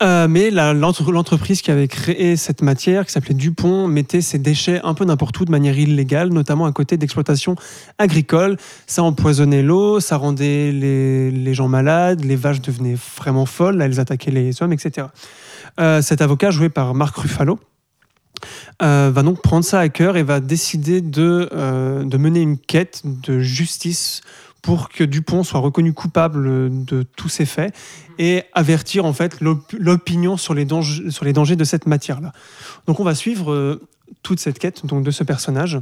Euh, mais l'entreprise qui avait créé cette matière, qui s'appelait Dupont, mettait ses déchets un peu n'importe où de manière illégale, notamment à côté d'exploitations agricoles. Ça empoisonnait l'eau, ça rendait les, gens malades, les vaches devenaient vraiment folles, elles attaquaient les hommes, etc. Euh, cet avocat, joué par Marc Ruffalo, euh, va donc prendre ça à cœur et va décider de, de mener une quête de justice pour que Dupont soit reconnu coupable de tous ces faits et avertir en fait l'op- l'opinion sur les dangers, sur les dangers de cette matière-là. Donc on va suivre euh, toute cette quête donc de ce personnage.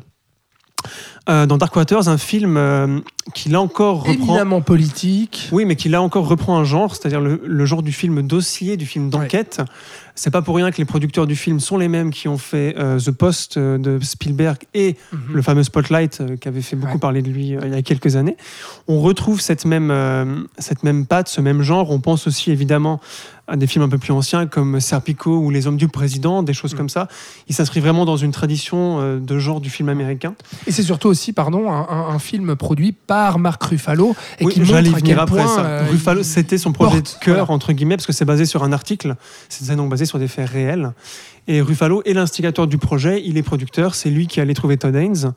euh, dans Dark Waters, un film euh, qui là encore reprend. Éminemment politique. Oui, mais qui là encore reprend un genre, c'est-à-dire le, le genre du film dossier, du film d'enquête. C'est pas pour rien que les producteurs du film sont les mêmes qui ont fait euh, The Post euh, de Spielberg et Mhm. le fameux Spotlight euh, qui avait fait beaucoup Ouais. parler de lui il y a quelques années. On retrouve cette même, cette même patte, ce même genre. On pense aussi évidemment à des films un peu plus anciens comme Serpico ou Les Hommes du Président, des choses Mhm. comme ça. Il s'inscrit vraiment dans une tradition euh, de genre du film américain. Et c'est surtout aussi, pardon, un, un- un film produit par Marc Ruffalo et Oui, qui montre à quel après point ça. euh, Ruffalo, c'était son projet porte, de cœur, voilà. entre guillemets, parce que c'est basé sur un article. C'est donc basé sur des faits réels. Et Ruffalo est l'instigateur du projet, il est producteur, c'est lui qui allait trouver Todd Haynes.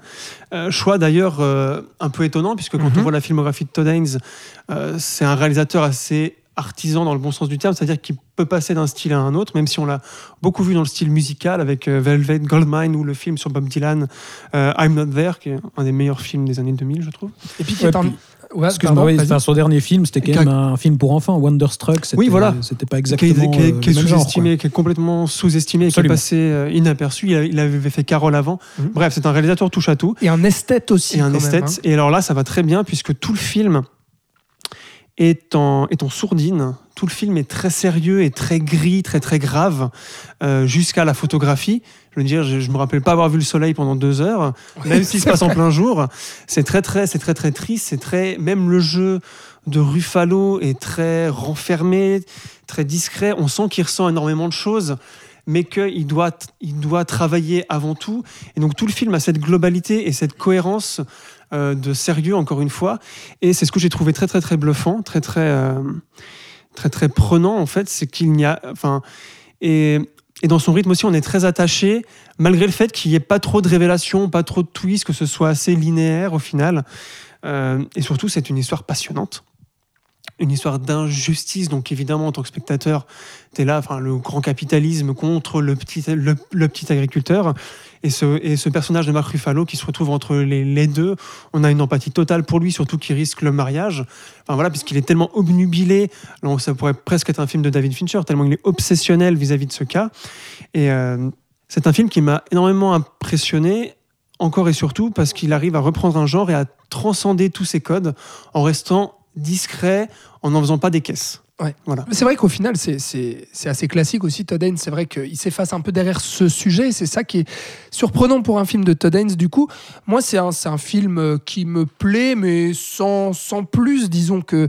Euh, choix d'ailleurs euh, un peu étonnant, puisque quand Mhm. on voit la filmographie de Todd Haynes, euh, c'est un réalisateur assez artisan dans le bon sens du terme, c'est-à-dire qu'il peut passer d'un style à un autre, même si on l'a beaucoup vu dans le style musical avec euh, Velvet Goldmine ou le film sur Bob Dylan, euh, I'm Not There, qui est un des meilleurs films des années 2000, je trouve. Et puis qui Ouais, Ouais, Excuse-moi, oui, enfin, son dernier film, c'était quand Qu'a- même un film pour enfants, Wonderstruck. C'était, Oui, voilà. C'était pas qui est, exactement. qui est- euh, qui est genre, sous-estimé, qui est complètement sous-estimé, qui est passé euh, inaperçu. Il, avait fait Carole avant. Mhm. Bref, c'est un réalisateur touche à tout Et un esthète aussi. et un quand même, esthète. hein. Et alors là, ça va très bien puisque tout le film est en, sourdine. Tout le film est très sérieux et très gris, très très grave, euh, jusqu'à la photographie. Je veux dire, je, je me rappelle pas avoir vu le soleil pendant deux heures, même s'il se passe en plein jour. C'est très très, c'est très très triste. C'est très, même le jeu de Ruffalo est très renfermé, très discret. On sent qu'il ressent énormément de choses, mais qu'il doit, il doit travailler avant tout. Et donc tout le film a cette globalité et cette cohérence euh, de sérieux, encore une fois. Et c'est ce que j'ai trouvé très très très bluffant, très très euh, très très prenant en fait, c'est qu'il n'y a, enfin, et dans son rythme aussi, on est très attaché, malgré le fait qu'il n'y ait pas trop de révélations, pas trop de twists, que ce soit assez linéaire au final. Euh, et surtout, c'est une histoire passionnante. Une histoire d'injustice. Donc, évidemment, en tant que spectateur, tu es là, enfin, le grand capitalisme contre le petit, le petit agriculteur. Et ce, personnage de Marc Ruffalo qui se retrouve entre les, deux, on a une empathie totale pour lui, surtout qu'il risque le mariage. Enfin voilà, puisqu'il est tellement obnubilé, ça pourrait presque être un film de David Fincher, tellement il est obsessionnel vis-à-vis de ce cas. Et euh, c'est un film qui m'a énormément impressionné, encore et surtout parce qu'il arrive à reprendre un genre et à transcender tous ses codes en restant discret, en n'en faisant pas des caisses. Ouais. Voilà. Mais C'est vrai qu'au final, c'est- assez classique aussi, Todd Haynes. C'est vrai qu'il s'efface un peu derrière ce sujet. C'est ça qui est surprenant pour un film de Todd Haynes. Du coup, moi, c'est un, film euh, qui me plaît, mais sans, sans plus. Disons que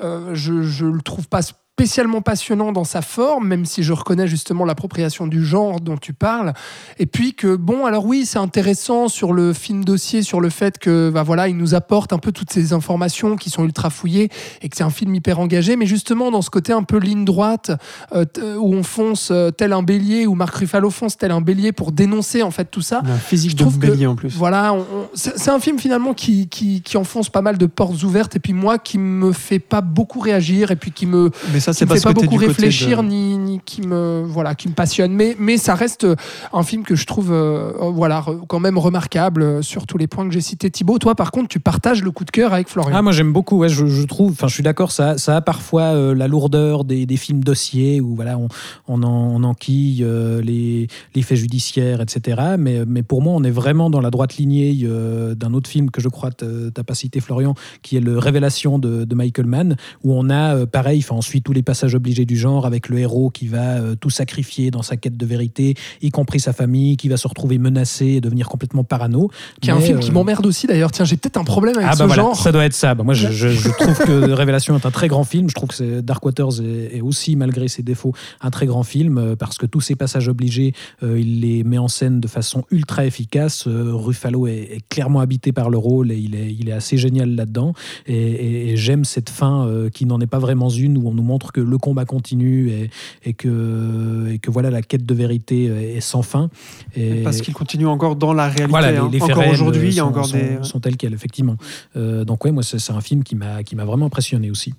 euh, je ne le trouve pas spécialement passionnant dans sa forme, même si je reconnais justement l'appropriation du genre dont tu parles. Et puis que, bon, alors oui, c'est intéressant sur le film dossier, sur le fait que, bah voilà, il nous apporte un peu toutes ces informations qui sont ultra fouillées et que c'est un film hyper engagé, mais justement dans ce côté un peu ligne droite, euh, t- où on fonce euh, tel un bélier, où Marc Ruffalo fonce tel un bélier pour dénoncer en fait tout ça. Un physique Je de trouve que- bélier en plus. Voilà, c'est c'est un film finalement qui, qui, qui enfonce pas mal de portes ouvertes et puis moi qui me fait pas beaucoup réagir et puis qui me, Mais ça, c'est fait pas beaucoup du côté réfléchir de- ni, ni qui me voilà qui me passionne. Mais mais ça reste euh, un film que je trouve euh, euh, voilà quand même remarquable euh, sur tous les points que j'ai cités. Thibaut toi par contre tu partages le coup de cœur avec Florian. Ah, moi j'aime beaucoup, ouais, je, je trouve, enfin je suis d'accord, ça, ça a parfois euh, la lourdeur des, des films dossiers où voilà, on, on, en, on enquille euh, les, les faits judiciaires, etc. Mais, mais pour moi, on est vraiment dans la droite lignée euh, d'un autre film que je crois tu n'as pas cité, Florian, qui est le Révélation de, de Michael Mann, où on a euh, pareil, enfin, on suit tous les passages obligés du genre avec le héros qui va euh, tout sacrifier dans sa quête de vérité, y compris sa famille, qui va se retrouver menacé et devenir complètement parano. qui est un film euh, qui m'emmerde aussi d'ailleurs tiens j'ai peut-être un problème avec ah ce bah voilà, genre ça doit être ça. Bah moi, je, je- je trouve que Révélation est un très grand film. Je trouve que Dark Waters est, est aussi, malgré ses défauts, un très grand film euh, parce que tous ces passages obligés, euh, il les met en scène de façon ultra efficace. Euh, Ruffalo est, est clairement habité par le rôle et il est, il est assez génial là-dedans. Et, et- et j'aime cette fin euh, qui n'en est pas vraiment une où on nous montre que le combat continue et, et que, et que voilà, la quête de vérité est sans fin. Et, Parce qu'il continue encore dans la réalité. voilà, les, hein. les faits encore aujourd'hui, il y a sont- encore sont, des. sont tels quels, effectivement. Euh, donc ouais, moi c'est un film qui m'a qui m'a vraiment impressionné aussi.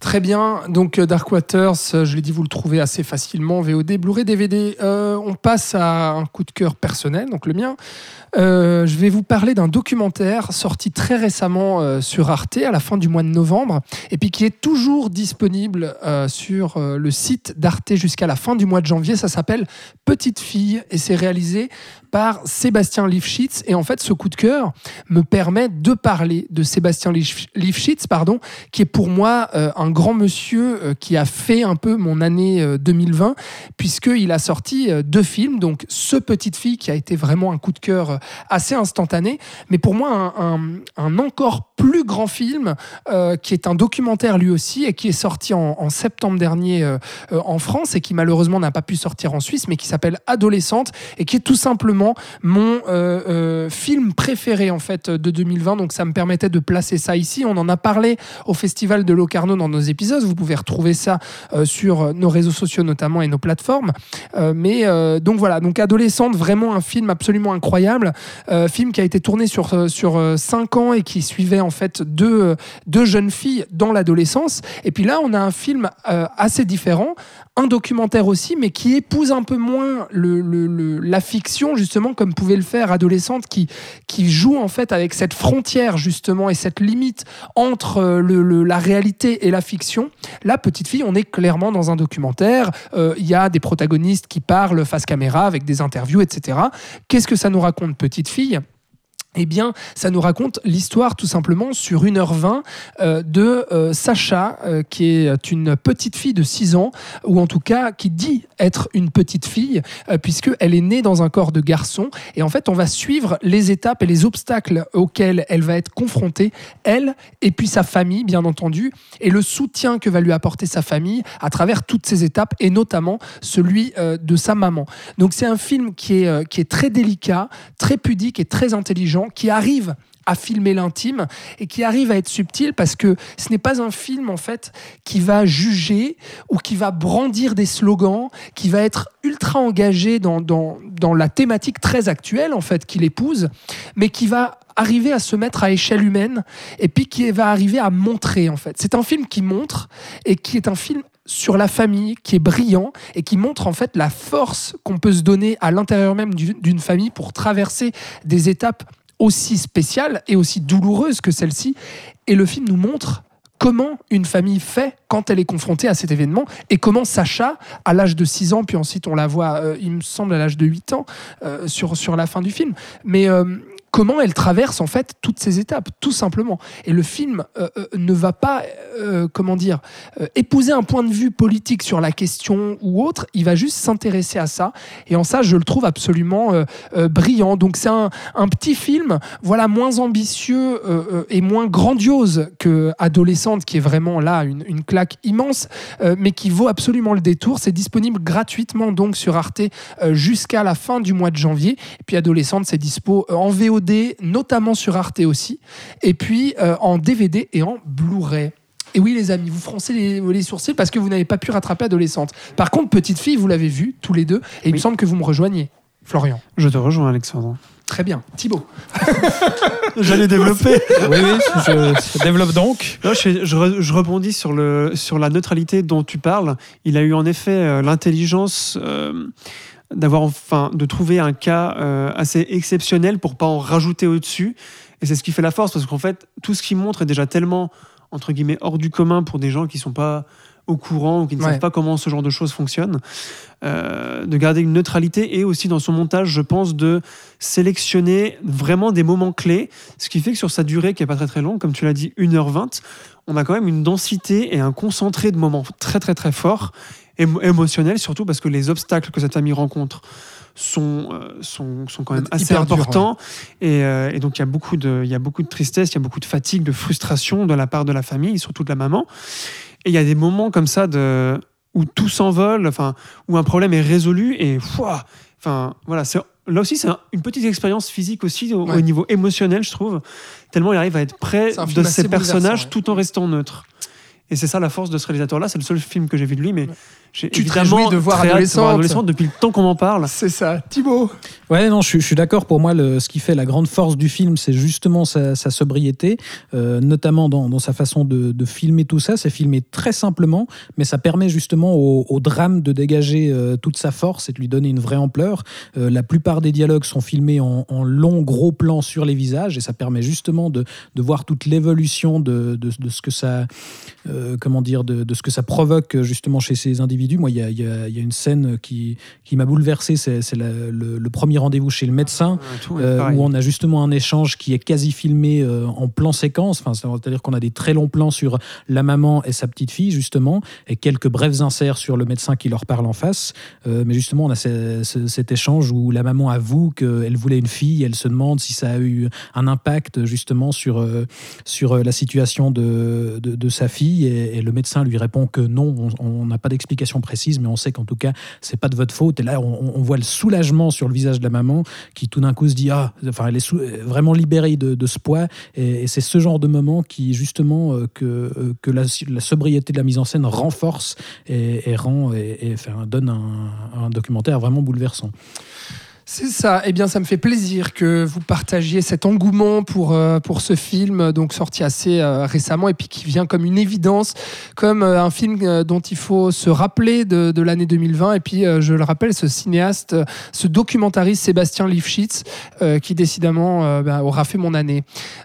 Très bien, donc euh, Dark Waters, euh, je l'ai dit, vous le trouvez assez facilement, VOD, Blu-ray, DVD. Euh, on passe à un coup de cœur personnel, donc le mien. Euh, je vais vous parler d'un documentaire sorti très récemment euh, sur Arte à la fin du mois de novembre, et puis qui est toujours disponible euh, sur le site d'Arte jusqu'à la fin du mois de janvier. Ça s'appelle Petite fille, et c'est réalisé par Sébastien Lifshitz. Et en fait, ce coup de cœur me permet de parler de Sébastien Lif- Lifshitz, pardon, qui est pour moi un grand monsieur qui a fait un peu mon année euh, 2020, puisqu'il a sorti deux films. Donc, Ce Petite Fille, qui a été vraiment un coup de cœur assez instantané, mais pour moi, un, un- un encore plus grand film, euh, qui est un documentaire lui aussi, et qui est sorti en, septembre dernier euh, euh, en France, et qui malheureusement n'a pas pu sortir en Suisse, mais qui s'appelle Adolescente, et qui est tout simplement mon film préféré en fait de 2020. Donc ça me permettait de placer ça ici. On en a parlé au Festival de Locarno dans nos épisodes. Vous pouvez retrouver ça sur nos réseaux sociaux notamment et nos plateformes. Mais donc voilà, donc Adolescente, vraiment un film absolument incroyable. Film qui a été tourné sur, sur euh, cinq ans et qui suivait fait deux, deux jeunes filles dans l'adolescence. Et puis là, on a un film euh, assez différent, un documentaire aussi, mais qui épouse un peu moins la fiction, justement, comme pouvait le faire Adolescente, qui, qui joue en fait avec cette frontière, justement, et cette limite entre euh, la réalité et la fiction. Là, Petite Fille, on est clairement dans un documentaire. Euh, Il y a des protagonistes qui parlent face caméra avec des interviews, etc. Qu'est-ce que ça nous raconte, Petite Fille? Eh bien, ça nous raconte l'histoire tout simplement sur 1h20 euh, de euh, Sacha, euh, qui est une petite fille de 6 ans, ou en tout cas qui dit être une petite fille, puisqu'elle est née dans un corps de garçon. Et en fait, on va suivre les étapes et les obstacles auxquels elle va être confrontée, elle, et puis sa famille, bien entendu, et le soutien que va lui apporter sa famille à travers toutes ces étapes, et notamment celui de sa maman. Donc c'est un film qui est, qui est très délicat, très pudique et très intelligent, qui arrive à filmer l'intime et qui arrive à être subtil parce que ce n'est pas un film en fait qui va juger ou qui va brandir des slogans, qui va être ultra engagé dans, dans, dans la thématique très actuelle en fait qu'il épouse, mais qui va arriver à se mettre à échelle humaine et puis qui va arriver à montrer en fait. C'est un film qui montre et qui est un film sur la famille qui est brillant et qui montre en fait la force qu'on peut se donner à l'intérieur même du- d'une famille pour traverser des étapes aussi spéciales et aussi douloureuses que celle-ci. Et le film nous montre comment une famille fait quand elle est confrontée à cet événement et comment Sacha, à l'âge de 6 ans, puis ensuite on la voit, euh, il me semble, à l'âge de 8 ans, euh, sur, sur la fin du film, mais euh, comment elle traverse en fait toutes ces étapes, tout simplement. Et le film euh, euh, ne va pas, euh, comment dire, épouser un point de vue politique sur la question ou autre, il va juste s'intéresser à ça. Et en ça, je le trouve absolument brillant. Donc c'est un, petit film, voilà, moins ambitieux et moins grandiose que Adolescente, qui est vraiment là une, une claque immense, mais qui vaut absolument le détour. C'est disponible gratuitement donc sur Arte jusqu'à la fin du mois de janvier. Et puis Adolescente, c'est dispo en VOD, notamment sur Arte aussi, et puis euh, en DVD et en Blu-ray. Et oui, les amis, vous froncez les, les sourcils parce que vous n'avez pas pu rattraper Adolescente. Par contre, Petite Fille, vous l'avez vu tous les deux, et il me semble que vous me rejoignez, Florian. Je te rejoins, Alexandre. Très bien. Thibaut. J'allais développer. Oui, oui, je, je développe donc. Non, je, je re- je rebondis sur, le, sur la neutralité dont tu parles. Il a eu en effet euh, l'intelligence euh, d'avoir enfin de trouver un cas euh, assez exceptionnel pour pas en rajouter au-dessus. Et c'est ce qui fait la force parce qu'en fait tout ce qu'il montre est déjà tellement entre guillemets hors du commun pour des gens qui sont pas au courant ou qui ne Ouais. savent pas comment ce genre de choses fonctionne. Euh, de garder une neutralité et aussi dans son montage, je pense, de sélectionner vraiment des moments clés, ce qui fait que sur sa durée, qui est pas très très longue, comme tu l'as dit, 1h20, on a quand même une densité et un concentré de moments très très très forts, émo- émotionnels surtout parce que les obstacles que cette famille rencontre sont, euh, sont, sont quand même assez Hyper importants. et, euh, et donc il y, a beaucoup de, il y a beaucoup de tristesse, il y a beaucoup de fatigue, de frustration de la part de la famille, surtout de la maman. Et il y a des moments comme ça de, où tout s'envole, enfin, où un problème est résolu et enfin, voilà, c'est là aussi c'est un- une petite expérience physique aussi au, niveau émotionnel, je trouve. Tellement il arrive à être près de ses personnages ouais. tout en restant neutre. Et c'est ça la force de ce réalisateur-là. C'est le seul film que j'ai vu de lui, mais Tu te réjouis de voir Adolescente. Adolescente depuis le temps qu'on m'en parle. C'est ça. Thibaut Ouais, non, je, suis- je suis d'accord. Pour moi, le, ce qui fait la grande force du film, c'est justement sa, sa sobriété, euh, notamment dans, dans sa façon de, de filmer tout ça. C'est filmé très simplement, mais ça permet justement au, au drame de dégager euh, toute sa force et de lui donner une vraie ampleur. Euh, la plupart des dialogues sont filmés en, en long, gros plan sur les visages, et ça permet justement de, de voir toute l'évolution de, de, de ce que ça, euh, comment dire, de, de ce que ça provoque justement chez ces individus. Moi, il y a, y a- y a une scène qui, qui m'a bouleversé. C'est le, le premier rendez-vous chez le médecin. Euh, Euh, où on a justement un échange qui est quasi filmé euh, en plan séquence, enfin, c'est-à-dire qu'on a des très longs plans sur la maman et sa petite fille justement, et quelques brefs inserts sur le médecin qui leur parle en face. Euh, mais justement, on a ce- ce- cet échange où la maman avoue qu'elle voulait une fille, elle se demande si ça a eu un impact justement sur, sur la situation de, de, de sa fille, et, et le médecin lui répond que non, on- on n'a pas d'explication précise, mais on sait qu'en tout cas, c'est pas de votre faute. Et là, on, voit le soulagement sur le visage de la maman qui tout d'un coup se dit ah enfin elle est sou- vraiment libérée de, ce poids et, c'est ce genre de moment qui justement euh, que, euh, que la, sobriété de la mise en scène renforce et, rend et, donne un documentaire vraiment bouleversant. C'est ça. Eh bien, ça me fait plaisir que vous partagiez cet engouement pour, euh, pour ce film, donc sorti assez euh, récemment et puis qui vient comme une évidence, comme euh, un film euh, dont il faut se rappeler de, de l'année 2020. Et puis, euh, je le rappelle, ce cinéaste, euh, ce documentariste Sébastien Lifshitz, euh, qui décidément euh, bah, aura fait mon année.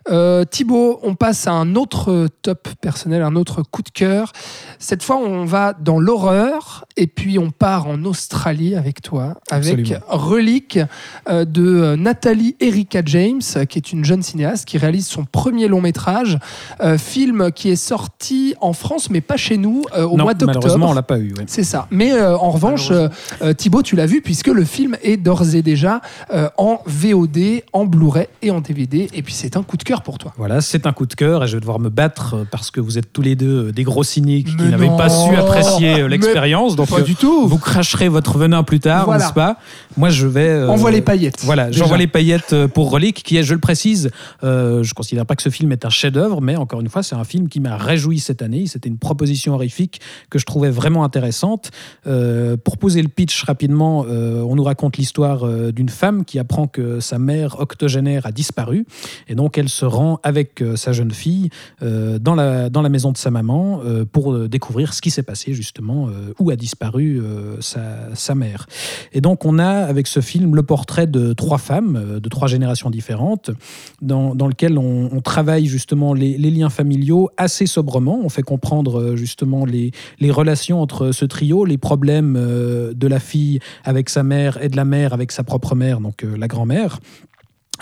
Euh, Thibaut, on passe à un autre top personnel, un autre coup de cœur. Cette fois, on va dans l'horreur et puis on part en Australie avec toi, avec. Relique euh, de euh, Nathalie Erika James, qui est une jeune cinéaste qui réalise son premier long métrage, euh, film qui est sorti en France, mais pas chez nous, au non, mois d'octobre. malheureusement on l'a pas eu. ouais. C'est ça. Mais euh, en revanche, Thibaut, tu l'as vu puisque le film est d'ores et déjà euh, en VOD, en Blu-ray et en DVD. Et puis c'est un coup de cœur pour toi. Voilà, c'est un coup de cœur et je vais devoir me battre parce que vous êtes tous les deux des gros cyniques qui n'avaient pas su apprécier l'expérience. Donc, Pas euh, du tout. vous cracherez votre venin plus tard, Voilà. n'est-ce pas? Moi, je vais. Euh, Envoie les paillettes. Voilà, j'envoie les paillettes euh, pour Relique, qui est, je le précise, euh, je considère pas que ce film est un chef-d'œuvre, mais encore une fois, c'est un film qui m'a réjoui cette année. C'était une proposition horrifique que je trouvais vraiment intéressante. Euh, pour poser le pitch rapidement, on nous raconte l'histoire d'une femme qui apprend que sa mère octogénaire a disparu, et donc elle se rend avec sa jeune fille dans, la, dans la maison de sa maman pour découvrir ce qui s'est passé justement, où a disparu sa, sa mère. Et donc on a avec ce film le portrait de trois femmes euh, de trois générations différentes, dans, dans lequel on, travaille justement les, les liens familiaux assez sobrement. On fait comprendre euh, justement les, les relations entre ce trio, les problèmes euh, de la fille avec sa mère et de la mère avec sa propre mère, donc la grand-mère.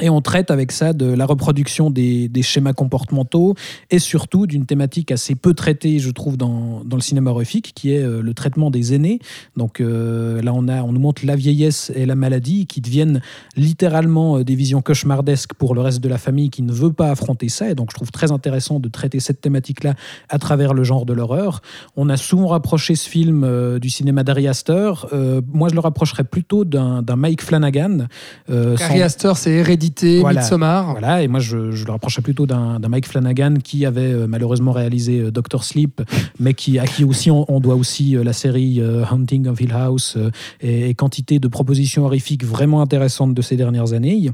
Et on traite avec ça de la reproduction des, des schémas comportementaux et surtout d'une thématique assez peu traitée, je trouve, dans, dans le cinéma horrifique, qui est euh, le traitement des aînés. Donc euh, là, on, a, on nous montre la vieillesse et la maladie qui deviennent littéralement euh, des visions cauchemardesques pour le reste de la famille qui ne veut pas affronter ça. Et donc, je trouve très intéressant de traiter cette thématique-là à travers le genre de l'horreur. On a souvent rapproché ce film euh, du cinéma d'Ari Aster. Euh, moi, je le rapprocherais plutôt d'un Mike Flanagan. Harry Astor, c'est Hérédité, Voilà. Midsommar. voilà, et moi je, je le rapprochais plutôt d'un Mike Flanagan qui avait euh, malheureusement réalisé euh, Doctor Sleep, mais qui, à qui aussi on, on doit aussi euh, la série Hunting of Hill House et, et quantité de propositions horrifiques vraiment intéressantes de ces dernières années.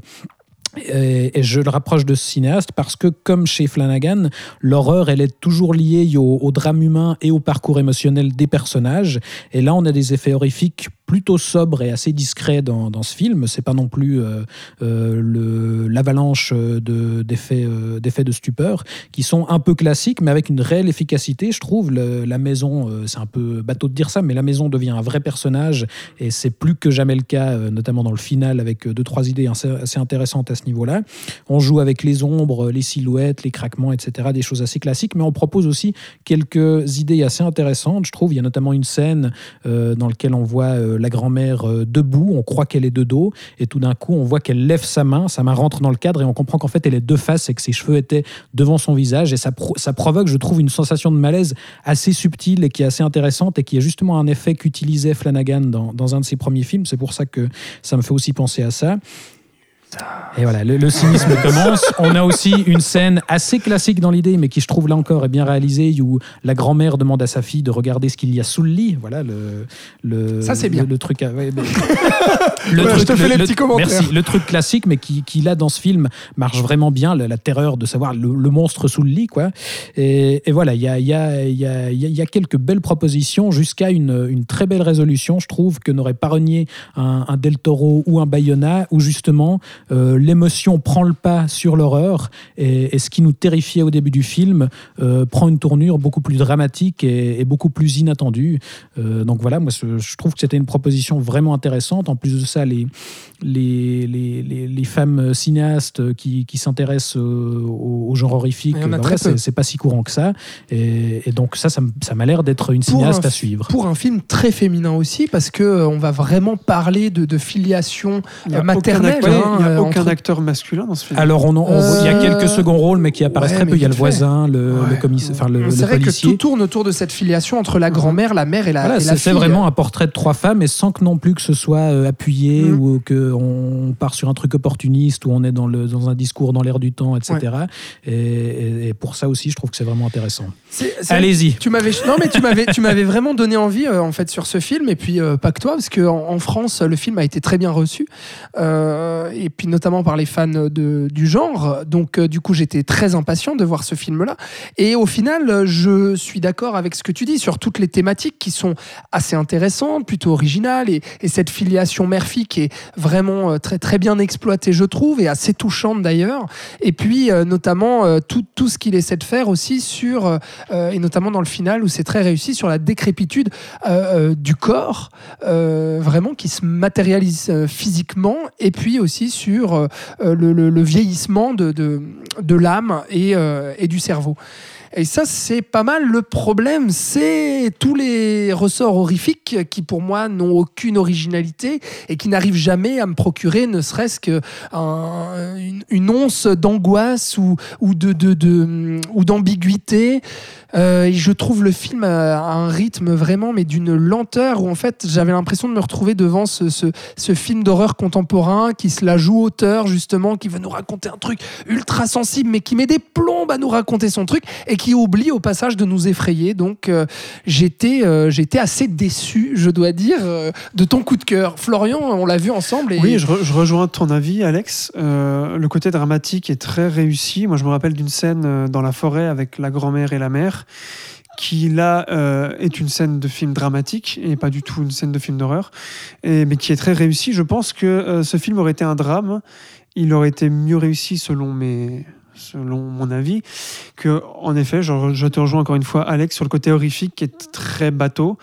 Et, et je le rapproche de ce cinéaste parce que, comme chez Flanagan, l'horreur, elle est toujours liée au, au drame humain et au parcours émotionnel des personnages. Et là, on a des effets horrifiques plutôt sobres et assez discrets dans, dans ce film. C'est pas non plus euh, euh, l'avalanche de- d'effets euh, de stupeur qui sont un peu classiques, mais avec une réelle efficacité. Je trouve Le- la maison, euh, c'est un peu bateau de dire ça, mais la maison devient un vrai personnage et c'est plus que jamais le cas, euh, notamment dans le final, avec deux trois idées assez, assez intéressantes à ce niveau-là. On joue avec les ombres, les silhouettes, les craquements, etc. Des choses assez classiques, mais on propose aussi quelques idées assez intéressantes. Je trouve, il y a notamment une scène dans laquelle on voit la grand-mère euh, debout, on croit qu'elle est de dos, et tout d'un coup, on voit qu'elle lève sa main, sa main rentre dans le cadre, et on comprend qu'en fait, elle est de face et que ses cheveux étaient devant son visage, et ça, ça provoque, je trouve, une sensation de malaise assez subtile et qui est assez intéressante, et qui est justement un effet qu'utilisait Flanagan dans, dans un de ses premiers films. C'est pour ça que ça me fait aussi penser à ça. Et voilà, le, le cynisme commence. On a aussi une scène assez classique dans l'idée, mais qui je trouve là encore est bien réalisée, où la grand-mère demande à sa fille de regarder ce qu'il y a sous le lit. Voilà le, le Ça, c'est bien. Le, le truc. à- ouais, mais- Ouais, je te fais les petits commentaires. Merci. Le truc classique, mais qui, qui là dans ce film marche vraiment bien. La, la terreur de savoir le, le monstre sous le lit, quoi. Et, et voilà, il y a, il y, a, il y, a, il y a- il y a quelques belles propositions jusqu'à une, une très belle résolution. Je trouve que n'aurait pas renié un, un Del Toro ou un Bayona, où justement euh, l'émotion prend le pas sur l'horreur et, et ce qui nous terrifiait au début du film euh, prend une tournure beaucoup plus dramatique et, et beaucoup plus inattendue. Euh, donc voilà, moi je trouve que c'était une proposition vraiment intéressante. En plus de ça, les, les, les, les, les femmes cinéastes qui, qui s'intéressent au, au genre horrifique, Il y en a très voilà, peu. c'est pas si courant que ça. Et, et donc ça, ça ça m'a l'air d'être une cinéaste un- à suivre. Pour un film très féminin aussi, parce que on va vraiment parler de, de filiation Il n'y a, maternelle. aucun, acteur, hein, il y a euh, aucun entre- acteur masculin dans ce film. Alors, on, en- on- il y a Euh, quelques seconds rôles, mais qui apparaissent ouais, très peu. Il y a le fait. voisin, le, Ouais. le commissaire, enfin le, le C'est vrai que tout tourne autour de cette filiation entre la grand-mère, la mère et la, Voilà, et la c'est c'est fille. vraiment un portrait de trois femmes, et sans que non plus que ce soit euh, appuyé Mm. ou qu'on part sur un truc opportuniste où on est dans, le, dans un discours dans l'air du temps, etc. Et, et- et pour ça aussi, je trouve que c'est vraiment intéressant. Allez-y. Tu m'avais non mais tu m'avais tu m'avais vraiment donné envie euh, en fait sur ce film et puis euh, pas que toi parce que en, en France le film a été très bien reçu euh, et puis notamment par les fans de, du genre. Donc euh, du coup j'étais très impatient de voir ce film là et au final je suis d'accord avec ce que tu dis sur toutes les thématiques qui sont assez intéressantes plutôt originales. Et, et cette filiation mère-fille qui est vraiment euh, très très bien exploitée je trouve et assez touchante d'ailleurs. Et puis euh, notamment tout, tout ce qu'il essaie de faire aussi sur et notamment dans le final où c'est très réussi sur la décrépitude du corps, vraiment qui se matérialise physiquement, et puis aussi sur euh, euh, le, vieillissement de, de, de l'âme et, euh, et du cerveau. Et ça, c'est pas mal. Le problème, c'est tous les ressorts horrifiques qui, pour moi, n'ont aucune originalité et qui n'arrivent jamais à me procurer ne serait-ce qu'une une, une once d'angoisse ou, ou de, de, de- ou d'ambiguïté. Euh, je trouve le film à un rythme vraiment, mais d'une lenteur où en fait j'avais l'impression de me retrouver devant ce, film d'horreur contemporain qui se la joue auteur justement, qui veut nous raconter un truc ultra sensible, mais qui met des plombes à nous raconter son truc et qui oublie au passage de nous effrayer. Donc euh, j'étais euh, j'étais assez déçu, je dois dire, de ton coup de cœur. Florian, on l'a vu ensemble. Oui, je, re- je rejoins ton avis, Alex. Le côté dramatique est très réussi. Moi, je me rappelle d'une scène dans la forêt avec la grand-mère et la mère, qui là euh, est une scène de film dramatique et pas du tout une scène de film d'horreur, mais qui est très réussie. Je pense que euh, ce film aurait été un drame. Il aurait été mieux réussi selon mes selon mon avis, que en effet, je, je te rejoins encore une fois, Alex, sur le côté horrifique qui est très bateau.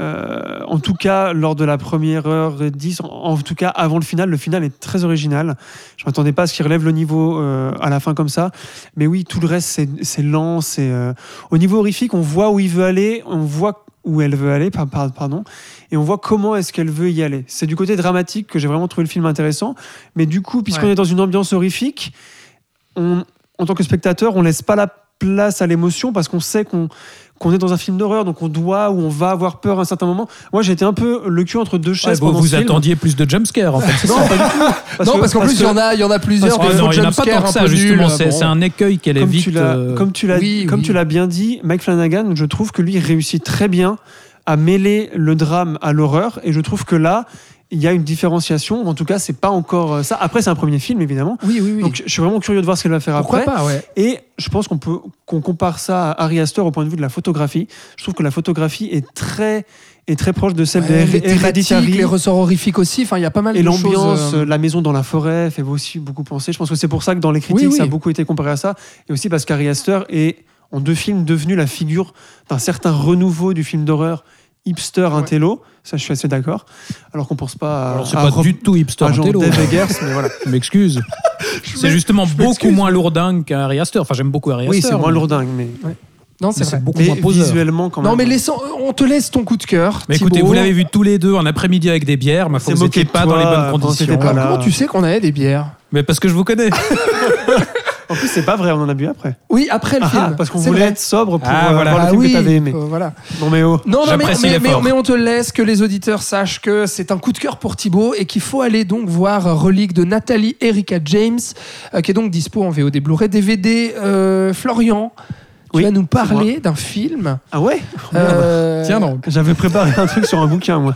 Euh, en tout cas, lors de la première heure et dix, en, en tout cas avant le final, le final est très original. Je m'attendais pas à ce qu'il relève le niveau euh, à la fin comme ça. Mais oui, tout le reste, c'est- lent. C'est euh, Au niveau horrifique, on voit où il veut aller, on voit où elle veut aller, par- par- pardon, et on voit comment est-ce qu'elle veut y aller. C'est du côté dramatique que j'ai vraiment trouvé le film intéressant. Mais du coup, puisqu'on Ouais. est dans une ambiance horrifique, on, en tant que spectateur, on laisse pas la place à l'émotion parce qu'on sait qu'on qu'on est dans un film d'horreur, donc on doit ou on va avoir peur à un certain moment. Moi, j'étais un peu le cul entre deux Ouais, chaises vous pendant vous ce film. attendiez plus de jumpscare en fait. c'est Non, ça pas du tout. Parce non, que- parce qu'en plus, il y en a, il y en a plusieurs. Non, il n'y en a pas jumpscares tant que un ça, justement. nuls, C'est bon. un écueil qu'elle tu l'as euh, comme tu l'as oui, comme oui. tu l'as bien dit, Mike Flanagan, je trouve que lui réussit très bien à mêler le drame à l'horreur et je trouve que là il y a une différenciation. En tout cas, c'est pas encore euh, ça. Après, c'est un premier film évidemment. Oui, oui, oui. Donc, je suis vraiment curieux de voir ce qu'elle va faire Pourquoi après. pas, ouais. Et je pense qu'on peut qu'on compare ça à Ari Aster au point de vue de la photographie. Je trouve que la photographie est très est très proche de celle Ouais, de Hereditary. les ressorts horrifiques aussi. Enfin, il y a pas mal Et de choses. l'ambiance, euh, euh, la maison dans la forêt fait aussi beaucoup penser. Je pense que c'est pour ça que dans les critiques, Oui, oui. ça a beaucoup été comparé à ça. Et aussi parce qu'Ari Aster est, en deux films, devenu la figure d'un certain renouveau du film d'horreur hipster intello. Ça, je suis assez d'accord. Alors qu'on pense pas à, alors, C'est à pas Rob- du tout hipster intello. Dave Eggers, mais voilà. Je m'excuse. C'est justement beaucoup moins lourdingue qu'un Harry Astor. Enfin, j'aime beaucoup Harry Oui, c'est moins mais- lourdingue, mais, Non, c'est beaucoup mais moins poseur. visuellement quand même. Non, mais laissons- on te laisse ton coup de cœur. Mais écoutez, vous l'avez vu tous les deux en après-midi avec des bières. Ma foi, vous n'étiez pas toi dans les bonnes conditions. pas là. comment tu sais qu'on avait des bières? Mais parce que je vous connais. En plus, c'est pas vrai, on en a bu après. Oui, après le Ah, film. parce qu'on voulait vrai. être sobre pour Ah, euh, voilà. voir le Ah film oui, que t'avais aimé. euh, voilà. Non mais oh. Non, non mais, J'apprécie mais, mais- l'effort. mais on te laisse que les auditeurs sachent que c'est un coup de cœur pour Thibaut et qu'il faut aller donc voir Relique de Nathalie Erika James, euh, qui est donc dispo en VOD Blu-ray, DVD. Euh, Florian, tu Oui, vas nous parler d'un film. Ah ouais Euh, Tiens donc. J'avais préparé un truc sur un bouquin, moi.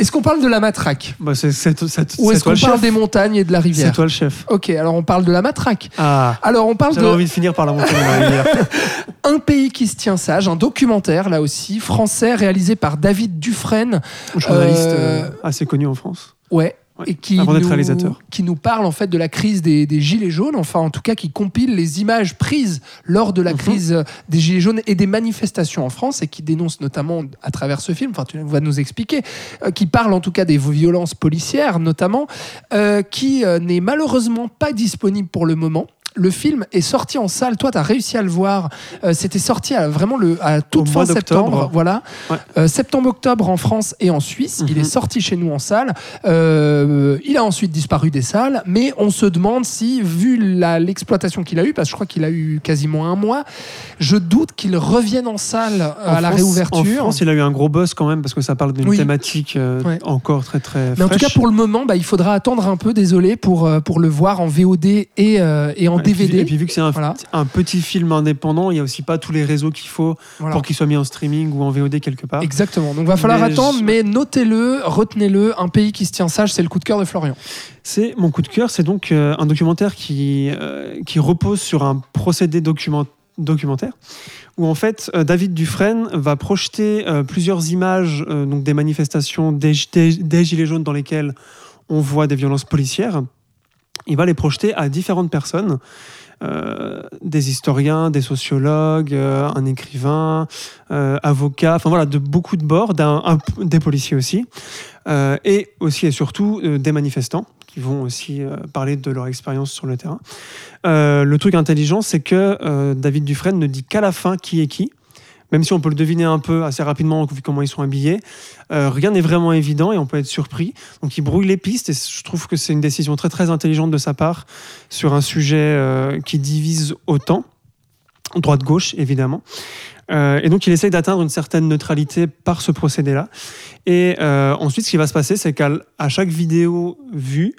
Est-ce qu'on parle de la matraque Bah, c'est c'est- c'est- ou c'est est-ce qu'on le parle chef. des montagnes et de la C'est rivière toi le chef. Ok, alors on parle de la matraque. Ah. Alors on parle de envie de finir par la montagne de la rivière. Un pays qui se tient sage, un documentaire là aussi, français, réalisé par David Dufresne. Journaliste Euh, euh, assez connu en France. Ouais. Ouais, Et qui avant d'être nous, réalisateur. qui nous parle en fait de la crise des, des gilets jaunes, enfin en tout cas qui compile les images prises lors de la Mhm. crise euh, des gilets jaunes et des manifestations en France et qui dénonce notamment à travers ce film, enfin tu vas nous expliquer, euh, qui parle en tout cas des violences policières notamment, euh, qui euh, n'est malheureusement pas disponible pour le moment. Le film est sorti en salle. Toi, tu as réussi à le voir. Euh, C'était sorti à, vraiment le, à toute Au fin septembre. Voilà. Ouais. Euh, Septembre-octobre en France et en Suisse. Il Mhm. est sorti chez nous en salle. Euh, il a ensuite disparu des salles. Mais on se demande si, vu l'exploitation qu'il a eue, parce que je crois qu'il a eu quasiment un mois, je doute qu'il revienne en salle En à la réouverture. En France, il a eu un gros buzz quand même parce que ça parle d'une Oui. thématique Ouais. encore très très mais en tout cas, pour le moment, bah, il faudra attendre un peu, désolé, pour, pour le voir en VOD et, et en Ouais, DVD. Et puis, vu que c'est un, Voilà. un petit film indépendant, il y a aussi pas tous les réseaux qu'il faut Voilà. pour qu'il soit mis en streaming ou en VOD quelque part. Exactement. Donc, va falloir Mais attendre, je- mais notez-le, retenez-le. Un pays qui se tient sage, c'est le coup de cœur de Florian. C'est mon coup de cœur, c'est donc euh, un documentaire qui, euh, qui repose sur un procédé document- documentaire où en fait euh, David Dufresne va projeter plusieurs images donc des manifestations des, des- des gilets jaunes dans lesquelles on voit des violences policières. Il va les projeter à différentes personnes. euh, des historiens, des sociologues, euh, un écrivain, euh, avocat, enfin voilà, de beaucoup de bords, des policiers aussi, et aussi et surtout des manifestants qui vont aussi parler de leur expérience sur le terrain. Le truc intelligent, c'est que David Dufresne ne dit qu'à la fin qui est qui. Même si on peut le deviner un peu assez rapidement vu comment ils sont habillés, euh, rien n'est vraiment évident et on peut être surpris. Donc il brouille les pistes et je trouve que c'est une décision très très intelligente de sa part sur un sujet euh, qui divise autant, droite-gauche évidemment. Euh, et donc il essaye d'atteindre une certaine neutralité par ce procédé-là. Et ensuite, ce qui va se passer, c'est qu'à chaque vidéo vue,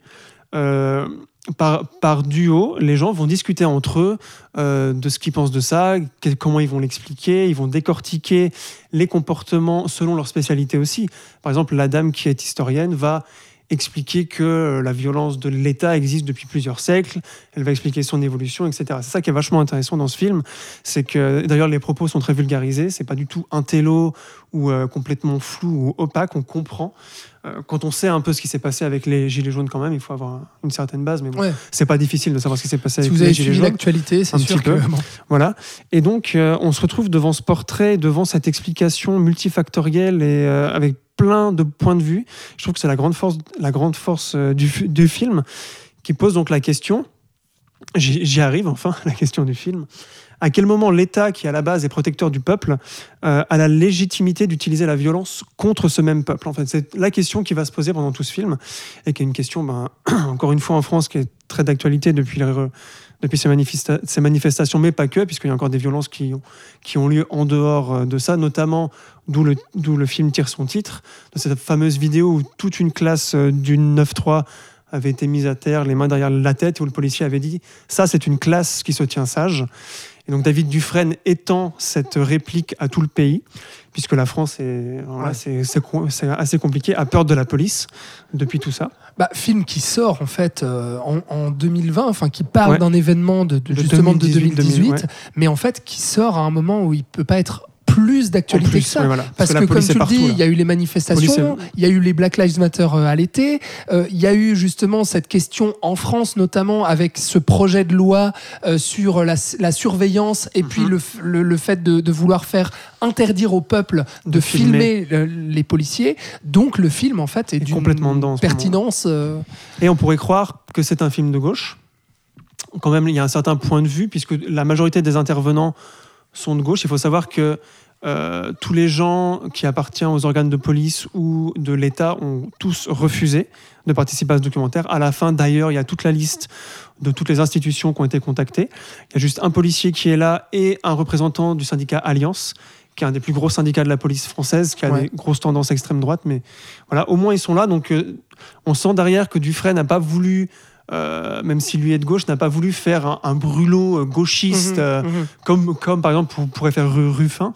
par, duo, les gens vont discuter entre eux euh, de ce qu'ils pensent de ça, comment ils vont l'expliquer, ils vont décortiquer les comportements selon leur spécialité aussi. Par exemple, la dame qui est historienne va expliquer que euh, la violence de l'État existe depuis plusieurs siècles, elle va expliquer son évolution, etc. C'est ça qui est vachement intéressant dans ce film, c'est que d'ailleurs les propos sont très vulgarisés, c'est pas du tout un télo ou euh, complètement flou ou opaque, on comprend. Euh, quand on sait un peu ce qui s'est passé avec les Gilets jaunes quand même, il faut avoir une certaine base, mais bon, Ouais. c'est pas difficile de savoir ce qui s'est passé Si avec vous les avez Gilets suivi jaunes. l'actualité, c'est un sûr petit que. peu. Voilà. Et donc, euh, on se retrouve devant ce portrait, devant cette explication multifactorielle et avec plein de points de vue. Je trouve que c'est la grande force, la grande force du, fi- du film qui pose donc la question. J'y j'y arrive enfin, la question du film. À quel moment l'État, qui à la base est protecteur du peuple, euh, a la légitimité d'utiliser la violence contre ce même peuple? En c'est la question qui va se poser pendant tout ce film et qui est une question, ben, encore une fois en France, qui est très d'actualité depuis depuis ces, manifesta- ces manifestations, mais pas que, puisqu'il y a encore des violences qui ont, qui ont lieu en dehors euh, de ça, notamment d'où le, le film tire son titre, de cette fameuse vidéo où toute une classe euh, d'une 9-3 avait été mise à terre, les mains derrière la tête, où le policier avait dit Ça, c'est une classe qui se tient sage. Et donc David Dufresne étend cette réplique à tout le pays, puisque la France est, voilà, Ouais. c'est, assez compliqué, a peur de la police depuis tout ça. Bah, film qui sort en fait euh, en, en 2020, enfin qui parle Ouais. d'un événement de, de- De justement 2018, de 2018, ouais. mais en fait qui sort à un moment où il peut pas être plus d'actualité que ça. ouais, voilà, Parce que, comme tu est le partout, dis, il y a eu les manifestations, il y a eu les Black Lives Matter euh, à l'été, euh, il y a eu justement cette question en France notamment avec ce projet de loi euh, sur la, la surveillance et puis Mhm. le, f- le, le fait de, de vouloir faire interdire au peuple de, De filmer, les policiers. Donc le film en fait est, Est d'une complètement dedans pertinence. euh, Et on pourrait croire que c'est un film de gauche. Quand même, il y a un certain point de vue, puisque la majorité des intervenants sont de gauche. Il faut savoir que euh, tous les gens qui appartiennent aux organes de police ou de l'État ont tous refusé de participer à ce documentaire. À la fin, d'ailleurs, il y a toute la liste de toutes les institutions qui ont été contactées. Il y a juste un policier qui est là et un représentant du syndicat Alliance, qui est un des plus gros syndicats de la police française, qui a Ouais. des grosses tendances extrême droite. Mais voilà, au moins ils sont là. Donc euh, on sent derrière que Dufresne n'a pas voulu, euh, même si lui est de gauche, n'a pas voulu faire un, un brûlot euh, gauchiste, Mhm, euh, mhm. comme, comme par exemple pour- pourrait faire Ru- Ruffin.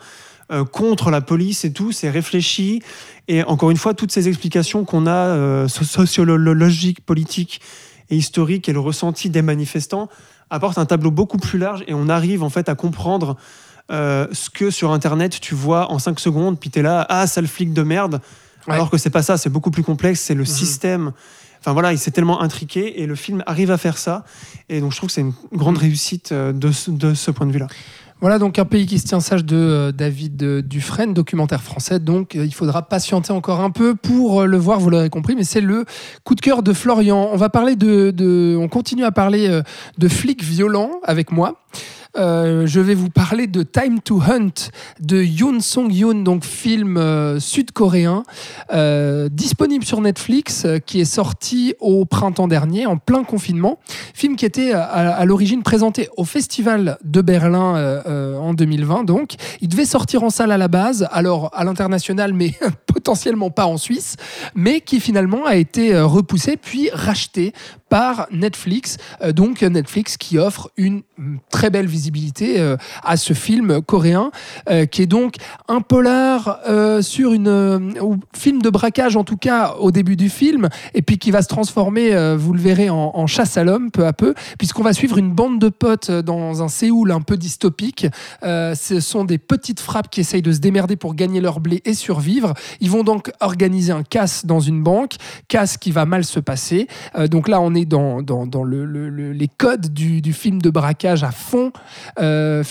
euh, contre la police et tout, c'est réfléchi. Et encore une fois, toutes ces explications qu'on a euh, so- sociologiques, politiques et historiques et le ressenti des manifestants apportent un tableau beaucoup plus large et on arrive en fait à comprendre euh, ce que sur Internet tu vois en 5 secondes, puis tu es là, ah, sale flic de merde. Ouais. Alors que c'est pas ça, c'est beaucoup plus complexe, c'est le Mhm. système. Enfin voilà, il s'est tellement intriqué et le film arrive à faire ça. Et donc je trouve que c'est une grande Mhm. réussite euh, de ce, de ce point de vue-là. Voilà donc un pays qui se tient sage de euh, David euh, Dufresne, documentaire français. Donc euh, il faudra patienter encore un peu pour euh, le voir, vous l'aurez compris, mais c'est le coup de cœur de Florian. On va parler de, de- on continue à parler de flics violents avec moi. Euh, je vais vous parler de Time to Hunt de Yoon Song Yoon, donc film euh, sud-coréen, euh, disponible sur Netflix, qui est sorti au printemps dernier, en plein confinement. Film qui était à, à l'origine présenté au Festival de Berlin en 2020. Donc, il devait sortir en salle à la base, alors à l'international, mais potentiellement pas en Suisse, mais qui finalement a été repoussé puis racheté par Netflix. Donc Netflix qui offre une très belle visibilité euh, à ce film coréen, euh, qui est donc un polar euh, sur une ou film de braquage en tout cas au début du film, et puis qui va se transformer, vous le verrez, en, chasse à l'homme peu à peu, puisqu'on va suivre une bande de potes dans un Séoul un peu dystopique. Ce sont des petites frappes qui essayent de se démerder pour gagner leur blé et survivre. Ils vont donc organiser un casse dans une banque, casse qui va mal se passer. Donc là, on est dans, dans, dans le- les codes du, du film de braquage à fond. Euh,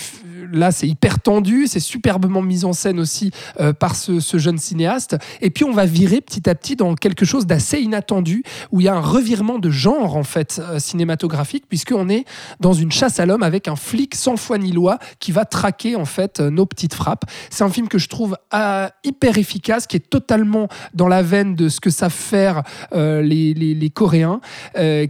là, c'est hyper tendu, c'est superbement mis en scène aussi euh, par ce, jeune cinéaste. Et puis, on va virer petit à petit dans quelque chose d'assez inattendu, où il y a un revirement de genre, en fait, euh, cinématographique, puisqu'on est dans une chasse à l'homme avec un flic sans foi ni loi qui va traquer, en fait, nos petites frappes. C'est un film que je trouve hyper efficace, qui est totalement dans la veine de ce que savent faire les, Coréens,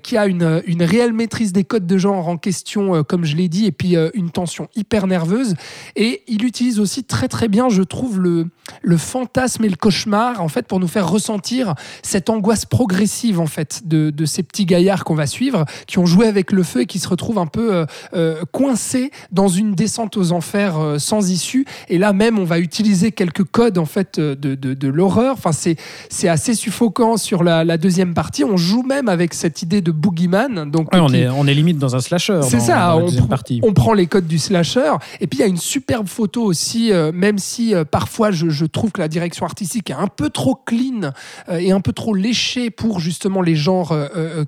qui a une, réelle maîtrise des codes de genre en question, comme je l'ai dit, et puis euh, une tension hyper nerveuse. Et il utilise aussi très très bien, je trouve, le, le fantasme et le cauchemar, en fait, pour nous faire ressentir cette angoisse progressive, en fait, de, de ces petits gaillards qu'on va suivre, qui ont joué avec le feu et qui se retrouvent un peu euh, euh, coincés dans une descente aux enfers sans issue. Et là même, on va utiliser quelques codes, en fait, de, de, de l'horreur. Enfin, c'est c'est assez suffocant sur la, la deuxième partie. On joue même avec cette idée de boogeyman. Donc, Ouais, on, qui- est, on est limite dans un slasher. c'est ça, on, deuxième pr- partie. on prend les codes du slasher. Et puis il y a une superbe photo aussi, euh, même si euh, parfois je, je trouve que la direction artistique est un peu trop clean euh, et un peu trop léchée pour justement les genres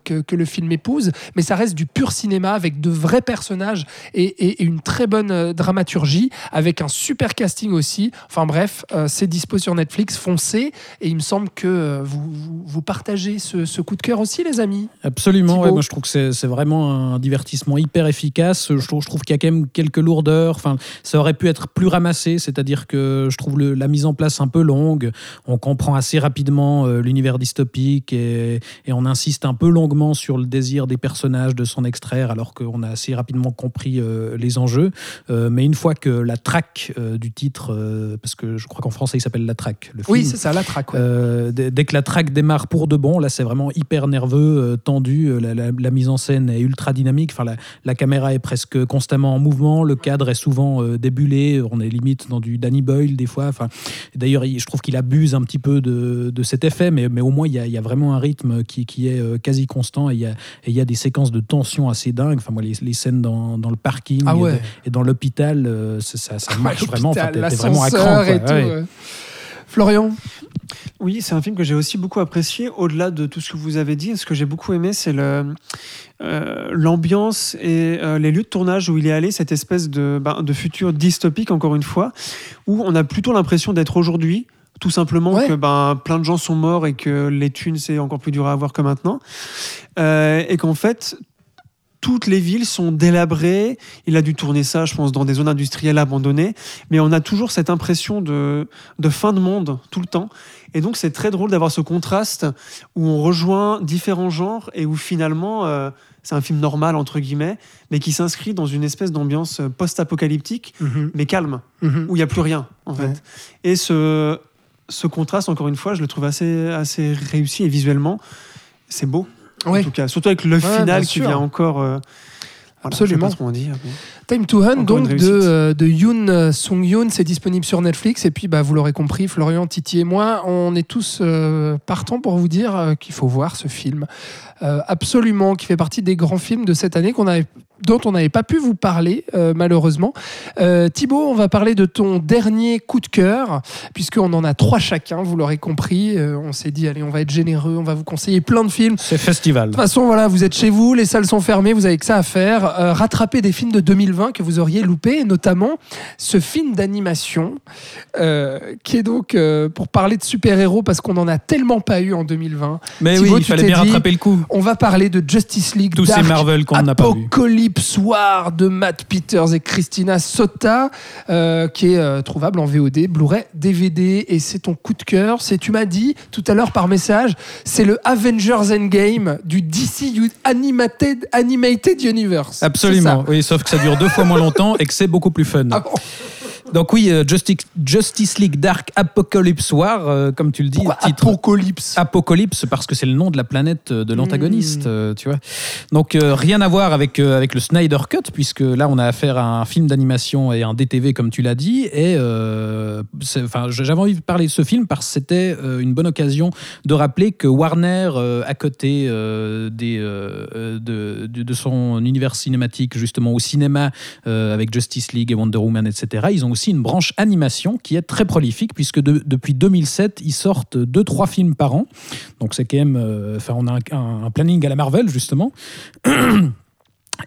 que, que le film épouse. Mais ça reste du pur cinéma avec de vrais personnages et, et- et une très bonne dramaturgie, avec un super casting aussi. Enfin bref, c'est dispo sur Netflix, foncez. Et il me semble que vous, vous, vous partagez ce, ce coup de cœur aussi, les amis. Absolument, ouais, moi je trouve que c'est vraiment un divertissement hyper efficace. Je trouve, je trouve qu'il y a quand même quelques lourdeurs. Enfin, ça aurait pu être plus ramassé, c'est-à-dire que je trouve le- la mise en place un peu longue. On comprend assez rapidement euh, l'univers dystopique et, et on insiste un peu longuement sur le désir des personnages de s'en extraire, alors qu'on a assez rapidement compris euh, les enjeux. Euh, mais une fois que la traque du titre, parce que je crois qu'en français il s'appelle la traque, le Oui, film, c'est ça, la traque. ouais. euh, dès dès que la traque démarre pour de bon, là c'est vraiment hyper nerveux, tendu. La, la- la mise en scène est ultra dynamique. Enfin, la, la caméra est presque constamment en mouvement. Le cadre est souvent euh, débulé. On est limite dans du Danny Boyle des fois. Enfin, d'ailleurs, il- je trouve qu'il abuse un petit peu de, de cet effet, mais, mais au moins il y, a, il y a vraiment un rythme qui, qui est euh, quasi constant et il y a, et il y a des séquences de tension assez dingues. Enfin, moi, les, les scènes dans, dans le parking Ah et, ouais. de- et dans l'hôpital, euh, ça, marche vraiment. Enfin, t'es- vraiment à cran. et quoi. tout, Ouais. ouais. Florian Oui, c'est un film que j'ai aussi beaucoup apprécié. Au-delà de tout ce que vous avez dit, ce que j'ai beaucoup aimé, c'est le, euh, l'ambiance et euh, les lieux de tournage où il est allé, cette espèce de, ben, de futur dystopique, encore une fois, où on a plutôt l'impression d'être aujourd'hui. Tout simplement Ouais. que ben, plein de gens sont morts et que les thunes, c'est encore plus dur à avoir que maintenant. Euh, et qu'en fait, toutes les villes sont délabrées. Il a dû tourner ça, je pense, dans des zones industrielles abandonnées. Mais on a toujours cette impression de, de fin de monde tout le temps. Et donc, c'est très drôle d'avoir ce contraste où on rejoint différents genres et où finalement, euh, c'est un film normal, entre guillemets, mais qui s'inscrit dans une espèce d'ambiance post-apocalyptique, Mhm. mais calme, Mhm. où il n'y a plus rien, en fait. Et ce, ce contraste, encore une fois, je le trouve assez, assez réussi et visuellement, c'est beau. Ouais. En tout cas, surtout avec le Ouais, final qui vient encore. euh, Absolument. Mais- Time to Hunt, donc de, euh, de Yoon Sung Yoon, c'est disponible sur Netflix. Et puis, bah, vous l'aurez compris, Florian, Titi et moi, on est tous euh, partants pour vous dire euh, qu'il faut voir ce film. Euh, absolument, qui fait partie des grands films de cette année qu'on avait, dont on n'avait pas pu vous parler, euh, malheureusement. Euh, Thibaut, on va parler de ton dernier coup de cœur, puisqu'on en a trois chacun, vous l'aurez compris. Euh, on s'est dit, allez, on va être généreux, on va vous conseiller plein de films. C'est festival. De toute façon, voilà, vous êtes chez vous, les salles sont fermées, vous avez que ça à faire. Euh, rattraper des films de 2020 que vous auriez loupés, et notamment ce film d'animation, qui est donc pour parler de super-héros, parce qu'on n'en a tellement pas eu en 2020. Mais Thibaut, oui, il fallait bien rattraper le coup. On va parler de Justice League Tous ces Dark Marvel qu'on n'a pas vu. War de Matt Peters et Christina Sota, euh, qui est euh, trouvable en VOD, Blu-ray, DVD, et c'est ton coup de cœur. C'est, tu m'as dit tout à l'heure par message, c'est le Avengers Endgame du DC Animated, Animated Universe. Absolument, oui, sauf que ça dure deux fois moins longtemps et que c'est beaucoup plus fun. Ah bon Donc oui, euh, Justice, Justice League Dark Apocalypse War, euh, comme tu le dis, Pourquoi titre Apocalypse? Apocalypse parce que c'est le nom de la planète euh, de l'antagoniste, Hmm. euh, tu vois. Donc euh, rien à voir avec avec le Snyder Cut puisque là on a affaire à un film d'animation et un DTV comme tu l'as dit et enfin j'avais envie de parler de ce film parce que c'était une bonne occasion de rappeler que Warner à côté des de, de, de son univers cinématique justement au cinéma avec Justice League et Wonder Woman etc. Ils ont aussi une branche animation qui est très prolifique puisque de- depuis 2007 ils sortent deux trois films par an. Donc c'est quand même, euh, enfin on a un- un planning à la Marvel justement.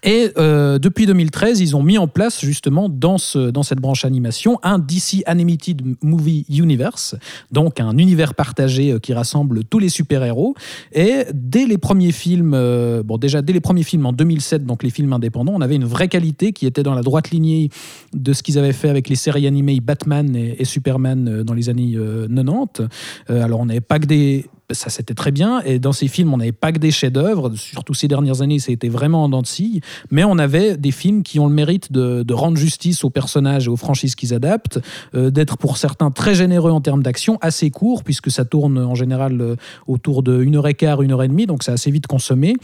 Et euh, depuis 2013, ils ont mis en place justement dans, ce, dans cette branche animation un DC Animated Movie Universe, donc un univers partagé euh, qui rassemble tous les super-héros. Et dès les premiers films, euh, bon déjà dès les premiers films en 2007, donc les films indépendants, on avait une vraie qualité qui était dans la droite lignée de ce qu'ils avaient fait avec les séries animées Batman et, Superman dans les années euh, 90. Euh, alors on n'avait pas que des ça c'était très bien. Et dans ces films on n'avait pas que des chefs-d'œuvre. Surtout ces dernières années été vraiment en dents de scie mais on avait des films qui ont le mérite de, rendre justice aux personnages et aux franchises qu'ils adaptent euh, d'être pour certains très généreux en termes d'action assez court puisque ça tourne en général euh, autour de 1 heure et quart, 1 heure et demie. Donc c'est assez vite consommé.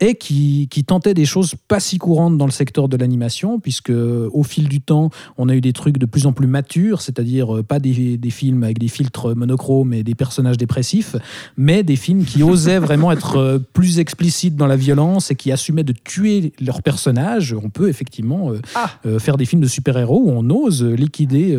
Et qui, tentait des choses pas si courantes dans le secteur de l'animation puisque euh, au fil du temps on a eu des trucs de plus en plus matures c'est-à-dire pas des, des films avec des filtres monochromes et des personnages dépressifs mais des films qui osaient vraiment être euh, plus explicites dans la violence et qui assumaient de tuer leurs personnages. On peut effectivement euh, Ah. euh, faire des films de super-héros où on ose liquider.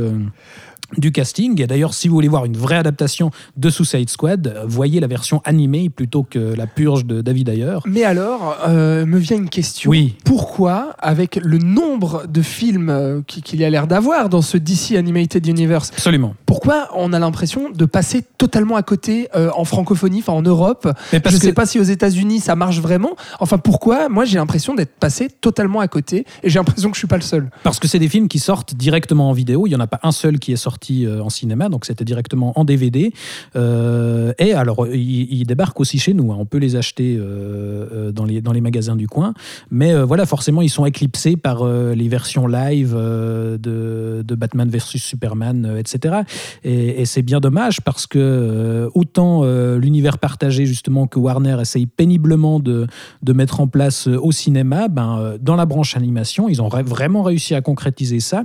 Du casting. Et d'ailleurs, si vous voulez voir une vraie adaptation de Suicide Squad, voyez la version animée plutôt que la purge de David Ayer. Mais alors, euh, me vient une question. Oui. Pourquoi, avec le nombre de films euh, qui- qu'il y a l'air d'avoir dans ce DC Animated Universe, Absolument. pourquoi on a l'impression de passer totalement à côté euh, en francophonie, enfin en Europe? Mais parce Je que sais pas si aux États-Unis ça marche vraiment. Enfin, pourquoi? Moi, j'ai l'impression d'être passé totalement à côté et j'ai l'impression que je suis pas le seul. Parce que c'est des films qui sortent directement en vidéo. Il n'y en a pas un seul qui est sorti euh, en cinéma, donc c'était directement en DVD. Euh, et alors, ils, débarquent aussi chez nous. hein. On peut les acheter euh, dans, les, magasins du coin. Mais voilà, forcément, ils sont éclipsés par les versions live de, Batman versus Superman, etc. Et, c'est bien dommage parce que autant l'univers partagé, justement, que Warner essaye péniblement de, de mettre en place au cinéma, ben, dans la branche animation, ils ont ra- vraiment réussi à concrétiser ça,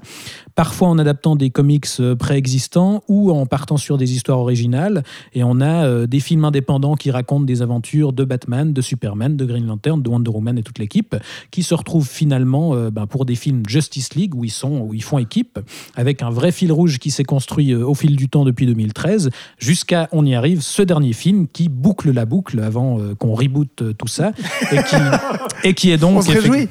parfois en adaptant des comics euh, préexistants ou en partant sur des histoires originales. Et on a euh, des films indépendants qui racontent des aventures de Batman, de Superman, de Green Lantern, de Wonder Woman et toute l'équipe, qui se retrouvent finalement euh, ben, pour des films Justice League où ils, sont, où ils font équipe, avec un vrai fil rouge qui s'est construit au fil du temps depuis 2013, jusqu'à, on y arrive, ce dernier film qui boucle la boucle avant qu'on reboot tout ça, et qui, et qui est donc... On se réjouit.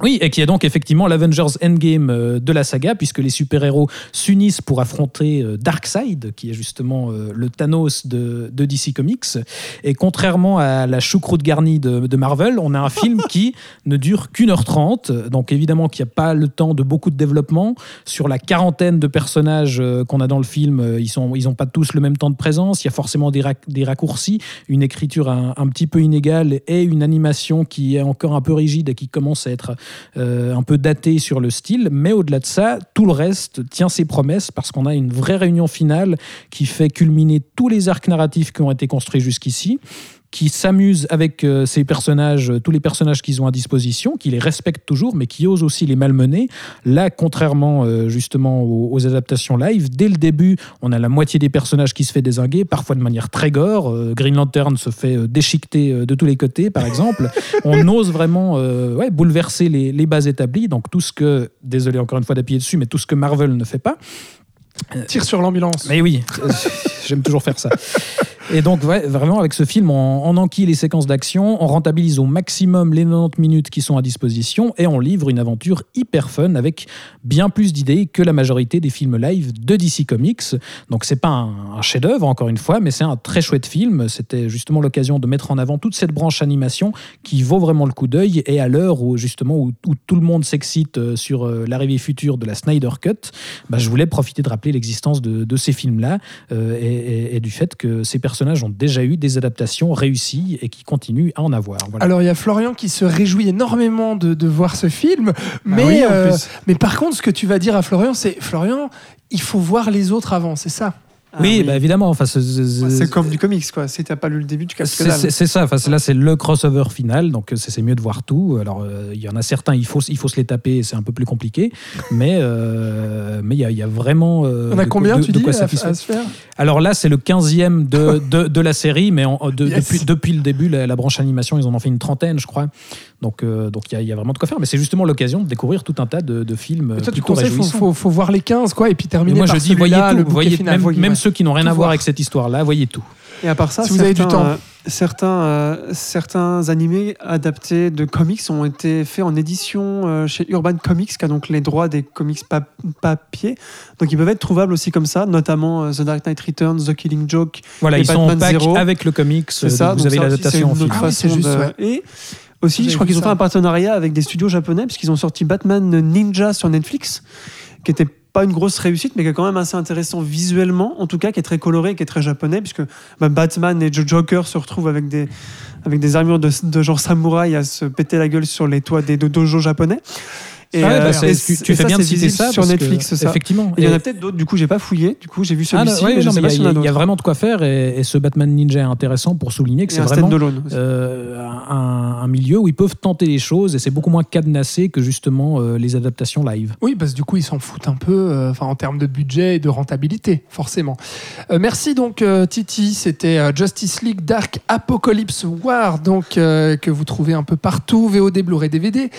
Oui, et qui est donc effectivement l'Avengers Endgame euh, de la saga, puisque les super-héros s'unissent pour affronter euh, Darkseid, qui est justement euh, le Thanos de, de DC Comics. Et contrairement à la choucroute garnie de, de Marvel, on a un film qui ne dure qu'une heure trente. Donc évidemment qu'il n'y a pas le temps de beaucoup de développement. Sur la quarantaine de personnages qu'on a dans le film, ils n'ont ils ont pas tous le même temps de présence. Il y a forcément des, rac- des raccourcis, une écriture un, un petit peu inégale et une animation qui est encore un peu rigide et qui commence à être euh, un peu daté sur le style, mais au-delà de ça, tout le reste tient ses promesses parce qu'on a une vraie réunion finale qui fait culminer tous les arcs narratifs qui ont été construits jusqu'ici qui s'amuse avec euh, ces personnages, tous les personnages qu'ils ont à disposition, qui les respectent toujours, mais qui osent aussi les malmener. Là, contrairement euh, justement aux, aux adaptations live, dès le début, on a la moitié des personnages qui se fait désinguer, parfois de manière très gore. Euh, Green Lantern se fait déchiqueter de tous les côtés, par exemple. on ose vraiment ouais, bouleverser les, les bases établies, donc tout ce que, désolé encore une fois d'appuyer dessus, mais tout ce que Marvel ne fait pas. Tire sur l'ambulance. Mais oui, j'aime toujours faire ça. Et donc, vraiment, avec ce film, on, enquille les séquences d'action, on rentabilise au maximum les 90 minutes qui sont à disposition et on livre une aventure hyper fun avec bien plus d'idées que la majorité des films live de DC Comics. Donc, c'est pas un, chef-d'œuvre, encore une fois, mais c'est un très chouette film. C'était justement l'occasion de mettre en avant toute cette branche animation qui vaut vraiment le coup d'œil. Et à l'heure où, justement, où, tout le monde s'excite euh, sur euh, l'arrivée future de la Snyder Cut, bah, je voulais profiter de rappeler l'existence de, ces films-là euh, et, et- et du fait que ces personnages ont déjà eu des adaptations réussies et qui continuent à en avoir. Voilà. Alors il y a Florian qui se réjouit énormément de, de voir ce film, mais, oui, en euh, mais par contre ce que tu vas dire à Florian, c'est Florian, il faut voir les autres avant, c'est ça? Ah oui, bah, évidemment. Enfin, c'est- comme du comics, quoi. Si t'as pas lu le début, tu que C'est- dalle. C'est c'est ça, enfin, là c'est le crossover final, donc euh, c'est mieux de voir tout. Alors euh, il y en a certains, il faut, il faut se les taper, c'est un peu plus compliqué, mais euh, mais il y, a- il y a vraiment. euh, On a de- combien de- tu de dis quoi à, à se faire? Alors là c'est le 15e de, de, la série, mais en- de- Yes. depuis, depuis le début, la, la branche animation, ils en ont fait une trentaine, je crois. Donc euh, donc il y, a- il y a vraiment de quoi faire, mais c'est justement l'occasion de découvrir tout un tas de, de films. Mais toi tu plutôt conseilles, faut, faut, faut voir les 15 quoi, et puis Mais terminer moi par je dis voyez tout, voyez final. même, Voyez, même ouais. ceux qui n'ont rien Tout à voir avec cette histoire-là, voyez tout. Et à part ça, Si vous avez du certains, temps. euh, certains, euh, certains animés adaptés de comics ont été faits en édition euh, chez Urban Comics, qui a donc les droits des comics pa- papier. Donc ils peuvent être trouvables aussi comme ça, notamment euh, The Dark Knight Returns, The Killing Joke. Voilà, Et ils sont en Batman pack Zero. avec le comics. C'est euh, ça. donc vous donc avez l'adaptation en film. Ah oui, juste, de- ouais. Et aussi, je crois qu'ils ont ça. fait un partenariat avec des studios japonais, puisqu'ils ont sorti Batman Ninja sur Netflix, qui était pas une grosse réussite, mais qui est quand même assez intéressant visuellement, en tout cas, qui est très coloré, qui est très japonais, puisque bah, Batman et Joker se retrouvent avec des, avec des armures de, de genre samouraï à se péter la gueule sur les toits des do- dojos japonais. Et, Ah ouais, bah, euh, et tu, c- tu et fais ça, bien de citer ça. sur parce Netflix, ça. Effectivement. Il y en a peut-être d'autres, du coup, j'ai pas fouillé. Du coup, j'ai vu Ah, celui-ci, ouais, il y, a- y vraiment de quoi faire et, et ce Batman Ninja est intéressant pour souligner que c'est un vraiment euh, un, un milieu où ils peuvent tenter les choses et c'est beaucoup moins cadenassé que justement euh, les adaptations live. Oui, parce que du coup, ils s'en foutent un peu euh, enfin, en termes de budget et de rentabilité, forcément. Euh, merci donc, euh, Titi. C'était euh, Justice League Dark Apocalypse War, donc, euh, que vous trouvez un peu partout, VOD, Blu-ray, DVD.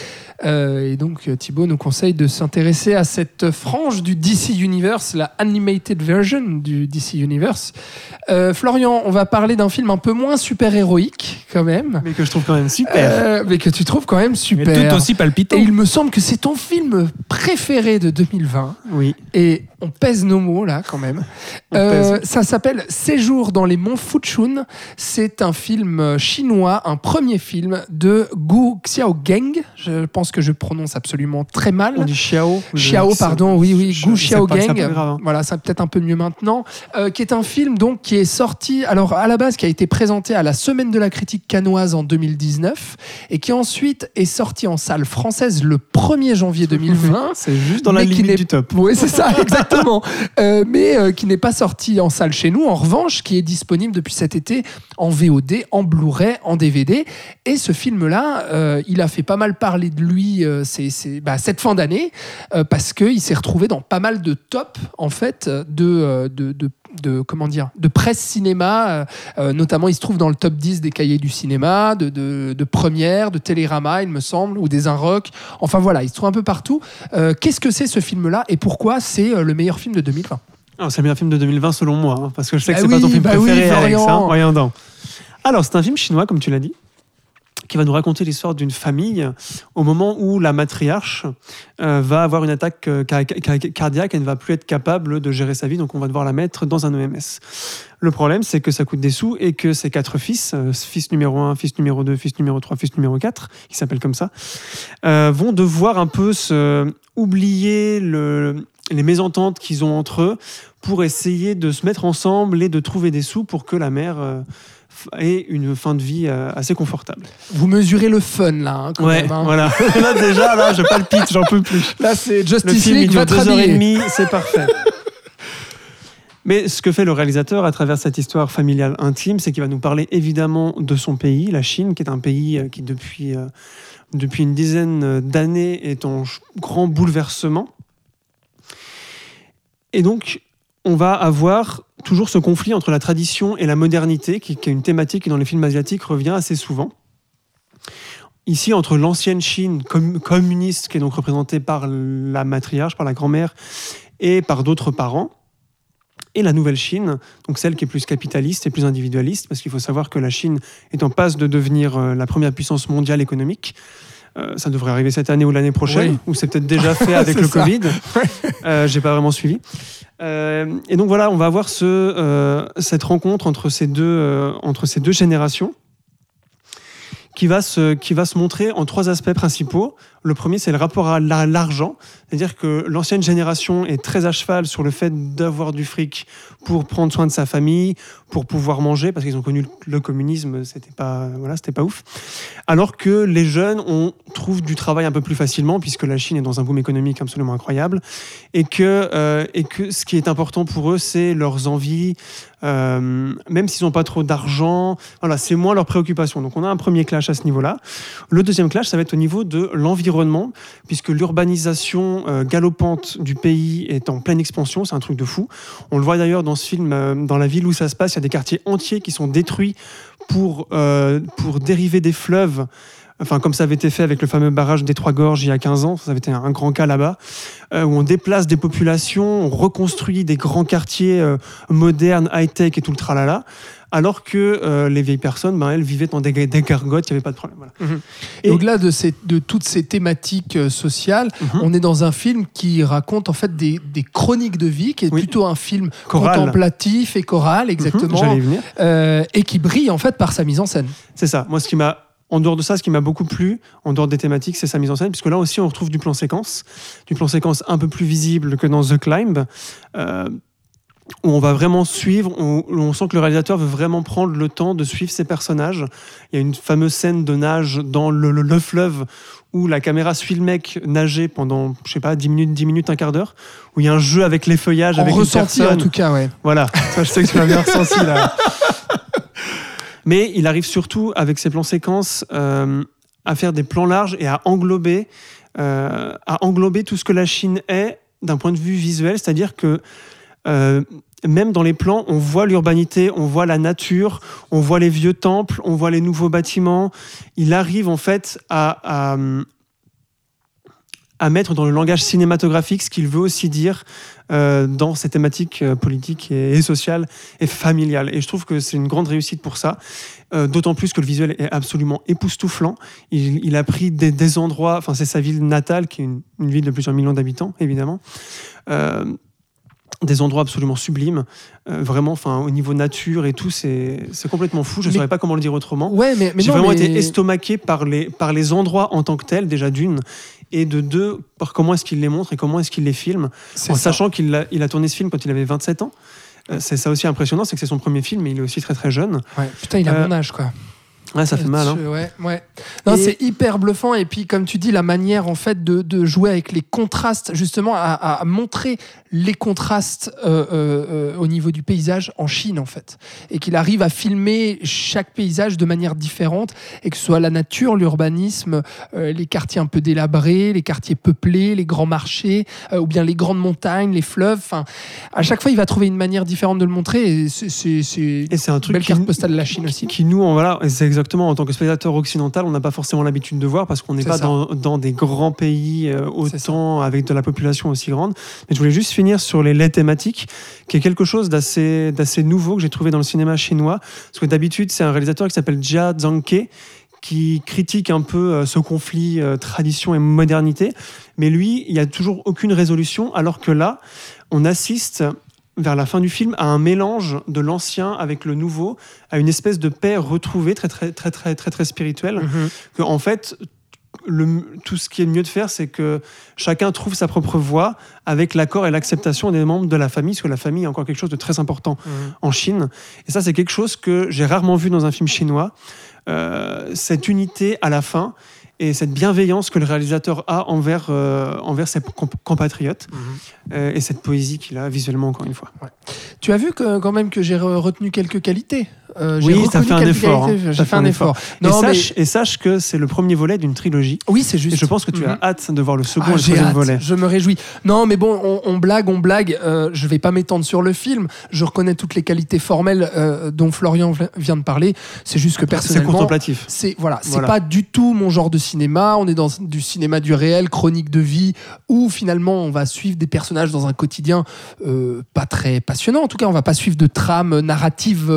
Euh, et donc, Thibaut nous conseille de s'intéresser à cette frange du DC Universe, la animated version du DC Universe. Euh, Florian, on va parler d'un film un peu moins super-héroïque, quand même. Mais que je trouve quand même super. Euh, mais que tu trouves quand même Mais super. tout aussi palpitant. Et il me semble que c'est ton film préféré de 2020. Oui. Et on pèse nos mots là quand même. On Euh, ça s'appelle Séjour dans les monts Fuchun. C'est un film chinois, un premier film de Gu Xiaogang. Je pense que je prononce absolument très mal. On dit Xiao. Xiao, pardon, oui, oui, Gu pas, Xiaogang. pas grave, hein. Voilà, ça peut-être un peu mieux maintenant. Euh, qui est un film donc qui est sorti, alors à la base, qui a été présenté à la Semaine de la critique canoise en 2019 et qui ensuite est sorti en salle française le 1er janvier 2020. C'est juste dans la limite du top. Oui, c'est ça, exactement. Euh, mais euh, qui n'est pas sorti en salle chez nous. En revanche, qui est disponible depuis cet été en VOD, en Blu-ray, en DVD. Et ce film-là, il a fait pas mal parler de lui c'est, c'est- bah, cette fin d'année, euh, parce qu'il s'est retrouvé dans pas mal de top, en fait, de, euh, de, de, de- comment dire, de presse cinéma. euh, euh, notamment, il se trouve dans le top 10 des cahiers du cinéma, de, de, de première, de Télérama, il me semble, ou des Inrock. Enfin voilà, il se trouve un peu partout. Euh, qu'est-ce que c'est ce film-là et pourquoi c'est euh, le meilleur film de 2020 Ah, c'est le meilleur film de 2020 selon moi, hein, parce que je sais que Bah c'est pas ton oui, film bah oui, préféré, Alex. Florian. hein. Alors, c'est un film chinois, comme tu l'as dit, qui va nous raconter l'histoire d'une famille au moment où la matriarche euh, va avoir une attaque euh, ca- ca- cardiaque et ne va plus être capable de gérer sa vie, donc on va devoir la mettre dans un EMS. Le problème, c'est que ça coûte des sous et que ses quatre fils, euh, fils numéro 1, fils numéro 2, fils numéro 3, fils numéro 4, qui s'appellent comme ça, vont devoir un peu oublier le- les mésententes qu'ils ont entre eux pour essayer de se mettre ensemble et de trouver des sous pour que la mère ait une fin de vie euh, assez confortable. Vous mesurez le fun là, hein, quand Ouais, même. hein. voilà. là déjà, là, je palpite, j'en peux plus. Là, c'est Le Justice film, il League, et rhabiller. demie, c'est parfait. Mais ce que fait le réalisateur à travers cette histoire familiale intime, c'est qu'il va nous parler évidemment de son pays, la Chine, qui est un pays euh, qui depuis, euh, depuis une dizaine d'années est en grand bouleversement. Et donc, on va avoir toujours ce conflit entre la tradition et la modernité, qui, est une thématique qui dans les films asiatiques revient assez souvent. Ici, entre l'ancienne Chine com- communiste, qui est donc représentée par la matriarche, par la grand-mère, et par d'autres parents, et la nouvelle Chine, donc celle qui est plus capitaliste et plus individualiste, parce qu'il faut savoir que la Chine est en passe de devenir euh, la première puissance mondiale économique. Euh, ça devrait arriver cette année ou l'année prochaine, Oui. ou c'est peut-être déjà fait avec le ça. Covid. Euh, J'ai pas vraiment suivi. Euh, et donc voilà, on va avoir ce, euh, cette rencontre entre ces deux, entre ces deux générations qui va, se, qui va se montrer en trois aspects principaux. Le premier, c'est le rapport à la- l'argent, c'est-à-dire que l'ancienne génération est très à cheval sur le fait d'avoir du fric pour prendre soin de sa famille, pour pouvoir manger, parce qu'ils ont connu le- le communisme, c'était pas, voilà, c'était pas ouf. Alors que les jeunes, on trouve du travail un peu plus facilement, puisque la Chine est dans un boom économique absolument incroyable, et que, euh, et que ce qui est important pour eux, c'est leurs envies, euh, même s'ils n'ont pas trop d'argent, voilà, c'est moins leur préoccupation. Donc on a un premier clash à ce niveau-là. Le deuxième clash, ça va être au niveau de l'environnement, puisque l'urbanisation euh, galopante du pays est en pleine expansion, c'est un truc de fou. On le voit d'ailleurs dans ce film, euh, dans la ville où ça se passe, il y a des quartiers entiers qui sont détruits pour, euh, pour dériver des fleuves. Enfin, comme ça avait été fait avec le fameux barrage des Trois Gorges il y a 15 ans, ça avait été un grand cas là-bas, où on déplace des populations, on reconstruit des grands quartiers modernes, high-tech et tout le tralala, alors que euh, les vieilles personnes, ben, elles vivaient dans des, des gargotes, il n'y avait pas de problème. Voilà. Mhm. Et au-delà de, ces- de toutes ces thématiques euh, sociales, Mhm. on est dans un film qui raconte en fait des, des chroniques de vie, qui est Oui. plutôt un film contemplatif et choral, Mhm, exactement, y venir. euh, et qui brille en fait par sa mise en scène. C'est ça. Moi, ce qui m'a, en dehors de ça, ce qui m'a beaucoup plu, en dehors des thématiques, c'est sa mise en scène, puisque là aussi, on retrouve du plan séquence, du plan séquence un peu plus visible que dans The Climb, euh, où on va vraiment suivre, on, on sent que le réalisateur veut vraiment prendre le temps de suivre ses personnages. Il y a une fameuse scène de nage dans le, le- le fleuve où la caméra suit le mec nager pendant, je sais pas, 10 minutes, 10 minutes, un quart d'heure, où il y a un jeu avec les feuillages, En avec une ressenti en personne. tout cas, ouais. Voilà, ça, je sais que tu bien ressenti là. Mais il arrive surtout avec ses plans séquences euh, à faire des plans larges et à englober, euh, à englober tout ce que la Chine est d'un point de vue visuel, c'est-à-dire que euh, même dans les plans, on voit l'urbanité, on voit la nature, on voit les vieux temples, on voit les nouveaux bâtiments. Il arrive en fait à, à, mettre dans le langage cinématographique ce qu'il veut aussi dire euh, dans ces thématiques euh, politiques et, et sociales et familiales. Et je trouve que c'est une grande réussite pour ça. D'autant plus que le visuel est absolument époustouflant. Il, a pris des, endroits, enfin c'est sa ville natale, qui est une, ville de plusieurs millions d'habitants, évidemment. Des endroits absolument sublimes, Euh, vraiment, enfin au niveau nature et tout, c'est complètement fou. Je ne saurais pas comment le dire autrement. Ouais, mais, mais J'ai vraiment mais- été estomaqué par les, par les endroits en tant que tels, déjà d'une, et de deux, par comment est-ce qu'il les montre et comment est-ce qu'il les filme, en ça. sachant qu'il a, il a tourné ce film quand il avait 27 ans. Euh, c'est ça aussi impressionnant, c'est que c'est son premier film, mais il est aussi très très jeune. Ouais, Putain, il a Euh, mon âge, quoi. Ouais, ça fait mal. Hein. Ouais, ouais. Non, Et- c'est hyper bluffant. Et puis, comme tu dis, la manière en fait de, de jouer avec les contrastes, justement, à, à montrer les contrastes euh, euh, euh, au niveau du paysage en Chine, en fait, et qu'il arrive à filmer chaque paysage de manière différente, et que ce soit la nature, l'urbanisme, euh, les quartiers un peu délabrés, les quartiers peuplés, les grands marchés, ou bien les grandes montagnes, les fleuves. Enfin, à chaque fois, il va trouver une manière différente de le montrer. Et c'est c'est- c'est Et c'est un truc belle qui, carte postale de la Chine aussi. qui nous, en, voilà, c'est exactement en tant que spectateur occidental, on n'a pas forcément l'habitude de voir parce qu'on n'est pas dans, dans des grands pays euh, autant avec de la population aussi grande. Mais je voulais juste finir sur les laits thématiques, qui est quelque chose d'assez d'assez nouveau que j'ai trouvé dans le cinéma chinois. Parce que d'habitude, c'est un réalisateur qui s'appelle Jia Zhangke qui critique un peu euh, ce conflit euh, tradition et modernité. Mais lui, il n'y a toujours aucune résolution, alors que là, on assiste vers la fin du film à un mélange de l'ancien avec le nouveau, à une espèce de paix retrouvée très très très très très très spirituelle. Que en fait, le, tout ce qui est mieux de faire, c'est que chacun trouve sa propre voie avec l'accord et l'acceptation des membres de la famille, parce que la famille est encore quelque chose de très important en Chine. Et ça, c'est quelque chose que j'ai rarement vu dans un film chinois. Euh, cette unité à la fin et cette bienveillance que le réalisateur a envers, euh, envers ses comp- compatriotes euh, et cette poésie qu'il a visuellement, encore une fois. Tu as vu que, quand même que j'ai re- retenu quelques qualités. Euh, Oui, ça fait un effort, hein. J'ai fait un effort. et, Non, mais sache, et sache que c'est le premier volet d'une trilogie. oui, c'est juste. Et je pense que tu Mhm. as hâte de voir le second Ah, et le volet. Je me réjouis. Non, mais bon, on, on blague, on blague. Euh, je vais pas m'étendre sur le film. Je reconnais toutes les qualités formelles euh, dont Florian vi- vient de parler. C'est juste que C'est personnellement, contemplatif. c'est voilà, c'est Voilà. pas du tout mon genre de cinéma. On est dans du cinéma du réel, chronique de vie, où finalement on va suivre des personnages dans un quotidien euh, pas très passionnant. En tout cas, on va pas suivre de trame narrative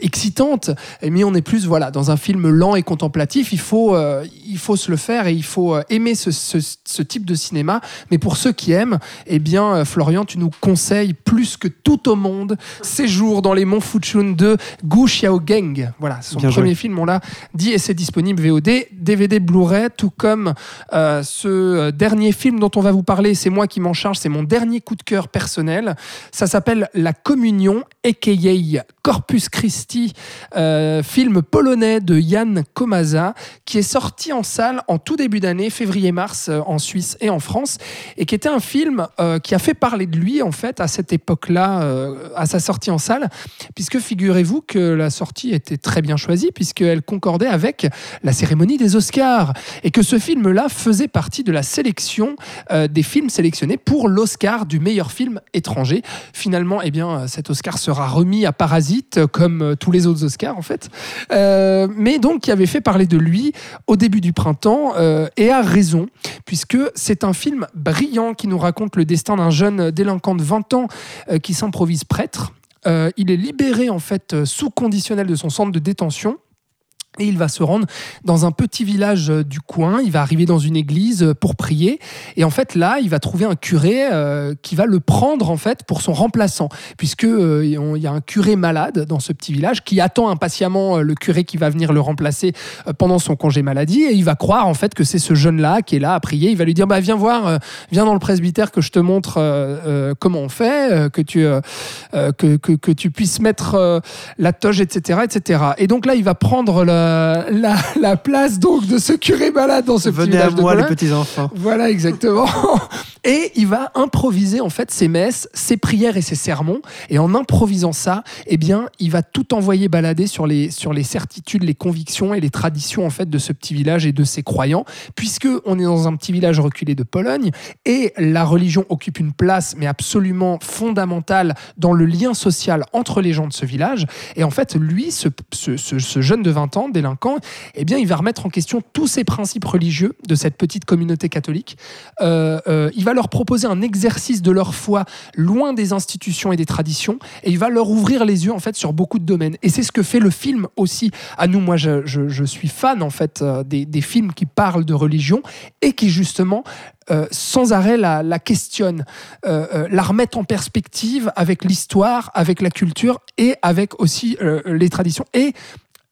excitante, mais on est plus voilà dans un film lent et contemplatif. Il faut euh, il faut se le faire et il faut euh, aimer ce, ce- ce type de cinéma. Mais pour ceux qui aiment, eh bien, euh, Florian, tu nous conseilles plus que tout au monde Séjour dans les monts Fuchun de Gu Xiaogeng. Voilà, son Bien joué. premier film, on l'a dit, et c'est disponible VOD, DVD, Blu-ray, tout comme euh, ce euh, dernier film dont on va vous parler. C'est moi qui m'en charge, c'est mon dernier coup de cœur personnel. Ça s'appelle La Communion, a.k.a. Corpus Christi, euh, film polonais de Jan Komasa, qui est sorti en salle en tout début d'année, février-mars, euh, en Suisse et en France, et qui était un film euh, qui a fait parler de lui, en fait, à cette époque-là, à sa sortie en salle, puisque figurez-vous que la sortie était très bien choisie, puisqu'elle concordait avec la cérémonie des Oscars, et que ce film-là faisait partie de la sélection des films sélectionnés pour l'Oscar du meilleur film étranger. Finalement, eh bien, cet Oscar sera remis à Parasite, euh, euh, tous les autres Oscars, en fait. Euh, mais donc, qui avait fait parler de lui au début du printemps, euh, et a raison, puisque c'est un film brillant qui nous raconte le destin d'un jeune délinquant de 20 ans qui s'improvise prêtre. Il est libéré, en fait, sous conditionnel de son centre de détention. Et il va se rendre dans un petit village euh, du coin. Il va arriver dans une église euh, pour prier. Et en fait, là, il va trouver un curé euh, qui va le prendre en fait pour son remplaçant, puisque y a un curé malade dans ce petit village qui attend impatiemment le curé qui va venir le remplacer pendant son congé maladie. Et il va croire en fait que c'est ce jeune-là qui est là à prier. Il va lui dire bah viens voir, viens dans le presbytère que je te montre comment on fait, que tu que, que, tu puisses mettre la toge, etc., etc. Et donc là, il va prendre la, la, la place donc de ce curé malade dans ce petit Venez à village de moi, les petits enfants. Voilà, exactement. Et il va improviser en fait ses messes, ses prières et ses sermons. Et en improvisant ça, eh bien, il va tout envoyer balader sur les, sur les certitudes, les convictions et les traditions en fait de ce petit village et de ses croyants, puisque on est dans un petit village reculé de Pologne et la religion occupe une place mais absolument fondamentale dans le lien social entre les gens de ce village. Et en fait, lui, ce, ce- ce- ce jeune de 20 ans, délinquant, eh bien, il va remettre en question tous ces principes religieux de cette petite communauté catholique. Euh, euh, il va leur proposer un exercice de leur foi loin des institutions et des traditions, et il va leur ouvrir les yeux en fait sur beaucoup de domaines. Et c'est ce que fait le film aussi. À nous, moi, je, suis fan en fait euh, des, films qui parlent de religion et qui justement sans arrêt la, questionnent, la remettent en perspective avec l'histoire, avec la culture et avec aussi les traditions et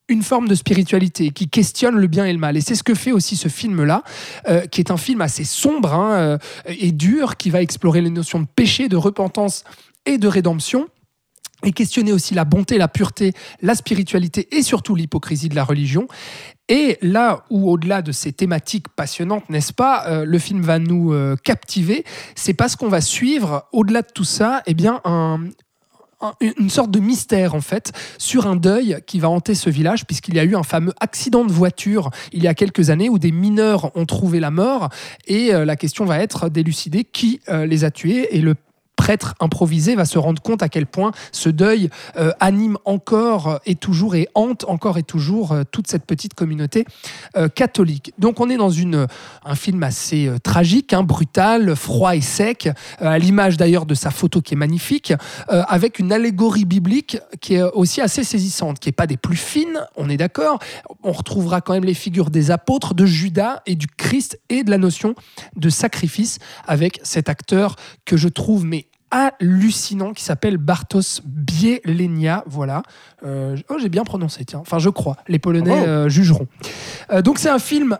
une forme de spiritualité qui questionne le bien et le mal. Et c'est ce que fait aussi ce film-là, euh, qui est un film assez sombre hein, euh, et dur, qui va explorer les notions de péché, de repentance et de rédemption et questionner aussi la bonté, la pureté, la spiritualité et surtout l'hypocrisie de la religion. Et là où, au-delà de ces thématiques passionnantes, n'est-ce pas, euh, le film va nous captiver, c'est parce qu'on va suivre, au-delà de tout ça, eh bien, un- une sorte de mystère en fait sur un deuil qui va hanter ce village puisqu'il y a eu un fameux accident de voiture il y a quelques années où des mineurs ont trouvé la mort. Et euh, la question va être d'élucider qui euh, les a tués. Et le prêtre improvisé va se rendre compte à quel point ce deuil euh, anime encore et toujours et hante encore et toujours euh, toute cette petite communauté euh, catholique. Donc on est dans une, un film assez tragique, hein, brutal, froid et sec, à l'image d'ailleurs de sa photo qui est magnifique, avec une allégorie biblique qui est aussi assez saisissante, qui n'est pas des plus fines, on est d'accord. On retrouvera quand même les figures des apôtres, de Judas et du Christ et de la notion de sacrifice avec cet acteur que je trouve mais hallucinant qui s'appelle Bartos Bielenia. Voilà. Euh, oh, j'ai bien prononcé, tiens. Enfin, je crois. Les Polonais Bravo. euh, jugeront. Euh, donc, c'est un film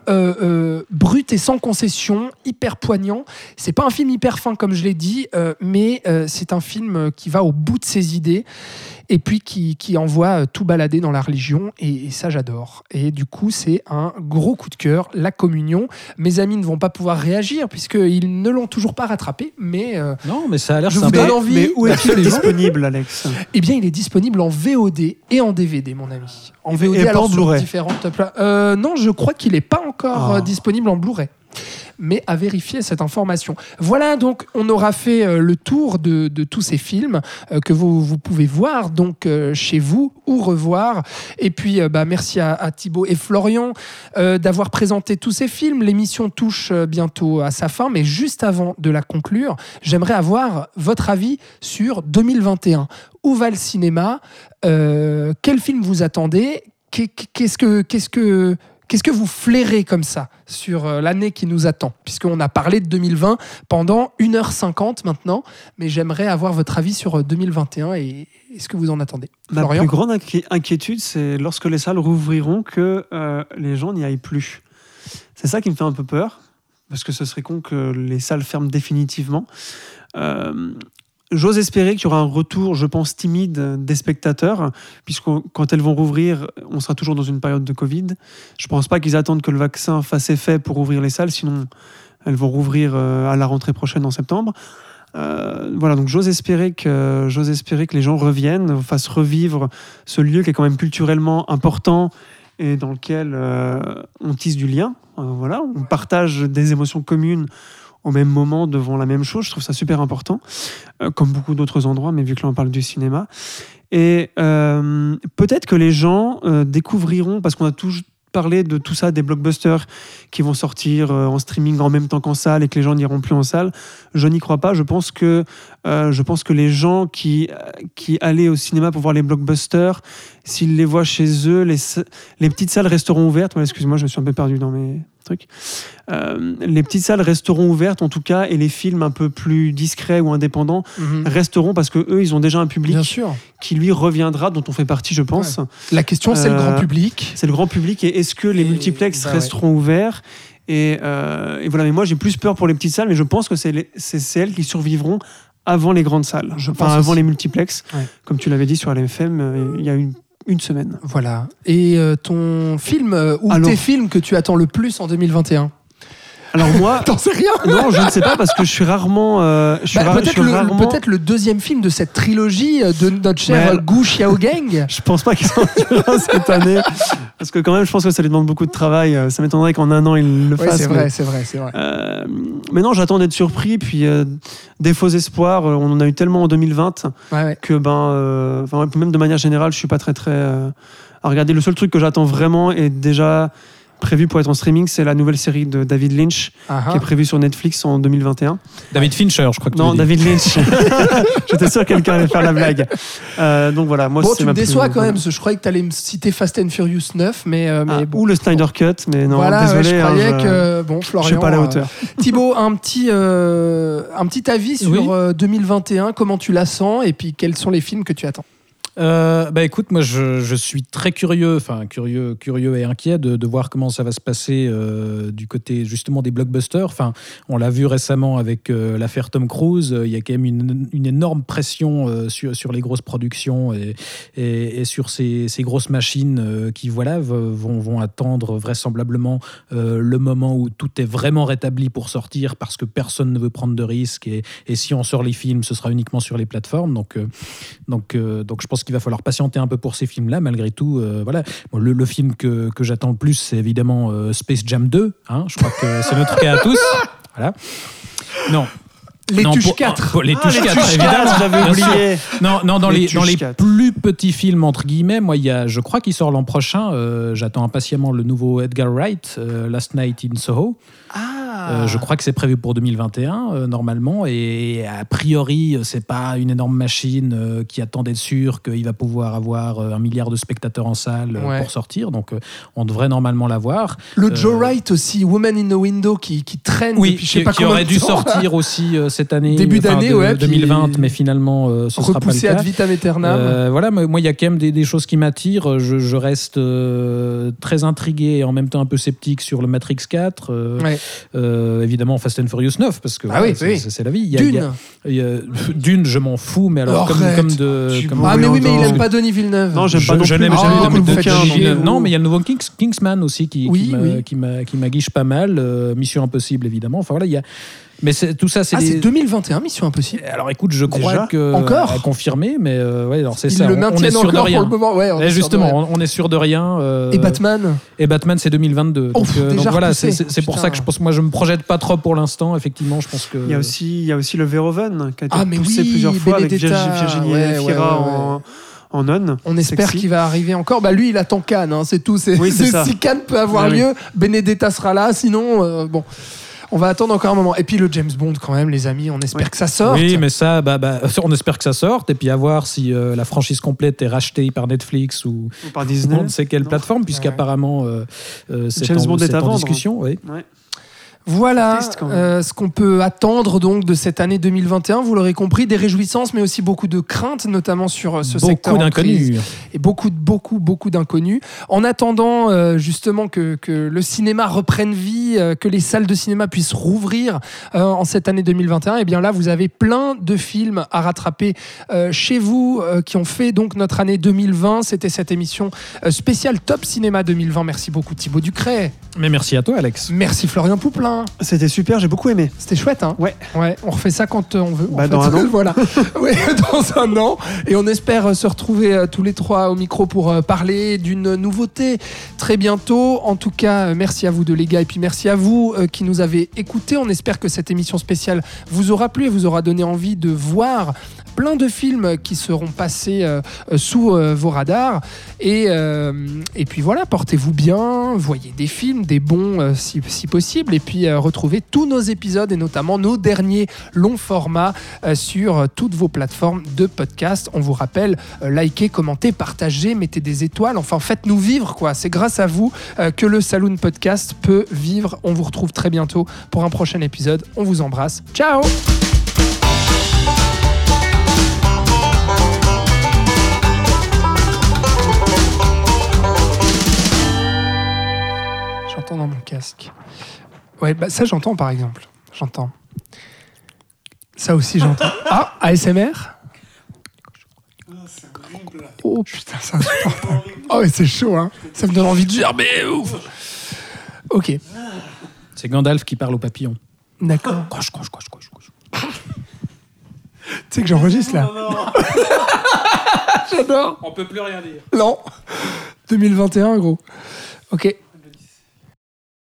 brut et sans concession, hyper poignant. C'est pas un film hyper fin, comme je l'ai dit, mais c'est un film qui va au bout de ses idées et puis qui, qui envoie euh, tout balader dans la religion. Et, et ça, j'adore. Et du coup, c'est un gros coup de cœur, la communion. Mes amis ne vont pas pouvoir réagir puisqu'ils ne l'ont toujours pas rattrapé, mais euh, Non, mais ça a l'air Je vous donne envie Mais où est-il disponible, Alex Eh bien, il est disponible en VOD et en DVD, mon ami. En VOD, et alors en sur Blu-ray. différentes Euh, non, je crois qu'il n'est pas encore Ah. disponible en Blu-ray. Mais à vérifier cette information. Voilà, donc on aura fait euh, le tour de, tous ces films euh, que vous, pouvez voir donc euh, chez vous ou revoir. Et puis, bah, merci à, à Thibaut et Florian d'avoir présenté tous ces films. L'émission touche bientôt à sa fin, mais juste avant de la conclure, j'aimerais avoir votre avis sur 2021. Où va le cinéma? Quel film vous attendez? Qu'est- Qu'est-ce que, qu'est-ce que, qu'est-ce que vous flairez comme ça sur euh, l'année qui nous attend? Puisqu'on a parlé de 2020 pendant 1h50 maintenant, mais j'aimerais avoir votre avis sur euh, 2021 et, et ce que vous en attendez. Ma Florian plus grande inqui- inquiétude, c'est lorsque les salles rouvriront que euh, les gens n'y aillent plus. C'est ça qui me fait un peu peur, parce que ce serait con que les salles ferment définitivement. Euh, J'ose espérer qu'il y aura un retour, je pense, timide des spectateurs, puisque quand elles vont rouvrir, on sera toujours dans une période de Covid. Je ne pense pas qu'ils attendent que le vaccin fasse effet pour ouvrir les salles, sinon elles vont rouvrir euh, à la rentrée prochaine en septembre. Euh, voilà, donc j'ose espérer que espérer que les gens reviennent, fassent revivre ce lieu qui est quand même culturellement important et dans lequel euh, on tisse du lien. Voilà, on partage des émotions communes au même moment devant la même chose. Je trouve ça super important, euh, comme beaucoup d'autres endroits, mais vu que là on parle du cinéma. Et euh, peut-être que les gens euh, découvriront, parce qu'on a toujours parlé de tout ça, des blockbusters qui vont sortir euh, en streaming en même temps qu'en salle et que les gens n'iront plus en salle. Je n'y crois pas. Je pense que, euh, je pense que les gens qui, qui allaient au cinéma pour voir les blockbusters, s'ils les voient chez eux, les, les petites salles resteront ouvertes. Ouais, Excuse-moi, je me suis un peu perdu dans mes trucs. Euh, les petites salles resteront ouvertes en tout cas et les films un peu plus discrets ou indépendants Mhm. resteront parce que eux ils ont déjà un public Bien sûr. qui lui reviendra dont on fait partie je pense La question, c'est le Euh, grand public. c'est le grand public et est-ce que les Et- multiplex bah ouais. resteront ouverts? Et, euh, et voilà mais moi j'ai plus peur pour les petites salles mais je pense que c'est les- c'est c'est elles qui survivront avant les grandes salles Je enfin pense avant aussi. les multiplex Ouais. comme tu l'avais dit sur LMFM euh, il y a une, une semaine Voilà. Et euh, ton film, euh, ou Alors- tes films que tu attends le plus en 2021 alors moi T'en sais rien non je ne sais pas parce que je suis rarement euh, je suis, Bah, ra- je peut-être, suis le, rarement peut-être le deuxième film de cette trilogie euh, de notre cher Ouais. Gu Xiaogang. Je pense pas qu'ils sont là cette année. Parce que quand même, je pense que ça lui demande beaucoup de travail. Euh, Ça m'étonnerait qu'en un an, il le Ouais, fasse. c'est mais- vrai, c'est vrai, c'est vrai. Euh, mais non, j'attends d'être surpris. Puis euh, des faux espoirs, on en a eu tellement en 2020 Ouais, ouais. que ben, enfin, même de manière générale, je suis pas très très à regarder. Le seul truc que j'attends vraiment est déjà prévu pour être en streaming, c'est la nouvelle série de David Lynch Ah, qui est prévue sur Netflix en 2021. David Fincher, je crois que tu Non. David Lynch. J'étais sûr que quelqu'un allait faire la blague. Euh, donc voilà, moi bon, c'est tu me plus- déçois quand même, je croyais que tu allais me citer Fast and Furious 9, mais, euh, mais Ah, bon. Ou le Snyder Cut, mais non, voilà, ouais, désolé. je hein, croyais je- que bon, Florian. je suis pas à la euh, hauteur. Thibaut, un petit, euh, un petit avis sur Oui. euh, 2021, comment tu la sens et puis quels sont les films que tu attends? Euh, bah écoute, moi je, je suis très curieux, enfin curieux, curieux et inquiet de, de voir comment ça va se passer euh, du côté justement des blockbusters. Enfin, on l'a vu récemment avec euh, l'affaire Tom Cruise. Il y a quand même une, une énorme pression sur, sur les grosses productions et, et, et sur ces, ces grosses machines qui voilà vont, vont attendre vraisemblablement le moment où tout est vraiment rétabli pour sortir parce que personne ne veut prendre de risques et, et si on sort les films, ce sera uniquement sur les plateformes. Donc donc, donc je pense qu'il va falloir patienter un peu pour ces films-là, malgré tout. euh, voilà. Bon, le, le film que, que j'attends le plus, c'est évidemment euh, Space Jam 2. hein. je crois que c'est notre cas à tous. Voilà. Non. Les Non, Tuches pour- 4. pour les Ah, touches les 4, Tuches évidemment. 4, j'avais oublié. Non, non, dans Les dans les 4. plus petits films, entre guillemets, moi, il y a, je crois qu'il sort l'an prochain. euh, J'attends impatiemment le nouveau Edgar Wright, euh, Last Night in Soho. Ah. Euh, je crois que c'est prévu pour 2021, euh, normalement. Et a priori, euh, c'est pas une énorme machine euh, qui attend d'être sûr qu'il va pouvoir avoir euh, un milliard de spectateurs en salle Ouais. pour sortir. Donc, euh, on devrait normalement l'avoir. Le Euh, Joe Wright aussi, Woman in the Window, qui, qui traîne Oui, depuis je sais qui, pas qui combien aurait dû temps. sortir aussi euh, cette année. Début d'année, ouais, puis 2020, mais finalement, euh, ce sera pas le repoussé cas. ad vitam aeternam. Euh, voilà, mais moi, il y a quand même des, des choses qui m'attirent. Je, je reste euh, très intrigué et en même temps un peu sceptique sur le Matrix 4. euh, Ouais. Euh, évidemment, Fast and Furious 9, parce que Ah voilà, oui, c'est oui. c'est- c'est la vie. Il y a- Dune. il y a- il y a- Dune, je m'en fous, mais alors, comme, de. Comme- Ah, mais oui, mais il Entends. aime pas Denis Villeneuve. Non, j'aime je, pas n'aime jamais beaucoup vous de me faites bouquins. chier, donc- vous. Non, mais il y a le nouveau Kings- Kingsman aussi qui, qui m'aguiche pas mal. euh, Mission Impossible, évidemment. Enfin voilà, il y a. Mais tout ça, c'est Ah, des- c'est 2021, Mission Impossible. Alors écoute, je crois Déjà que Encore à confirmer, mais euh, ouais, alors c'est Ils ça. le on- on, est maintiennent sûr de encore rien. pour le moment. Ouais, on Eh, est sûr de justement, rien. on, on est sûr de rien. euh, Et Batman? et Batman, c'est 2022. Oh, donc, euh, déjà donc voilà, c'est pour ça que je pense, moi, je me projette pas trop pour l'instant. Effectivement, je pense que. Il y a aussi, il y a aussi le Verhoeven qui a été Ah, mais poussé oui, plusieurs fois Benedetta, avec Virgi- Virginie ouais, ouais, Fira ouais, en, en nonne. On espère qu'il va arriver encore. Bah lui, il attend Cannes, hein, c'est tout. C'est Oui, si Cannes peut avoir Ah oui. lieu, Benedetta sera là. Sinon, euh, bon, on va attendre encore un moment. Et puis le James Bond, quand même, les amis, on espère Oui. que ça sorte. Oui, mais ça, bah, bah, on espère que ça sorte. Et puis à voir si euh, la franchise complète est rachetée par Netflix ou Ou par Disney. on ne sait quelle Non. plateforme, puisqu'apparemment euh, euh, c'est James en, Bond est en vendre. discussion. Oui. Ouais. Voilà euh, ce qu'on peut attendre donc de cette année 2021. Vous l'aurez compris, des réjouissances, mais aussi beaucoup de craintes, notamment sur euh, ce secteur Beaucoup crise. d'inconnus. et beaucoup, beaucoup, beaucoup d'inconnus. En attendant euh, justement que, que le cinéma reprenne vie, euh, que les salles de cinéma puissent rouvrir euh, en cette année 2021, et bien là, vous avez plein de films à rattraper euh, chez vous euh, qui ont fait donc notre année 2020. C'était cette émission spéciale Top Cinéma 2020. Merci beaucoup Thibaut Ducret. Mais merci à toi, Alex. Merci Florian Pouplin. C'était super, j'ai beaucoup aimé. C'était chouette, hein Ouais. Ouais, on refait ça quand euh, on veut. en Bah, fait. dans un an. voilà. Oui, dans un an. Et on espère euh, se retrouver euh, tous les trois au micro pour euh, parler d'une nouveauté très bientôt. En tout cas, merci à vous deux les gars et puis merci à vous qui nous avez écoutés. On espère que cette émission spéciale vous aura plu et vous aura donné envie de voir plein de films qui seront passés euh, euh, sous euh, vos radars. Et, et puis voilà, portez-vous bien, voyez des films, des bons si, si possible, et puis retrouvez tous nos épisodes et notamment nos derniers longs formats sur toutes vos plateformes de podcast. On vous rappelle, likez, commentez, partagez, mettez des étoiles, enfin faites-nous vivre quoi. C'est grâce à vous que le Saloon Podcast peut vivre. On vous retrouve très bientôt pour un prochain épisode. On vous embrasse. Ciao casque. Ouais, bah ça j'entends par exemple. J'entends. Ça aussi j'entends. Ah, ASMR Oh putain, c'est insupportable. Oh, mais c'est chaud, hein. Ça me donne envie de gerber, ouf. Ok, C'est Gandalf qui parle aux papillons. d'accord. Croche, croche, croche, croche, croche. Tu sais que j'enregistre là J'adore. On peut plus rien dire. Non. 2021, gros. Ok.